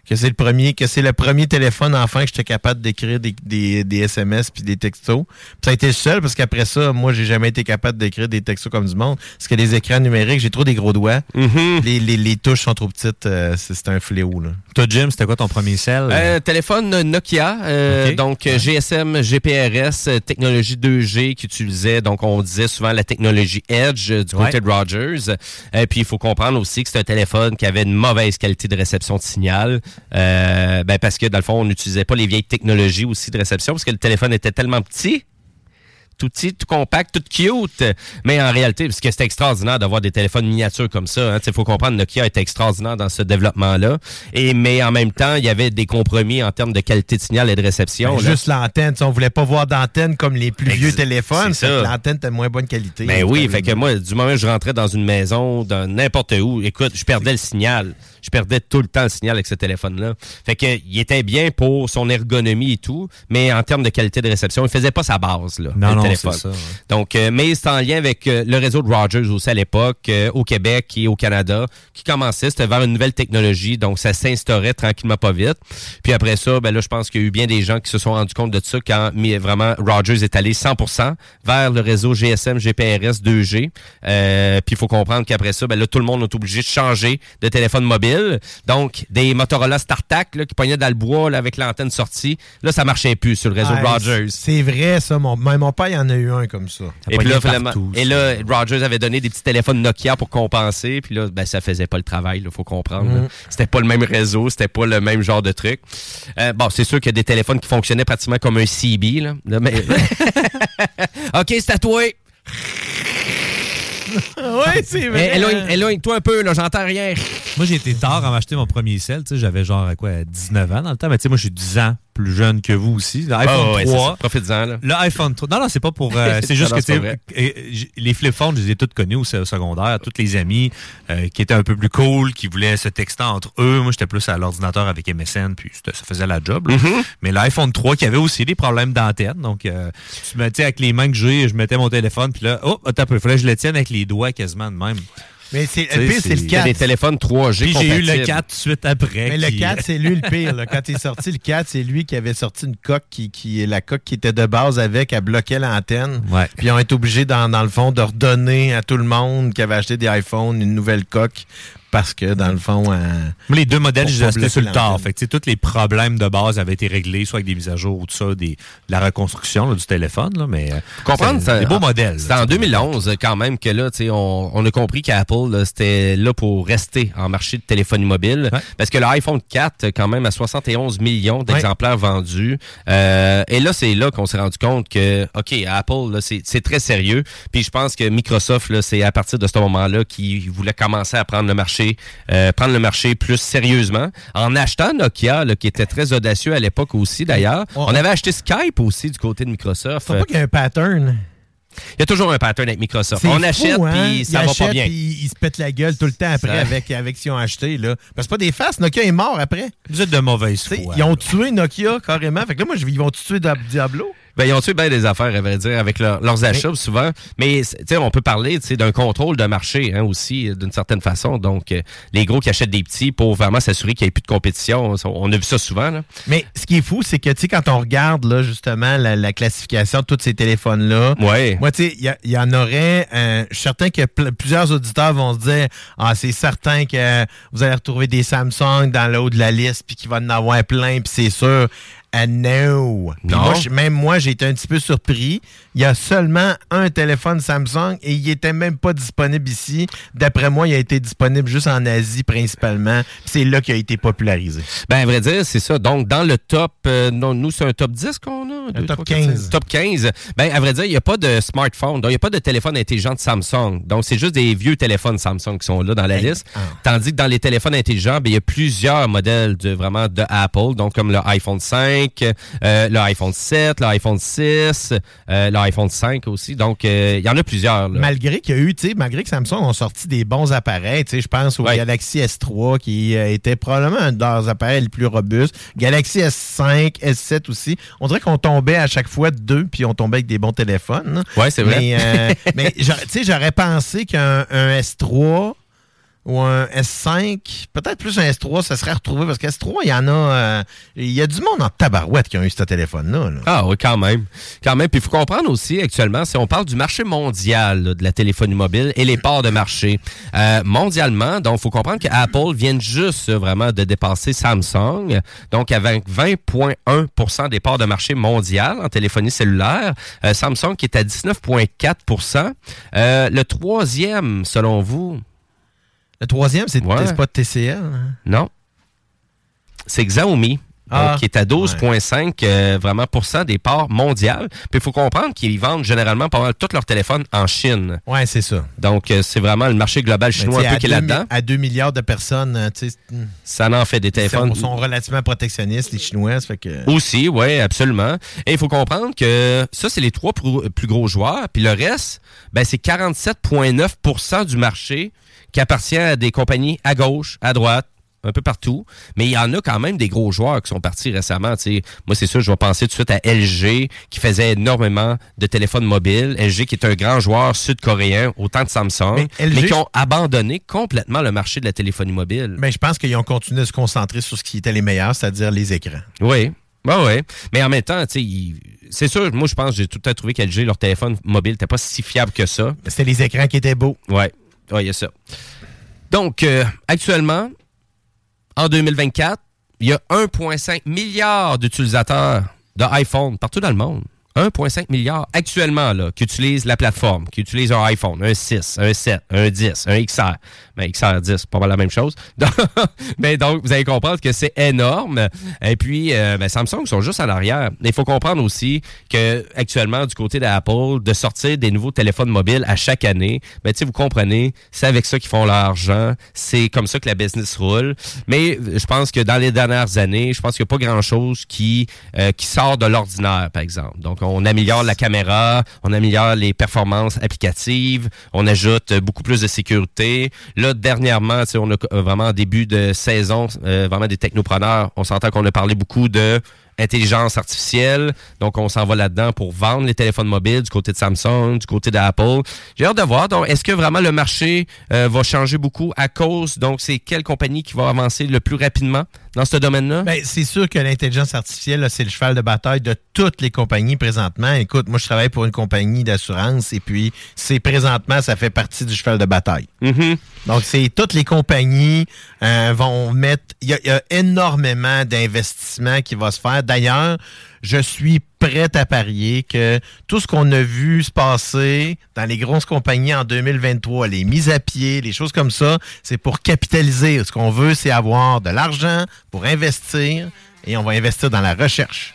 S6: Que c'est le premier, que c'est le premier téléphone enfin que j'étais capable d'écrire des, des, des SMS puis des textos. Puis ça a été le seul parce qu'après ça, moi, j'ai jamais été capable d'écrire des textos comme du monde. Parce que les écrans numériques, j'ai trop des gros doigts. les, les, les touches sont trop petites. euh, c'est c'est un fléau, là.
S5: Toi, Jim, c'était quoi ton premier cell?
S2: Euh, téléphone Nokia, euh, donc GSM, GPRS, euh, technologie 2G qui utilisait, donc on disait souvent la technologie Edge euh, du côté
S5: Ouais.
S2: de Rogers. Et puis il faut comprendre aussi que c'est un téléphone qui avait une mauvaise qualité de réception de signal, euh, ben parce que dans le fond on n'utilisait pas les vieilles technologies aussi de réception parce que le téléphone était tellement petit tout petit, tout compact, tout cute. Mais en réalité, parce que c'était extraordinaire d'avoir des téléphones miniatures comme ça. Il faut comprendre, Nokia était extraordinaire dans ce développement-là. Et mais en même temps, il y avait des compromis en termes de qualité de signal et de réception.
S6: Ben,
S2: là.
S6: juste l'antenne. On voulait pas voir d'antenne comme les plus
S2: Ex-
S6: vieux téléphones. L'antenne était de moins bonne qualité.
S2: Ben oui,
S6: C'était-
S2: fait que moi, du moment où je rentrais dans une maison, dans n'importe où, écoute, je perdais le signal. Je perdais tout le temps le signal avec ce téléphone-là. Fait que il était bien pour son ergonomie et tout, mais en termes de qualité de réception, il faisait pas sa base, là,
S5: Non,
S2: le
S5: non,
S2: téléphone.
S5: ça, ouais.
S2: Donc, euh, mais c'est en lien avec euh, le réseau de Rogers aussi à l'époque, euh, au Québec et au Canada, qui commençait, c'était vers une nouvelle technologie, donc ça s'instaurait tranquillement pas vite. Puis après ça, ben là, je pense qu'il y a eu bien des gens qui se sont rendus compte de ça quand mi- vraiment Rogers est allé 100% vers le réseau GSM, GPRS 2G. Euh, puis il faut comprendre qu'après ça, ben là, tout le monde est obligé de changer de téléphone mobile. Donc, des Motorola StarTAC là, qui pognaient dans le bois là, avec l'antenne sortie, là, ça marchait plus sur le réseau
S6: Ah,
S2: Rogers.
S6: C'est vrai, ça. Mon, même mon père, il en a eu un comme ça.
S2: Et puis là, finalement- et là, Rogers avait donné des petits téléphones Nokia pour compenser. Puis là, ben, ça faisait pas le travail, il faut comprendre.
S6: Mhm.
S2: C'était pas le même réseau, c'était pas le même genre de truc. Euh, bon, c'est sûr qu'il y a des téléphones qui fonctionnaient pratiquement comme un CB. Là. Là, mais- OK, c'est à toi.
S6: Oui, c'est vrai.
S2: Éloigne, éloigne-toi un peu, là, j'entends rien.
S5: Moi, j'ai été tard à m'acheter mon premier sel. Tu sais, j'avais genre quoi, 19 ans dans le temps. Mais tu sais, moi, je suis 10 ans plus jeune que vous aussi. L'iPhone
S2: Ah ouais, c'est
S5: 3.
S2: ça. Profites-en.
S5: L'iPhone 3. Non, non, c'est pas pour. euh, c'est juste
S2: Non,
S5: que,
S2: vrai.
S5: et- les flip phones, je les ai tous connus au se- secondaire. Tous les amis euh, qui étaient un peu plus cool, qui voulaient se texter entre eux. Moi, j'étais plus à l'ordinateur avec MSN, puis ça faisait la job.
S2: Mhm.
S5: Mais l'iPhone 3 qui avait aussi des problèmes d'antenne. Donc, euh, tu me avec les mains que j'ai, je mettais mon téléphone, puis là, oh, attends un peu, il fallait que je le tienne avec les doigts quasiment de même.
S6: Mais c'est, le pire, c'est le
S5: c'est-
S6: 4.
S2: des téléphones 3G
S5: Puis j'ai eu le
S2: compatibles.
S5: 4 tout de suite après.
S6: Mais le
S5: qui-
S6: 4, c'est lui le pire. là. Quand il est sorti, le 4, c'est lui qui avait sorti une coque qui, qui la coque qui était de base avec, elle bloquait l'antenne.
S5: Ouais.
S6: Puis ils ont été obligés, dans, dans le fond, de redonner à tout le monde qui avait acheté des iPhones une nouvelle coque parce que, dans le fond... euh,
S5: Moi, les deux modèles, je les sur le tard. Fait que, tu sais, tous les problèmes de base avaient été réglés, soit avec des mises à jour ou tout ça, des, de la reconstruction là, du téléphone. Là, mais euh,
S2: comprendre,
S5: c'est des beaux modèles.
S2: C'était en 2011 quand même que là, tu sais, on, on a compris qu'Apple là, c'était là pour rester en marché de téléphonie mobile, parce que l'iPhone 4 quand même à 71 millions d'exemplaires vendus. Euh, et là, c'est là qu'on s'est rendu compte que, ok, Apple, là, c'est c'est très sérieux. Puis je pense que Microsoft, là, c'est à partir de ce moment-là qu'ils voulaient commencer à prendre le marché, euh, prendre le marché plus sérieusement, en achetant Nokia, là, qui était très audacieux à l'époque aussi d'ailleurs. On avait acheté Skype aussi du côté de Microsoft.
S6: C'est pas qu'il y a un pattern.
S2: Il y a toujours un pattern avec Microsoft. On
S6: fou,
S2: achète
S6: hein?
S2: puis
S6: Ils
S2: ça va pas bien.
S6: puis ils se pètent la gueule tout le temps après
S2: Ça-
S6: avec, avec ce qu'ils ont acheté. Là. Parce que c'est pas des faces. Nokia est mort après.
S5: Vous êtes de mauvaise foi.
S6: Ils ont tué Nokia carrément. Fait que là, moi, je- ils vont tuer Dia- Diablo.
S2: Ben, ils ont tué bien des affaires, à vrai dire, avec leur- leurs achats souvent. Mais c'est- tu sais, on peut parler tu sais, d'un contrôle de marché hein, aussi, euh, d'une certaine façon. Donc, euh, les gros qui achètent des petits pour vraiment s'assurer qu'il n'y ait plus de compétition. On- a vu ça souvent. Là.
S6: Mais ce qui est fou, c'est que, tu sais, quand on regarde, là, justement, la, la classification de tous ces téléphones-là,
S2: Ouais.
S6: moi, tu sais, il y, en aurait, euh, je suis certain que pl- plusieurs auditeurs vont se dire, ah, c'est certain que vous allez retrouver des Samsung dans le haut de la liste, puis qu'il va en avoir plein, puis c'est sûr. Ah no. Puis
S2: Non.
S6: moi, même moi, j'ai été un petit peu surpris. Il y a seulement un téléphone Samsung et il était même pas disponible ici. D'après moi, il a été disponible juste en Asie principalement. C'est là qu'il a été popularisé.
S2: Ben, à vrai dire, c'est ça. Donc, dans le top, euh, non, nous, c'est un top 10 qu'on a? Deux,
S6: top
S2: trois, quatre,
S6: 15.
S2: cinq. Top 15. Ben, à vrai dire, il n'y a pas de smartphone. Donc, il n'y a pas de téléphone intelligent de Samsung. Donc, c'est juste des vieux téléphones Samsung qui sont là dans la liste. Tandis que dans les téléphones intelligents, ben, il y a plusieurs modèles de vraiment de Apple. Donc, comme le iPhone 5, euh, le iPhone 7, le iPhone 6, euh, le iPhone 5 aussi. Donc, euh, il y en a plusieurs. là.
S6: Malgré qu'il y a eu, tu sais, malgré que Samsung ont sorti des bons appareils, je pense au
S2: Ouais.
S6: Galaxy S3 qui euh, était probablement un de leurs appareils les plus robustes. Galaxy S5, S7 aussi. On dirait qu'on tombait à chaque fois de deux, puis on tombait avec des bons téléphones.
S2: Ouais, c'est vrai.
S6: Mais, euh, mais tu sais, j'aurais pensé qu'un un S3 ou un S5, peut-être plus un S3, ça serait retrouvé parce que S3, il y en a, euh, il y a du monde en tabarouette qui ont eu ce téléphone-là. là.
S2: Ah oui, quand même. Quand même. Puis il faut comprendre aussi, actuellement, si on parle du marché mondial là, de la téléphonie mobile et les parts de marché. Euh, mondialement, donc il faut comprendre que Apple vient juste euh, vraiment de dépasser Samsung. Donc avec 20,1% des parts de marché mondial en téléphonie cellulaire. Euh, Samsung qui est à 19,4% euh, Le troisième, selon vous?
S6: Le troisième, c'est
S2: Ouais.
S6: pas TCL. hein?
S2: Non. C'est Xiaomi.
S6: Ah.
S2: donc, qui est à 12,5 euh, vraiment pourcent des parts mondiales. Puis il faut comprendre qu'ils vendent généralement pas mal tous leurs téléphones en Chine.
S6: Ouais, c'est ça.
S2: Donc euh, c'est vraiment le marché global chinois un peu qui est là-dedans.
S6: À 2 milliards de personnes, euh, tu sais,
S2: Ça en fait des
S6: ils
S2: téléphones.
S6: sont, sont relativement protectionnistes, les Chinois. ça fait que...
S2: Aussi, oui, absolument. Et il faut comprendre que ça, c'est les trois plus, plus gros joueurs. Puis le reste, ben, c'est 47,9% du marché qui appartient à des compagnies à gauche, à droite, un peu partout. Mais il y en a quand même des gros joueurs qui sont partis récemment. Moi, c'est sûr, je vais penser tout de suite à LG, qui faisait énormément de téléphones mobiles. LG, qui est un grand joueur sud-coréen, autant de Samsung, mais, qui ont abandonné complètement le marché de la téléphonie mobile.
S6: Mais je pense qu'ils ont continué de se concentrer sur ce qui était les meilleurs, c'est-à-dire les écrans.
S2: Oui. Oui, oui. Mais en même temps, tu sais, il- c'est sûr, moi, je pense, j'ai tout le temps trouvé qu'LG, leur téléphone mobile, n'était pas si fiable que ça.
S6: C'était les écrans qui étaient beaux.
S2: Oui, il y a ça. Donc, euh, actuellement, en 2024, il y a 1,5 milliard d'utilisateurs d'iPhone partout dans le monde. 1,5 milliard actuellement là, qui utilisent la plateforme, qui utilisent un iPhone, un 6, un 7, un 10, un XR. Ben, XR 10, pas mal la même chose. Donc, ben, donc vous allez comprendre que c'est énorme. Et puis, euh, ben, Samsung sont juste à l'arrière. Il faut comprendre aussi que actuellement, du côté d'Apple, de sortir des nouveaux téléphones mobiles à chaque année, ben, vous comprenez, c'est avec ça qu'ils font leur argent. C'est comme ça que la business roule. Mais je pense que dans les dernières années, je pense qu'il n'y a pas grand-chose qui, euh, qui sort de l'ordinaire, par exemple. Donc, on améliore la caméra, on améliore les performances applicatives, on ajoute beaucoup plus de sécurité. Là, dernièrement, on a euh, vraiment en début de saison, euh, vraiment des technopreneurs, on s'entend qu'on a parlé beaucoup de intelligence artificielle. Donc, on s'en va là-dedans pour vendre les téléphones mobiles du côté de Samsung, du côté d'Apple. J'ai hâte de voir. Donc, est-ce que vraiment le marché euh, va changer beaucoup à cause, donc, c'est quelle compagnie qui va avancer le plus rapidement? Dans ce domaine-là?
S6: Ben, c'est sûr que l'intelligence artificielle, là, c'est le cheval de bataille de toutes les compagnies présentement. Écoute, moi, je travaille pour une compagnie d'assurance et puis, c'est présentement, ça fait partie du cheval de bataille.
S2: Mm-hmm.
S6: Donc, c'est toutes les compagnies euh, vont mettre. Il y, a- il y a énormément d'investissements qui va se faire. D'ailleurs, je suis prêt à parier que tout ce qu'on a vu se passer dans les grosses compagnies en 2023, les mises à pied, les choses comme ça, c'est pour capitaliser. Ce qu'on veut, c'est avoir de l'argent pour investir et on va investir dans la recherche.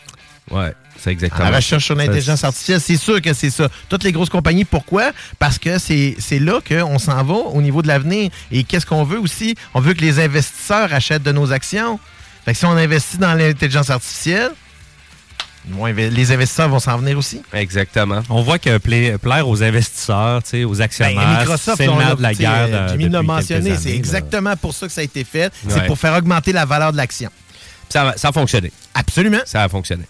S2: Ouais, c'est exactement.
S6: À la recherche sur l'intelligence artificielle, c'est sûr que c'est ça. Toutes les grosses compagnies, pourquoi? Parce que c'est là qu'on s'en va au niveau de l'avenir. Et qu'est-ce qu'on veut aussi? On veut que les investisseurs achètent de nos actions. Fait que si on investit dans l'intelligence artificielle, vont les investisseurs vont s'en venir aussi.
S2: Exactement.
S5: On voit que pla- plaire aux investisseurs, tu sais, aux actionnaires,
S6: Ben, Microsoft,
S5: c'est le nerf de la guerre.
S6: euh,
S5: de-
S6: Jimmy l'a mentionné, c'est exactement pour ça que ça a été fait. C'est pour faire augmenter la valeur de l'action.
S2: Ça, ça a fonctionné.
S6: Absolument.
S2: Ça a fonctionné.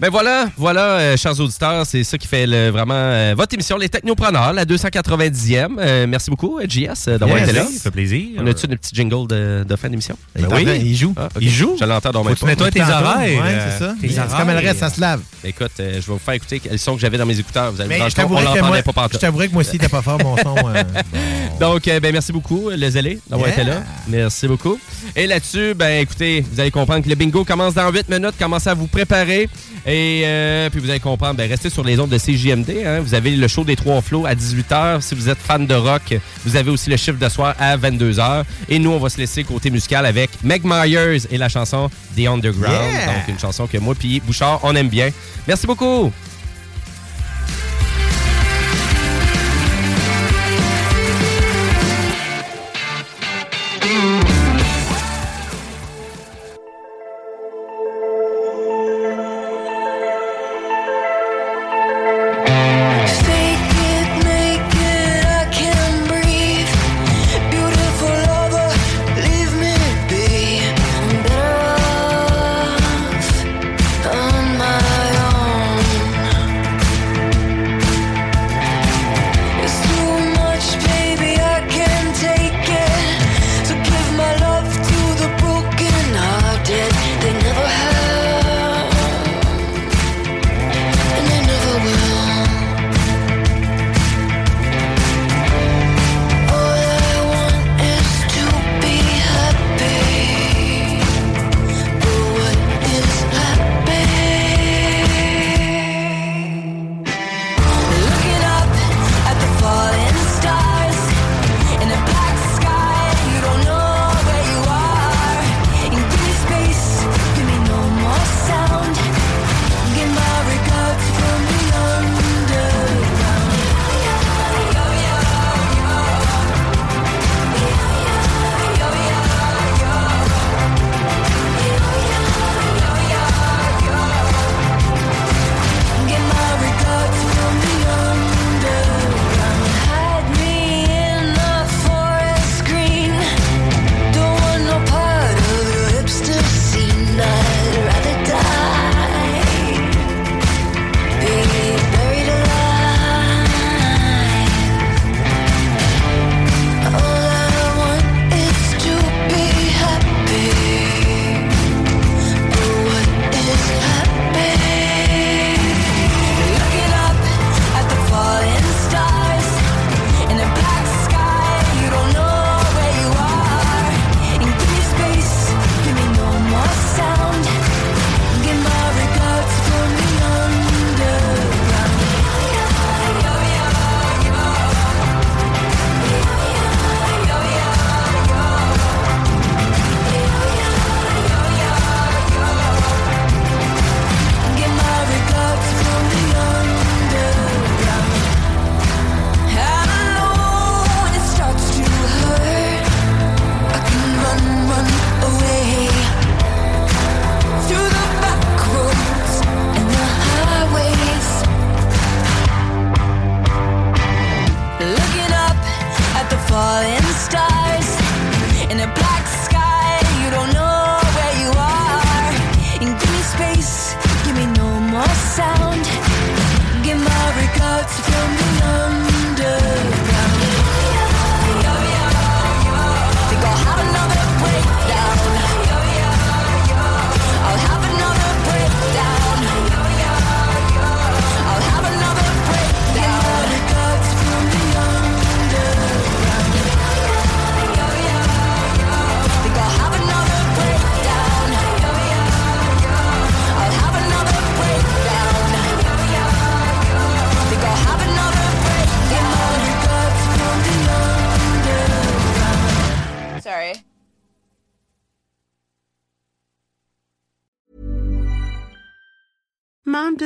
S2: Ben voilà, voilà, euh, chers auditeurs, c'est ça qui fait le- vraiment euh, votre émission, Les Technopreneurs, la 290e. Euh, merci beaucoup, JS, d'avoir
S5: Yes,
S2: été là.
S5: ça fait plaisir.
S2: On a-tu une petite jingle de, de fin d'émission?
S6: Il est en train- il joue.
S2: Ah.
S6: Il joue.
S2: Je l'entends dans
S5: que tu nettoies tes.
S6: Ouais,
S5: euh,
S6: c'est ça.
S5: tes
S6: comme elle reste, ça se lave.
S2: Écoute, euh, je vais vous faire écouter le son que j'avais dans mes écouteurs. Vous allez
S6: Mais
S2: vous
S6: je
S2: on
S6: t'avouerais que,
S2: l'entendait
S6: moi-
S2: pas pantoute.
S6: je t'avouerais que moi aussi, t'es pas fort, mon son.
S2: Donc, ben, merci beaucoup, le Zélé, d'avoir
S6: Yeah.
S2: été là. Merci beaucoup. Et là-dessus, ben, écoutez, vous allez comprendre que le bingo commence dans 8 minutes. Commencez à vous préparer. Et euh, puis, vous allez comprendre, ben, restez sur les ondes de CJMD. hein. Vous avez le show des trois flots à 18h. Si vous êtes fan de rock, vous avez aussi le chiffre de soir à 22h. Et nous, on va se laisser côté musical avec Meg Myers et la chanson The Underground.
S6: Yeah.
S2: Donc, une chanson que moi puis Bouchard, on aime bien. Merci beaucoup.